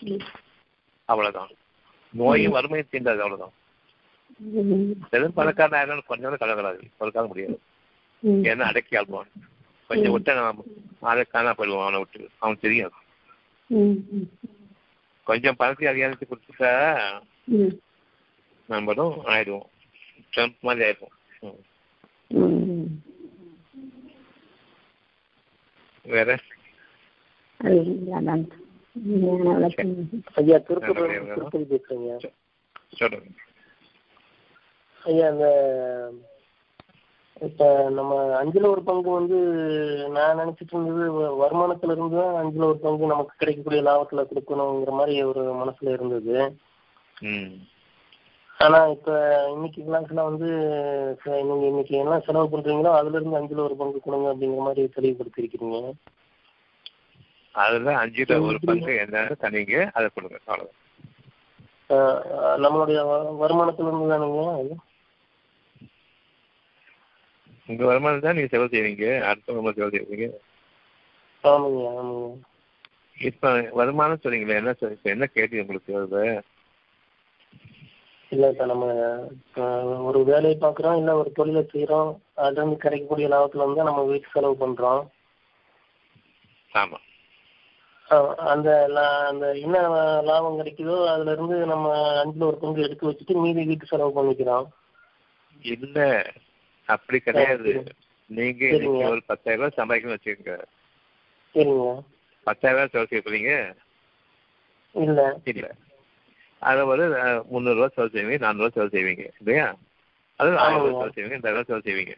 ம், அவ்வளவுதான். நோயும் வறுமை தீண்டாது அவ்வளவுதான். பெரும் பணக்காரன் ஆகணும் கொஞ்சம் கலக்கலாது ஒரு காலம் முடியாது. ஏன்னா அடக்கி ஆள்வான் கொஞ்சம் விட்டு நான் ஆளை காணா போயிடுவான் அவனை விட்டு. அவன் தெரியும். கொஞ்சம் பணத்தை அதிகாரத்தை கொடுத்துட்டா நம்மளும் ஆயிடுவோம். ட்ரம்ப் மாதிரி ஆயிடுவோம். வேற? ஐயா திருப்பதி. திருப்பதி பேசுறீங்க. ஐயா அந்த இப்ப நம்ம அஞ்சுல ஒரு பங்கு வந்து நான் நினைச்சிட்டு இருந்தது வருமானத்துல இருந்து தான் அஞ்சுல ஒரு பங்கு நமக்கு கிடைக்கக்கூடிய லாபத்துல கொடுக்கணுங்கிற மாதிரி ஒரு மனசுல இருந்தது. ஆனா இப்ப இன்னைக்கு கிளாஸ்ல வந்து நீங்க இன்னைக்கு என்ன செலவு பண்றீங்களோ அதுல இருந்து அஞ்சுல ஒரு பங்கு கொடுங்க அப்படிங்கிற மாதிரி தெளிவுபடுத்திருக்கிறீங்க. அதுல அஞ்சுல ஒரு பங்கு என்னன்னு தனிங்க அதை கொடுங்க அவ்வளவுதான். நம்மளுடைய வருமானத்துல இருந்து தானுங்க அது? உங்க வருமானம் தான் நீங்க செலவு செய்வீங்க அடுத்த வருமானம் செலவு செய்வீங்க. ஆமாங்க ஆமாங்க. இப்ப வருமானம் சொன்னீங்களே என்ன இப்ப என்ன கேள்வி உங்களுக்கு வருது? இல்ல இப்ப நம்ம ஒரு வேலையை பாக்குறோம் இல்ல ஒரு தொழிலை செய்யறோம் அதுல இருந்து கிடைக்கக்கூடிய லாபத்துல வந்து நம்ம வீட்டு செலவு பண்றோம். ஆமா. அந்த அந்த என்ன லாபம் கிடைக்குதோ அதுல இருந்து நம்ம அஞ்சுல ஒரு பங்கு எடுத்து வச்சுட்டு மீதி வீட்டு செலவு பண்ணிக்கிறோம். இல்ல அப்படி கிடையாது. நீங்க ஒரு பத்தாயிரம் ரூபாய் சம்பாதிக்கணும்னு வச்சுக்கோங்க. சரிங்க. பத்தாயிரம் ரூபாய் செலவு செய்ய போறீங்க? இல்ல. இல்ல. அதை அஹ், முந்நூறு ரூபாய் செலவு செய்வீங்க நானூறு ரூபாய் செலவு செய்வீங்க. இல்லையா? அது ஆயிரம் ரூபாய் செலவு செய்வீங்க ரெண்டாயிரம் ரூபாய் செலவு செய்வீங்க.